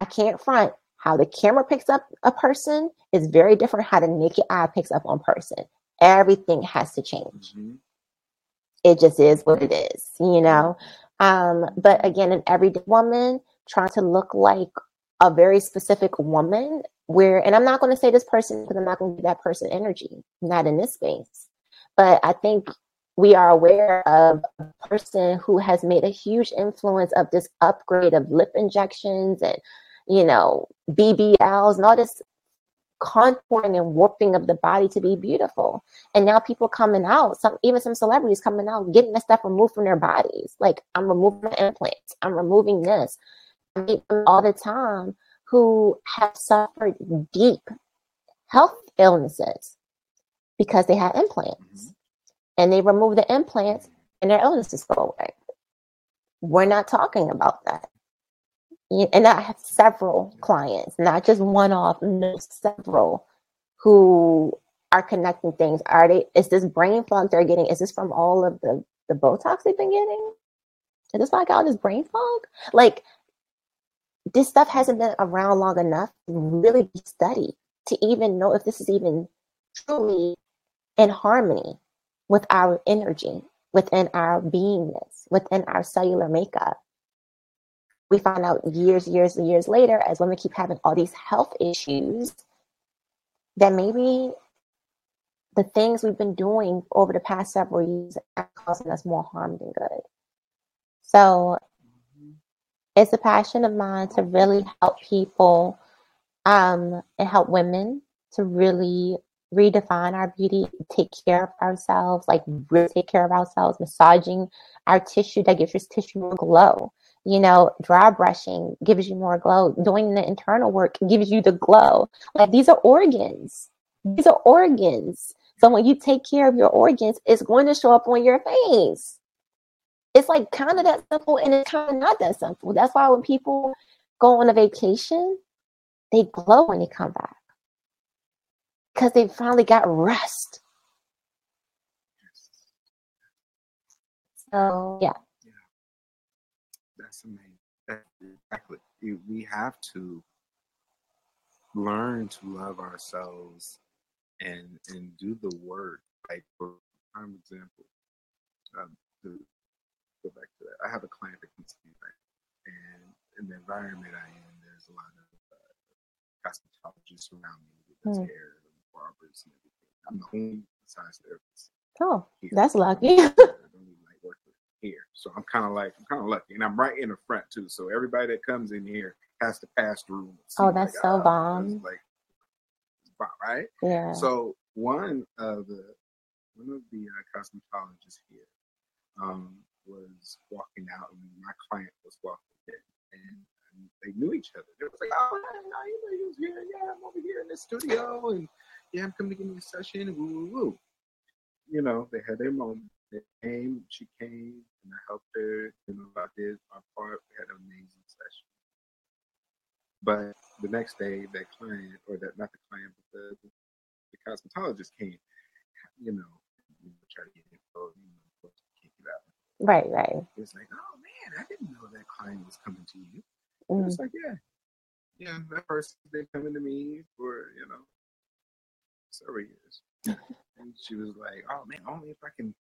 I can't front. How the camera picks up a person is very different. How the naked eye picks up on person. Everything has to change. Mm-hmm it just is what it is, you know. Um, but again, an everyday woman trying to look like a very specific woman, where, and I'm not going to say this person because I'm not going to give that person energy, not in this space. But I think we are aware of a person who has made a huge influence of this upgrade of lip injections and, you know, BBLs and all this contouring and warping of the body to be beautiful. And now people coming out, some even some celebrities coming out, getting that stuff removed from their bodies. Like I'm removing implants, I'm removing this. I meet them all the time who have suffered deep health illnesses because they had implants. Mm-hmm. And they remove the implants and their illnesses go away. We're not talking about that and I have several clients, not just one off, no, several who are connecting things. Are they, is this brain fog they're getting, is this from all of the, the Botox they've been getting? Is this like all this brain fog? Like, this stuff hasn't been around long enough to really be studied to even know if this is even truly in harmony with our energy, within our beingness, within our cellular makeup we find out years, years, and years later, as women keep having all these health issues, that maybe the things we've been doing over the past several years are causing us more harm than good. So it's a passion of mine to really help people um, and help women to really redefine our beauty, take care of ourselves, like really take care of ourselves, massaging our tissue that gives your tissue more glow you know, dry brushing gives you more glow. Doing the internal work gives you the glow. Like these are organs. These are organs. So when you take care of your organs, it's going to show up on your face. It's like kind of that simple and it's kind of not that simple. That's why when people go on a vacation, they glow when they come back because they finally got rest. So, yeah that's amazing. Exactly. We have to learn to love ourselves and and do the work. Like for prime example, um, to go back to that, I have a client that keeps me, right? And in the environment I am, there's a lot of uh, cosmetologists around me with mm. hair, and barbers, and everything. I'm the only massage therapist. Oh, here. that's lucky. here. So I'm kind of like, I'm kind of lucky. And I'm right in the front too. So everybody that comes in here has to pass through. Oh, that's like, so oh, bomb. Like, bomb, right? Yeah. So one of the, one of the uh, cosmetologists here um, was walking out and my client was walking in and, and they knew each other. They was like, oh, yeah, you know, he was here. Yeah, I'm over here in the studio, and yeah, I'm coming to give me a session. Woo, woo, woo. You know, they had their moment. They came, she came, and I helped her. You know, I did my part. We had an amazing session. But the next day, that client, or that not the client, but the, the, cosmetologist came. You know, try to get info. You know, Right, right. It's like, oh man, I didn't know that client was coming to you. Mm. It's like, yeah, yeah, that person's been coming to me for you know several years, and she was like, oh man, only if I can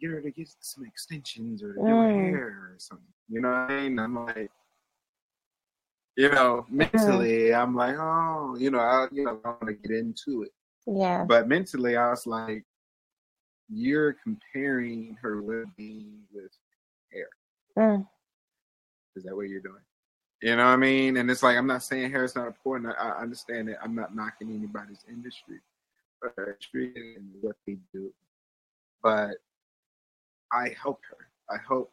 get her to get some extensions or to do her Mm. hair or something. You know what I mean? I'm like, you know, mentally, I'm like, oh, you know, I, you know, I want to get into it, Yeah. but mentally, I was like, you're comparing her well-being with Mm. Is that what you're doing? You know what I mean? And it's like I'm not saying hair is not important. I, I understand it. I'm not knocking anybody's industry or industry and what they do, but I help her. I hope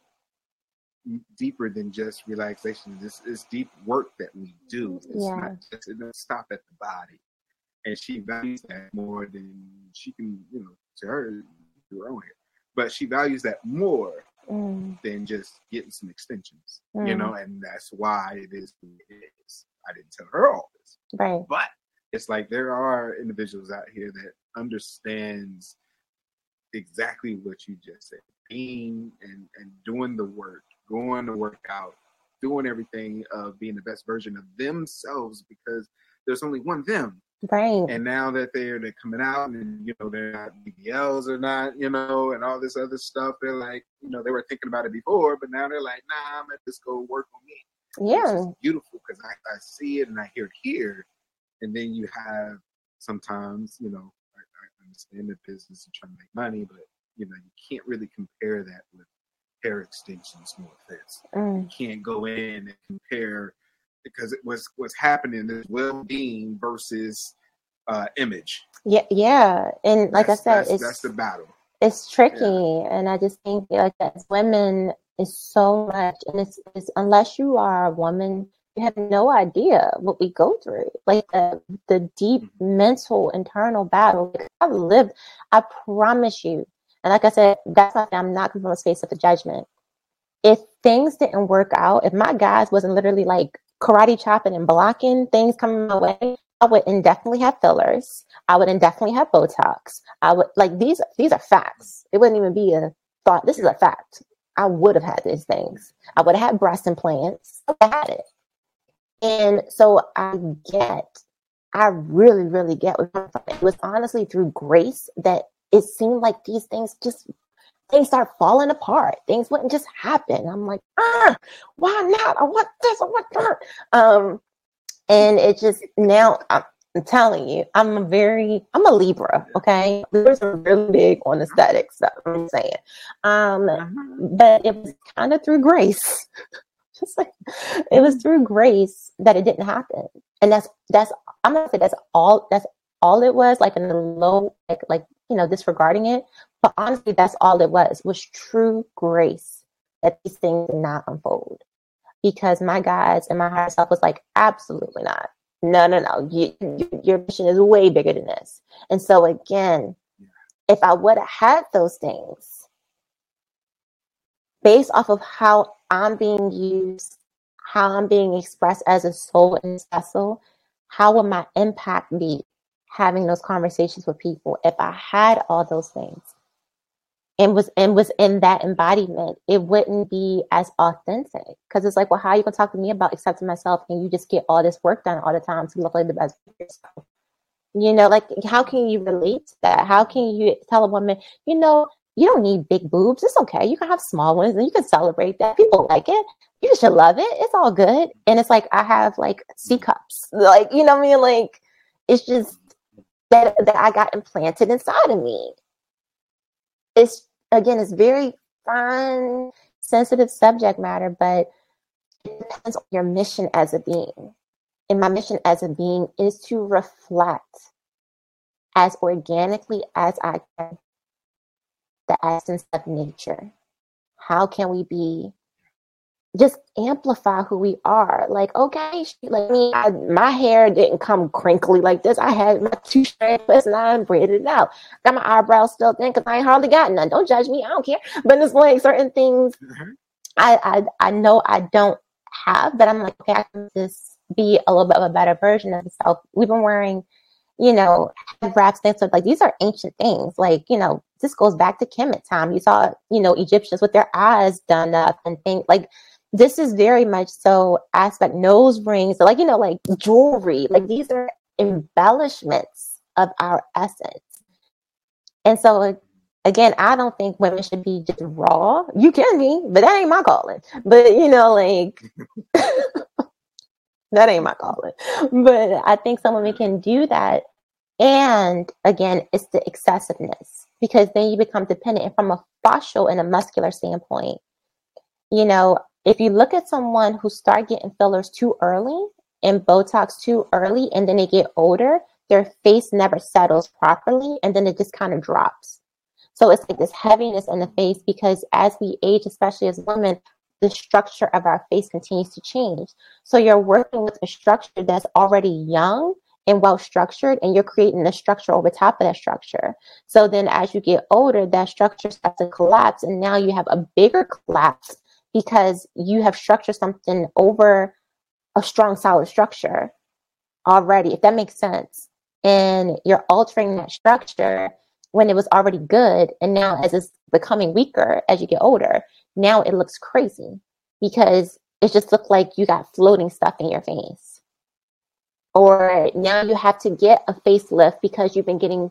deeper than just relaxation. This is deep work that we do. It's Yeah. not just it doesn't stop at the body, and she values that more than she can. You know, to her, but she values that more Mm. than just getting some extensions, you Mm. know, and that's why it is it is. I didn't tell her all this, Right. but it's like there are individuals out here that understands exactly what you just said, being and and doing the work, going to work out, doing everything of being the best version of themselves because there's only one them. Right. And now that they're they're coming out and you know they're not BBLs or not, you know, and all this other stuff, they're like, you know, they were thinking about it before, but now they're like, nah, I'm gonna just go work on me. Yeah. beautiful because I, I see it and I hear it here. And then you have sometimes, you know, I, I understand the business and trying to make money, but you know, you can't really compare that with hair extensions, no offense. Mm. You can't go in and compare because it was what's happening is well being versus uh image. Yeah. Yeah. And like That's- I said, that's, it's that's the battle. it's tricky and i just think like as women is so much and it's, it's unless you are a woman you have no idea what we go through like the, the deep mental internal battle Like, i've lived i promise you and like i said that's not i'm not coming from a space of a judgment if things didn't work out if my guys wasn't literally like karate chopping and blocking things coming my way i would indefinitely have fillers i would indefinitely have botox I would like these. These are facts. It wouldn't even be a thought. This is a fact. I would have had these things. I would have had breast implants. I had it. And so I get. I really, really get what. It was honestly through grace that it seemed like these things just things start falling apart. Things wouldn't just happen. I'm like, ah, why not? I want this. I want that. Um, and it just now. I'm, I'm telling you, I'm a very, I'm a Libra, okay? Libras are really big on aesthetic stuff, I'm saying. Um, but it was kind of through grace. Just like, it was through grace that it didn't happen. And that's, that's, I'm gonna say that's all, that's all it was, like in the low, like, like, you know, disregarding it. But honestly, that's all it was, was true grace that these things did not unfold. Because my guys and my higher self was like, absolutely not no, no, no. You, you, your mission is way bigger than this. And so again, if I would have had those things based off of how I'm being used, how I'm being expressed as a soul this vessel, how would my impact be having those conversations with people if I had all those things? and was and was in that embodiment, it wouldn't be as authentic. Because it's like, well, how are you gonna talk to me about accepting myself and you just get all this work done all the time to look like the best yourself? You know, like how can you relate to that? How can you tell a woman, you know, you don't need big boobs. It's okay. You can have small ones and you can celebrate that. People like it. You just should love it. It's all good. And it's like I have like C cups. Like, you know what I mean? Like it's just that that I got implanted inside of me. It's again, it's very fun, sensitive subject matter, but it depends on your mission as a being. And my mission as a being is to reflect as organically as I can the essence of nature. How can we be just amplify who we are. Like, okay, like me, I, my hair didn't come crinkly like this. I had my two strand plus nine braided out. Got my eyebrows still thin because I ain't hardly got none. Don't judge me. I don't care. But it's like certain things mm-hmm. I, I I know I don't have, but I'm like, okay, I can just be a little bit of a better version of myself. We've been wearing, you know, wraps, and things like these are ancient things. Like, you know, this goes back to Kemet time. You saw, you know, Egyptians with their eyes done up and things like this is very much so aspect nose rings, like you know, like jewelry. Like these are embellishments of our essence. And so again, I don't think women should be just raw. You can be, but that ain't my calling. But you know, like that ain't my calling. But I think some women can do that. And again, it's the excessiveness because then you become dependent. And from a fascial and a muscular standpoint, you know, if you look at someone who start getting fillers too early and Botox too early, and then they get older, their face never settles properly, and then it just kind of drops. So it's like this heaviness in the face because as we age, especially as women, the structure of our face continues to change. So you're working with a structure that's already young and well structured, and you're creating a structure over top of that structure. So then as you get older, that structure starts to collapse, and now you have a bigger collapse because you have structured something over a strong, solid structure already, if that makes sense. And you're altering that structure when it was already good. And now, as it's becoming weaker as you get older, now it looks crazy because it just looked like you got floating stuff in your face. Or now you have to get a facelift because you've been getting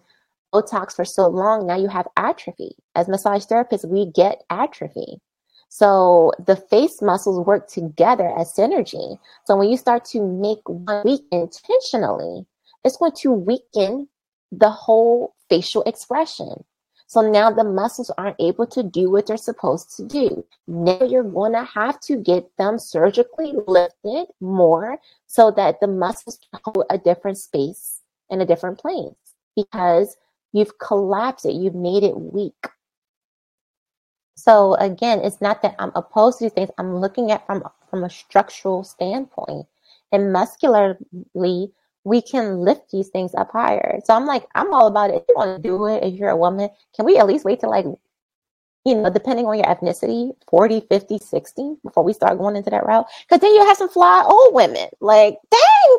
Botox for so long. Now you have atrophy. As massage therapists, we get atrophy. So the face muscles work together as synergy. So when you start to make one weak intentionally, it's going to weaken the whole facial expression. So now the muscles aren't able to do what they're supposed to do. Now you're going to have to get them surgically lifted more so that the muscles hold a different space and a different place because you've collapsed it, you've made it weak. So again, it's not that I'm opposed to these things. I'm looking at from from a structural standpoint. And muscularly, we can lift these things up higher. So I'm like, I'm all about it. If you want to do it, if you're a woman, can we at least wait till like, you know, depending on your ethnicity, 40, 50, 60 before we start going into that route? Because then you have some fly old women. Like, dang,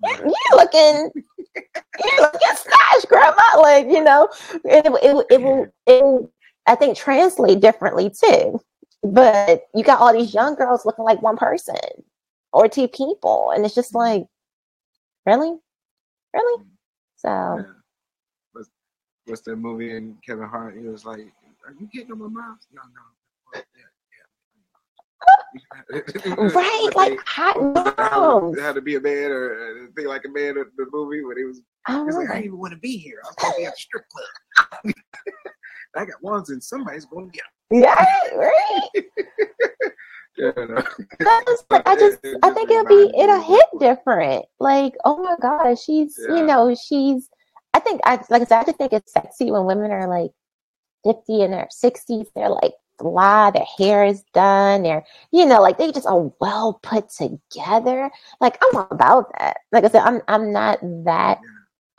grandma, you're looking, you're looking snatched, grandma. Like, you know, it, it, it, it will, it will I think translate differently too. But you got all these young girls looking like one person or two people, and it's just like, really, really. So, yeah. what's, what's that movie in Kevin Hart? He was like, "Are you getting on my mouth?" No, no. right, like hot dogs. How to be a man or uh, like a man in the movie when he was. I he was like, I didn't even want to be here. I was going to be at the strip club. I got ones and somebody's going to get them. Yeah, right. yeah, no. I just, I think it'll be, it'll hit different. Like, oh my God, she's, yeah. you know, she's, I think, I like I said, I just think it's sexy when women are like 50 in their 60s. They're like fly, their hair is done, they're, you know, like they just are well put together. Like, I'm all about that. Like I said, I'm, I'm not that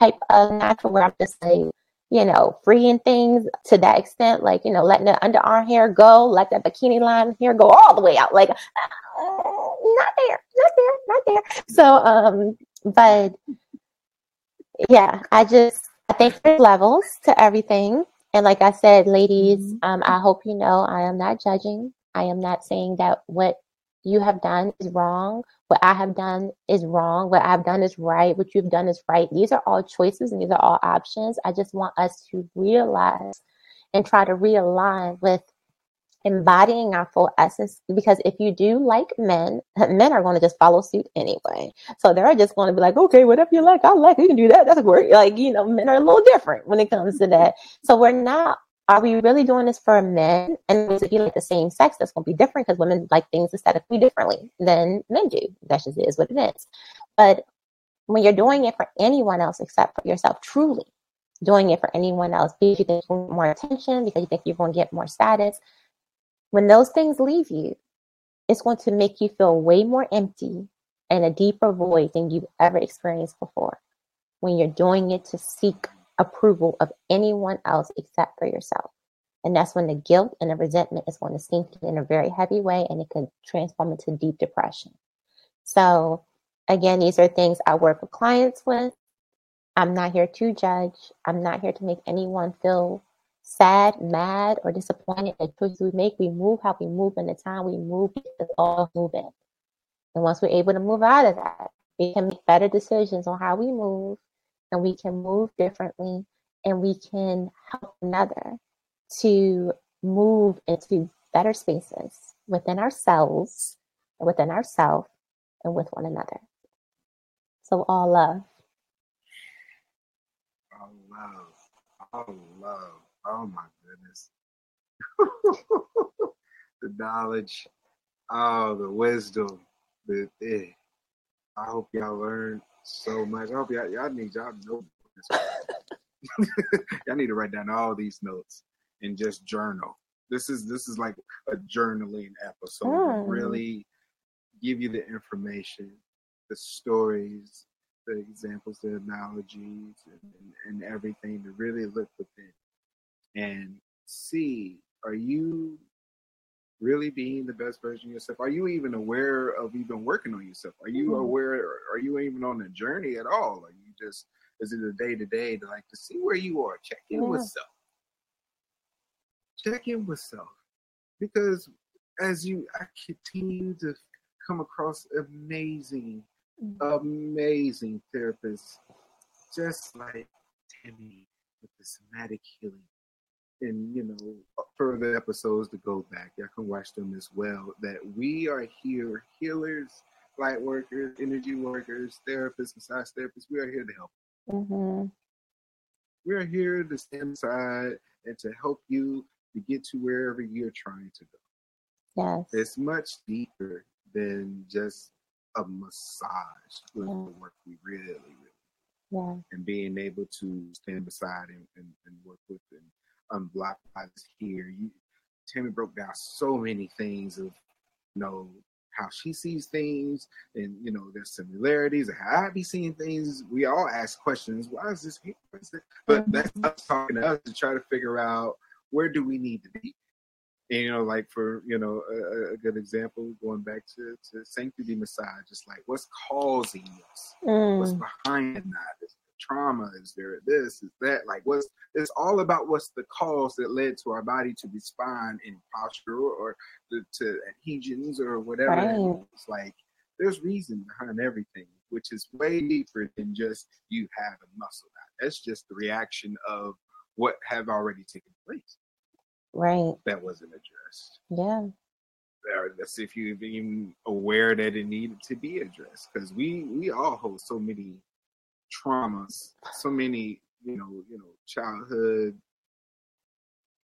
type of natural where I'm just like, you know, freeing things to that extent, like, you know, letting the underarm hair go, let that bikini line hair go all the way out. Like, uh, not there, not there, not there. So, um, but yeah, I just, I think there's levels to everything. And like I said, ladies, mm-hmm. um, I hope you know I am not judging. I am not saying that what you have done is wrong what I have done is wrong. What I've done is right. What you've done is right. These are all choices and these are all options. I just want us to realize and try to realign with embodying our full essence because if you do like men men are going to just follow suit anyway so they're just going to be like okay whatever you like i like you can do that that's great like you know men are a little different when it comes to that so we're not are we really doing this for men? And if you like the same sex, that's going to be different because women like things aesthetically differently than men do. That just is what it is. But when you're doing it for anyone else except for yourself, truly doing it for anyone else, because you think you want more attention, because you think you're going to get more status, when those things leave you, it's going to make you feel way more empty and a deeper void than you've ever experienced before when you're doing it to seek approval of anyone else except for yourself. And that's when the guilt and the resentment is going to sink in a very heavy way and it could transform into deep depression. So, again, these are things I work with clients with. I'm not here to judge. I'm not here to make anyone feel sad, mad, or disappointed at choices we make. We move how we move and the time we move because all moving. And once we're able to move out of that, we can make better decisions on how we move and we can move differently and we can help another to move into better spaces within ourselves, within ourselves, and with one another. So all love. All love. All love. Oh my goodness. the knowledge, oh, the wisdom, the eh. I hope y'all learned so much. I hope y'all, y'all need y'all know. y'all need to write down all these notes and just journal. This is this is like a journaling episode. Mm. Really give you the information, the stories, the examples, the analogies, and, and, and everything to really look within and see are you really being the best version of yourself? Are you even aware of even working on yourself? Are you mm-hmm. aware? Are you even on a journey at all? Are you just is it a day to day to like to see where you are? Check in yeah. with self check in with self because as you I continue to come across amazing, mm. amazing therapists, just like Timmy with the somatic healing. And you know, further episodes to go back, y'all can watch them as well. That we are here, healers, light workers, energy workers, therapists, massage therapists. We are here to help. Mm-hmm. We are here to stand aside and to help you to get to wherever you're trying to go. Yes. It's much deeper than just a massage with yeah. the work we really, really yeah. And being able to stand beside and, and, and work with and unblock us here. You Tami broke down so many things of you know how she sees things and you know there's similarities and how I be seeing things. We all ask questions. Why is this here? But mm-hmm. that's us talking to us to try to figure out where do we need to be? And, you know, like for you know a, a, good example, going back to to sanctity massage, it's like what's causing this? Mm. What's behind that? Trauma? Is there this? Is that? Like what's? It's all about what's the cause that led to our body to respond in posture or to, to adhesions or whatever. Right. It's like there's reason behind everything, which is way deeper than just you have a muscle. That's just the reaction of what have already taken place. Right. That wasn't addressed. Yeah. Let's if you're even aware that it needed to be addressed. Because we we all hold so many traumas, so many, you know, you know, childhood,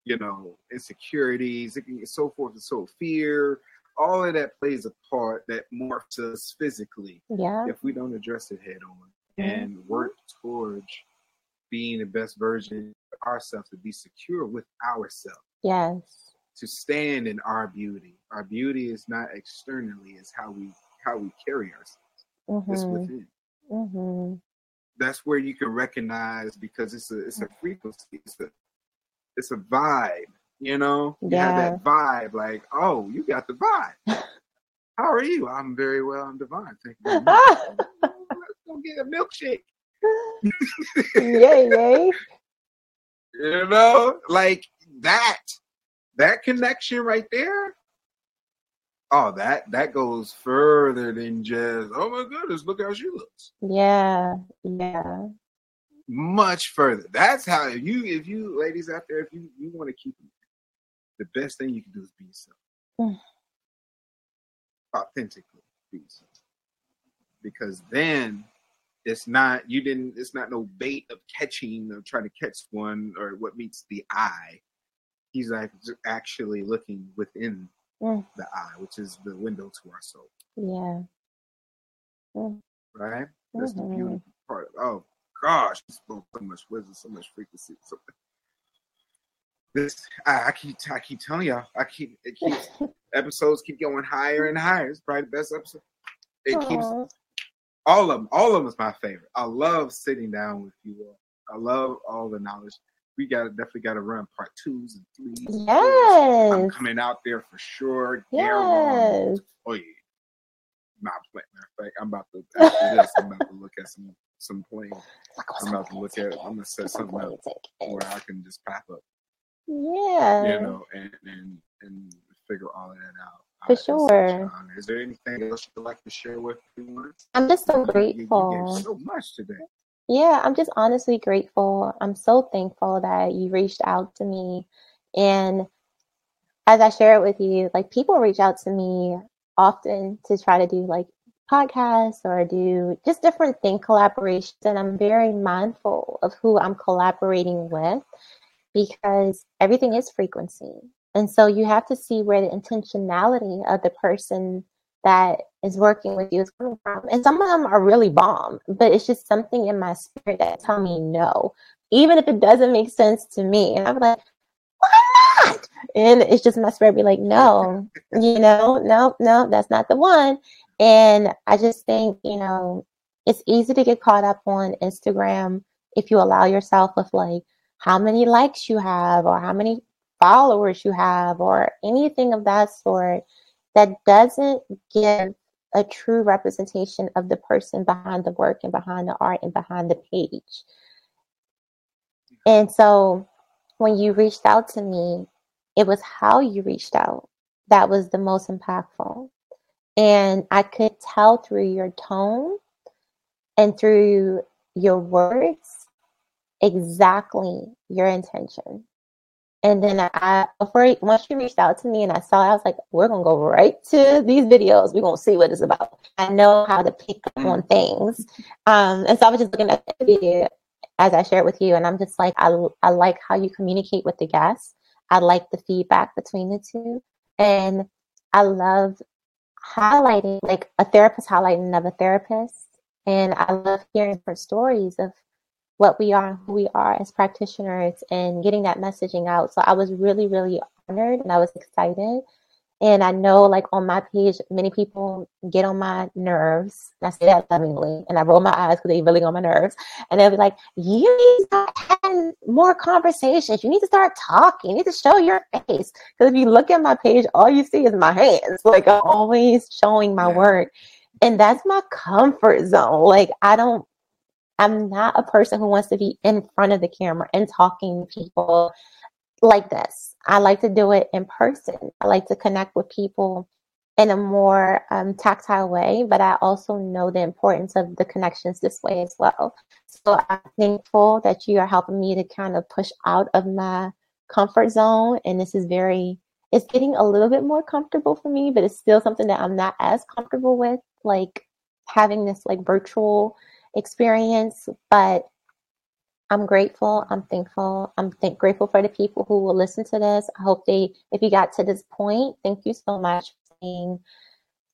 you know, insecurities, so forth and so fear, all of that plays a part that morphs us physically. Yeah. If we don't address it head on and work towards being the best version of ourselves, to be secure with ourselves. Yes. To stand in our beauty. Our beauty is not externally; it's how we how we carry ourselves. Mm-hmm. It's within. Mm-hmm. That's where you can recognize because it's a it's a mm. frequency. It's a it's a vibe. You know, you yeah. have that vibe. Like, oh, you got the vibe. How are you? I'm very well. I'm divine. Thank you. Let's go get a milkshake yay, yay. You know, like that, that connection right there. Oh, that that goes further than just, oh my goodness, look how she looks. Yeah, yeah. Much further. That's how if you if you ladies out there, if you, you want to keep the best thing you can do is be yourself. Mm. Authentically be yourself. Because then it's not you didn't it's not no bait of catching or trying to catch one or what meets the eye he's like actually looking within mm. the eye which is the window to our soul yeah mm. right that's mm-hmm. the beautiful part oh gosh spoke so much wisdom so much frequency so this I, I keep I keep telling y'all, I keep it keeps episodes keep going higher and higher. It's probably the best episode. It Aw. keeps all of them. All of them is my favorite. I love sitting down with you all. I love all the knowledge. We got to definitely got to run part twos and threes. fours. I'm coming out there for sure. Yes. Oh yeah. Not playing. Matter of fact, I'm about to after this. I'm about to look at some some planes. I'm about to look at. I'm gonna set something up where I can just pop up, Yeah. you know, and and and figure all of that out. For it's such an sure. Is there anything else you'd like to share with everyone? I'm just so grateful. so much today. Yeah, I'm just honestly grateful. I'm so thankful that you reached out to me. And as I share it with you, like people reach out to me often to try to do like podcasts or do just different thing collaborations. And I'm very mindful of who I'm collaborating with because everything is frequency. And so you have to see where the intentionality of the person that is working with you is coming from. And some of them are really bomb, but it's just something in my spirit that tell me no, even if it doesn't make sense to me. And I'm like, why not? And it's just my spirit be like, no, you know, no, no, that's not the one. And I just think, you know, it's easy to get caught up on Instagram if you allow yourself with like how many likes you have or how many followers you have or anything of that sort that doesn't give a true representation of the person behind the work and behind the art and behind the page. And so when you reached out to me, it was how you reached out that was the most impactful. And I could tell through your tone and through your words exactly your intention. And then I, before once she reached out to me and I saw, it, I was like, we're gonna go right to these videos. We're gonna see what it's about. I know how to pick up on things. Um, and so I was just looking at the video as I shared with you, and I'm just like, I, I like how you communicate with the guests. I like the feedback between the two, and I love highlighting like a therapist highlighting another therapist, and I love hearing her stories of what we are and who we are as practitioners and getting that messaging out. So I was really, really honored and I was excited. And I know, like on my page, many people get on my nerves. And I say that lovingly, and I roll my eyes because they really on my nerves. And they'll be like, "You need to start having more conversations. You need to start talking. You need to show your face." Because if you look at my page, all you see is my hands. Like I'm always showing my work, and that's my comfort zone. Like I don't I'm not a person who wants to be in front of the camera and talking people like this. I like to do it in person. I like to connect with people in a more um, tactile way, but I also know the importance of the connections this way as well. So I'm thankful that you are helping me to kind of push out of my comfort zone. And this is very, it's getting a little bit more comfortable for me, but it's still something that I'm not as comfortable with, like having this like virtual experience. But I'm grateful. I'm thankful. I'm th- grateful for the people who will listen to this. I hope they, if you got to this point, thank you so much for being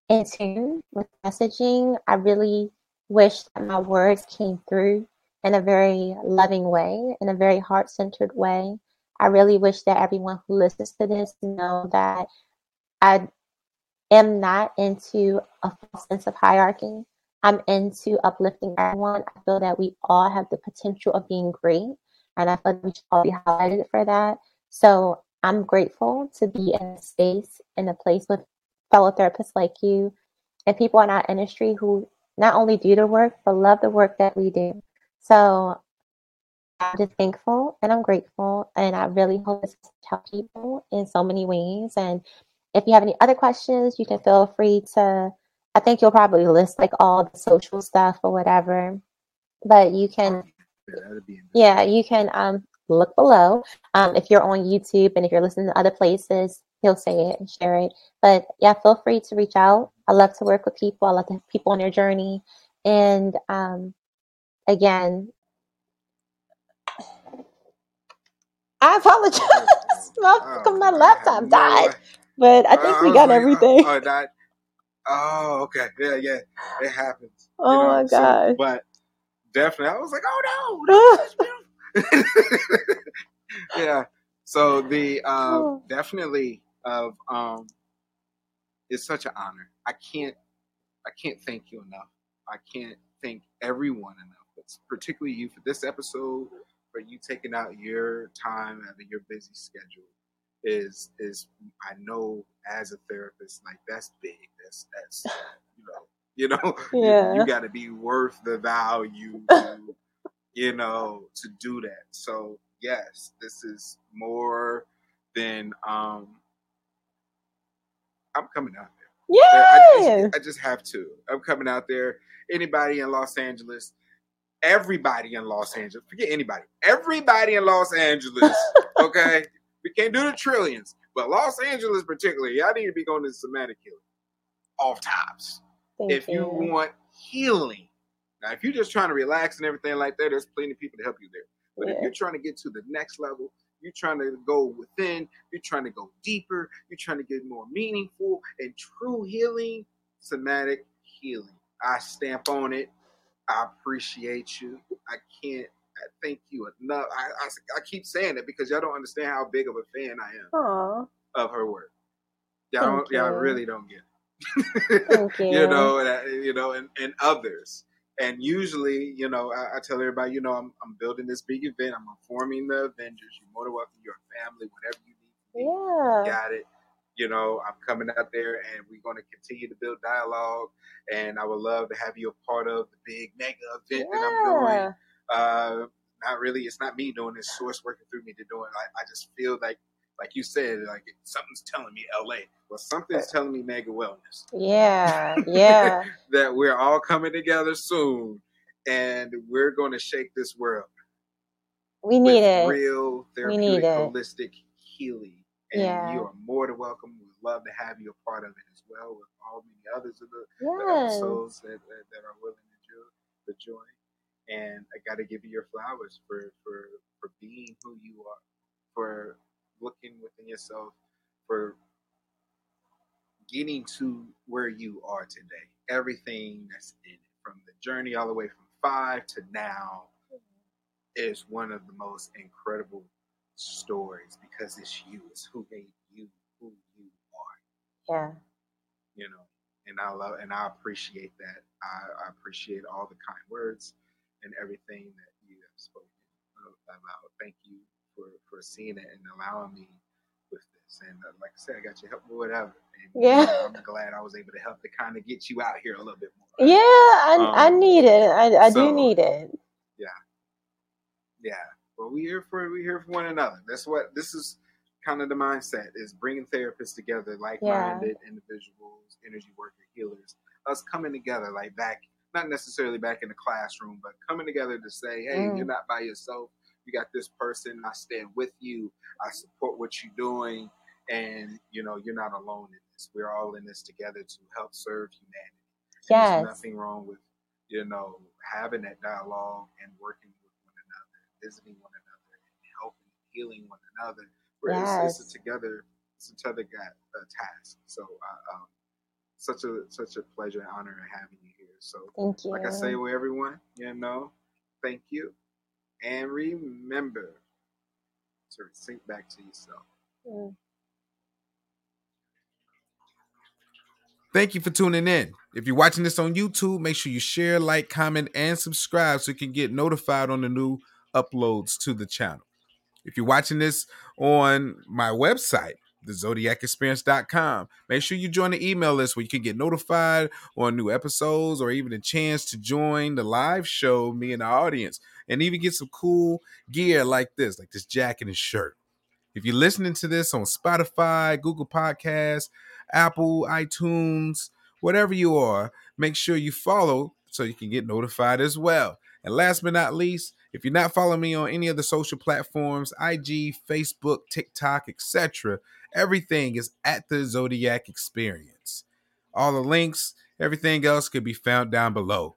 in tune with messaging. I really wish that my words came through in a very loving way, in a very heart centered way. I really wish that everyone who listens to this know that I am not into a false sense of hierarchy. I'm into uplifting everyone. I feel that we all have the potential of being great, and I feel like we should all be highlighted for that. So I'm grateful to be in a space, in a place with fellow therapists like you and people in our industry who not only do the work, but love the work that we do. So I'm just thankful and I'm grateful, and I really hope this help people in so many ways. And if you have any other questions, you can feel free to. I think you'll probably list like all the social stuff or whatever, but you can Yeah, yeah, you can um, look below. Um, if you're on YouTube and if you're listening to other places, he'll say it and share it. But yeah, feel free to reach out. I love to work with people. I love to have people on their journey. And um, again, I apologize. my, Oh, my laptop died, but I think we got like, everything. Oh, oh, that. Oh, okay. Yeah, yeah. It happens. you Oh know, my so- but definitely, I was like, oh no. beautiful. yeah. So the uh, definitely of um, it's such an honor. I can't I can't thank you enough. I can't thank everyone enough, but particularly you for this episode, for you taking out your time out of your busy schedule is is I know as a therapist, like that's big. That's that's you know you know Yeah. you, you got to be worth the value, to, you know, to do that. So yes, this is more than um. I'm coming out there. I just, I just have to. I'm coming out there. Anybody in Los Angeles, everybody in Los Angeles, forget anybody, everybody in Los Angeles, okay? We can't do the trillions, but Los Angeles particularly, y'all need to be going to somatic healing off tops. Thank if you want healing, now if you're just trying to relax and everything like that, there's plenty of people to help you there. But if you're trying to get to the next level, you're trying to go within, you're trying to go deeper, you're trying to get more meaningful and true healing, somatic healing. I stamp on it. I appreciate you. I can't thank you enough. I, I, I keep saying it because y'all don't understand how big of a fan I am Aw, of her work. Y'all, don't, y'all really don't get it. thank you. you know, and, I- you know, and, and others. And usually, you know, I, I tell everybody, you know, I'm, I'm building this big event. I'm forming the Avengers. You're more than welcome. Your family, whatever you need. Yeah. Got it. You know, I'm coming out there, and we're going to continue to build dialogue. And I would love to have you a part of the big mega event that I'm doing Yeah. Uh not really it's not me doing this source working through me to do it I, I just feel like like you said like something's telling me la well something's telling me mega wellness Yeah. Yeah. that we're all coming together soon and we're going to shake this world We with need it. real We need therapeutic it. holistic healing and Yeah. you are more than welcome we'd love to have you a part of it as well with all many others of the the episodes that, that, that are willing to join. And I got to give you your flowers for, for, for being who you are, for looking within yourself, for getting to where you are today. Everything that's in it, from the journey all the way from five to now, mm-hmm. is one of the most incredible stories because it's you. It's who made you who you are Yeah. you know and i love and i appreciate that i, I appreciate all the kind words and everything that you have spoken about thank you for for seeing it and allowing me with this and uh, like i said i got your help with whatever and Yeah. you know, i'm glad i was able to help to kind of get you out here a little bit more Yeah. I, I Um, need it. I, I so- do need it. yeah Yeah. well we here for we here for one another that's what this is kind of the mindset is bringing therapists together like-minded individuals energy worker healers us coming together like back not necessarily back in the classroom but coming together to say hey Mm. you're not by yourself. You got this person. I stand with you. I support what you're doing. And you know you're not alone in this. We're all in this together to help serve humanity. And Yes. there's nothing wrong with you know having that dialogue and working with one another visiting one another and helping healing one another where it's, it's Yes. a together it's a together got a task. So uh, um such a such a pleasure and honor having you so Thank you. like I say with everyone, you know, thank you. And remember to sync back to yourself. Mm. Thank you for tuning in. If you're watching this on YouTube, make sure you share, like, comment, and subscribe so you can get notified on the new uploads to the channel. If you're watching this on my website, thezodyacexperience.com, make sure you join the email list where you can get notified on new episodes or even a chance to join the live show, me and the audience, and even get some cool gear like this, like this jacket and shirt. If you're listening to this on Spotify, Google Podcasts, Apple, iTunes, whatever you are, make sure you follow so you can get notified as well. And last but not least, if you're not following me on any of the social platforms, IG, Facebook, TikTok, etc., everything is at the Zodyac Experience. All the links, everything else could be found down below.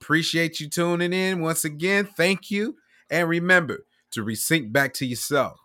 Appreciate you tuning in once again. Thank you. And remember to resync back to yourself.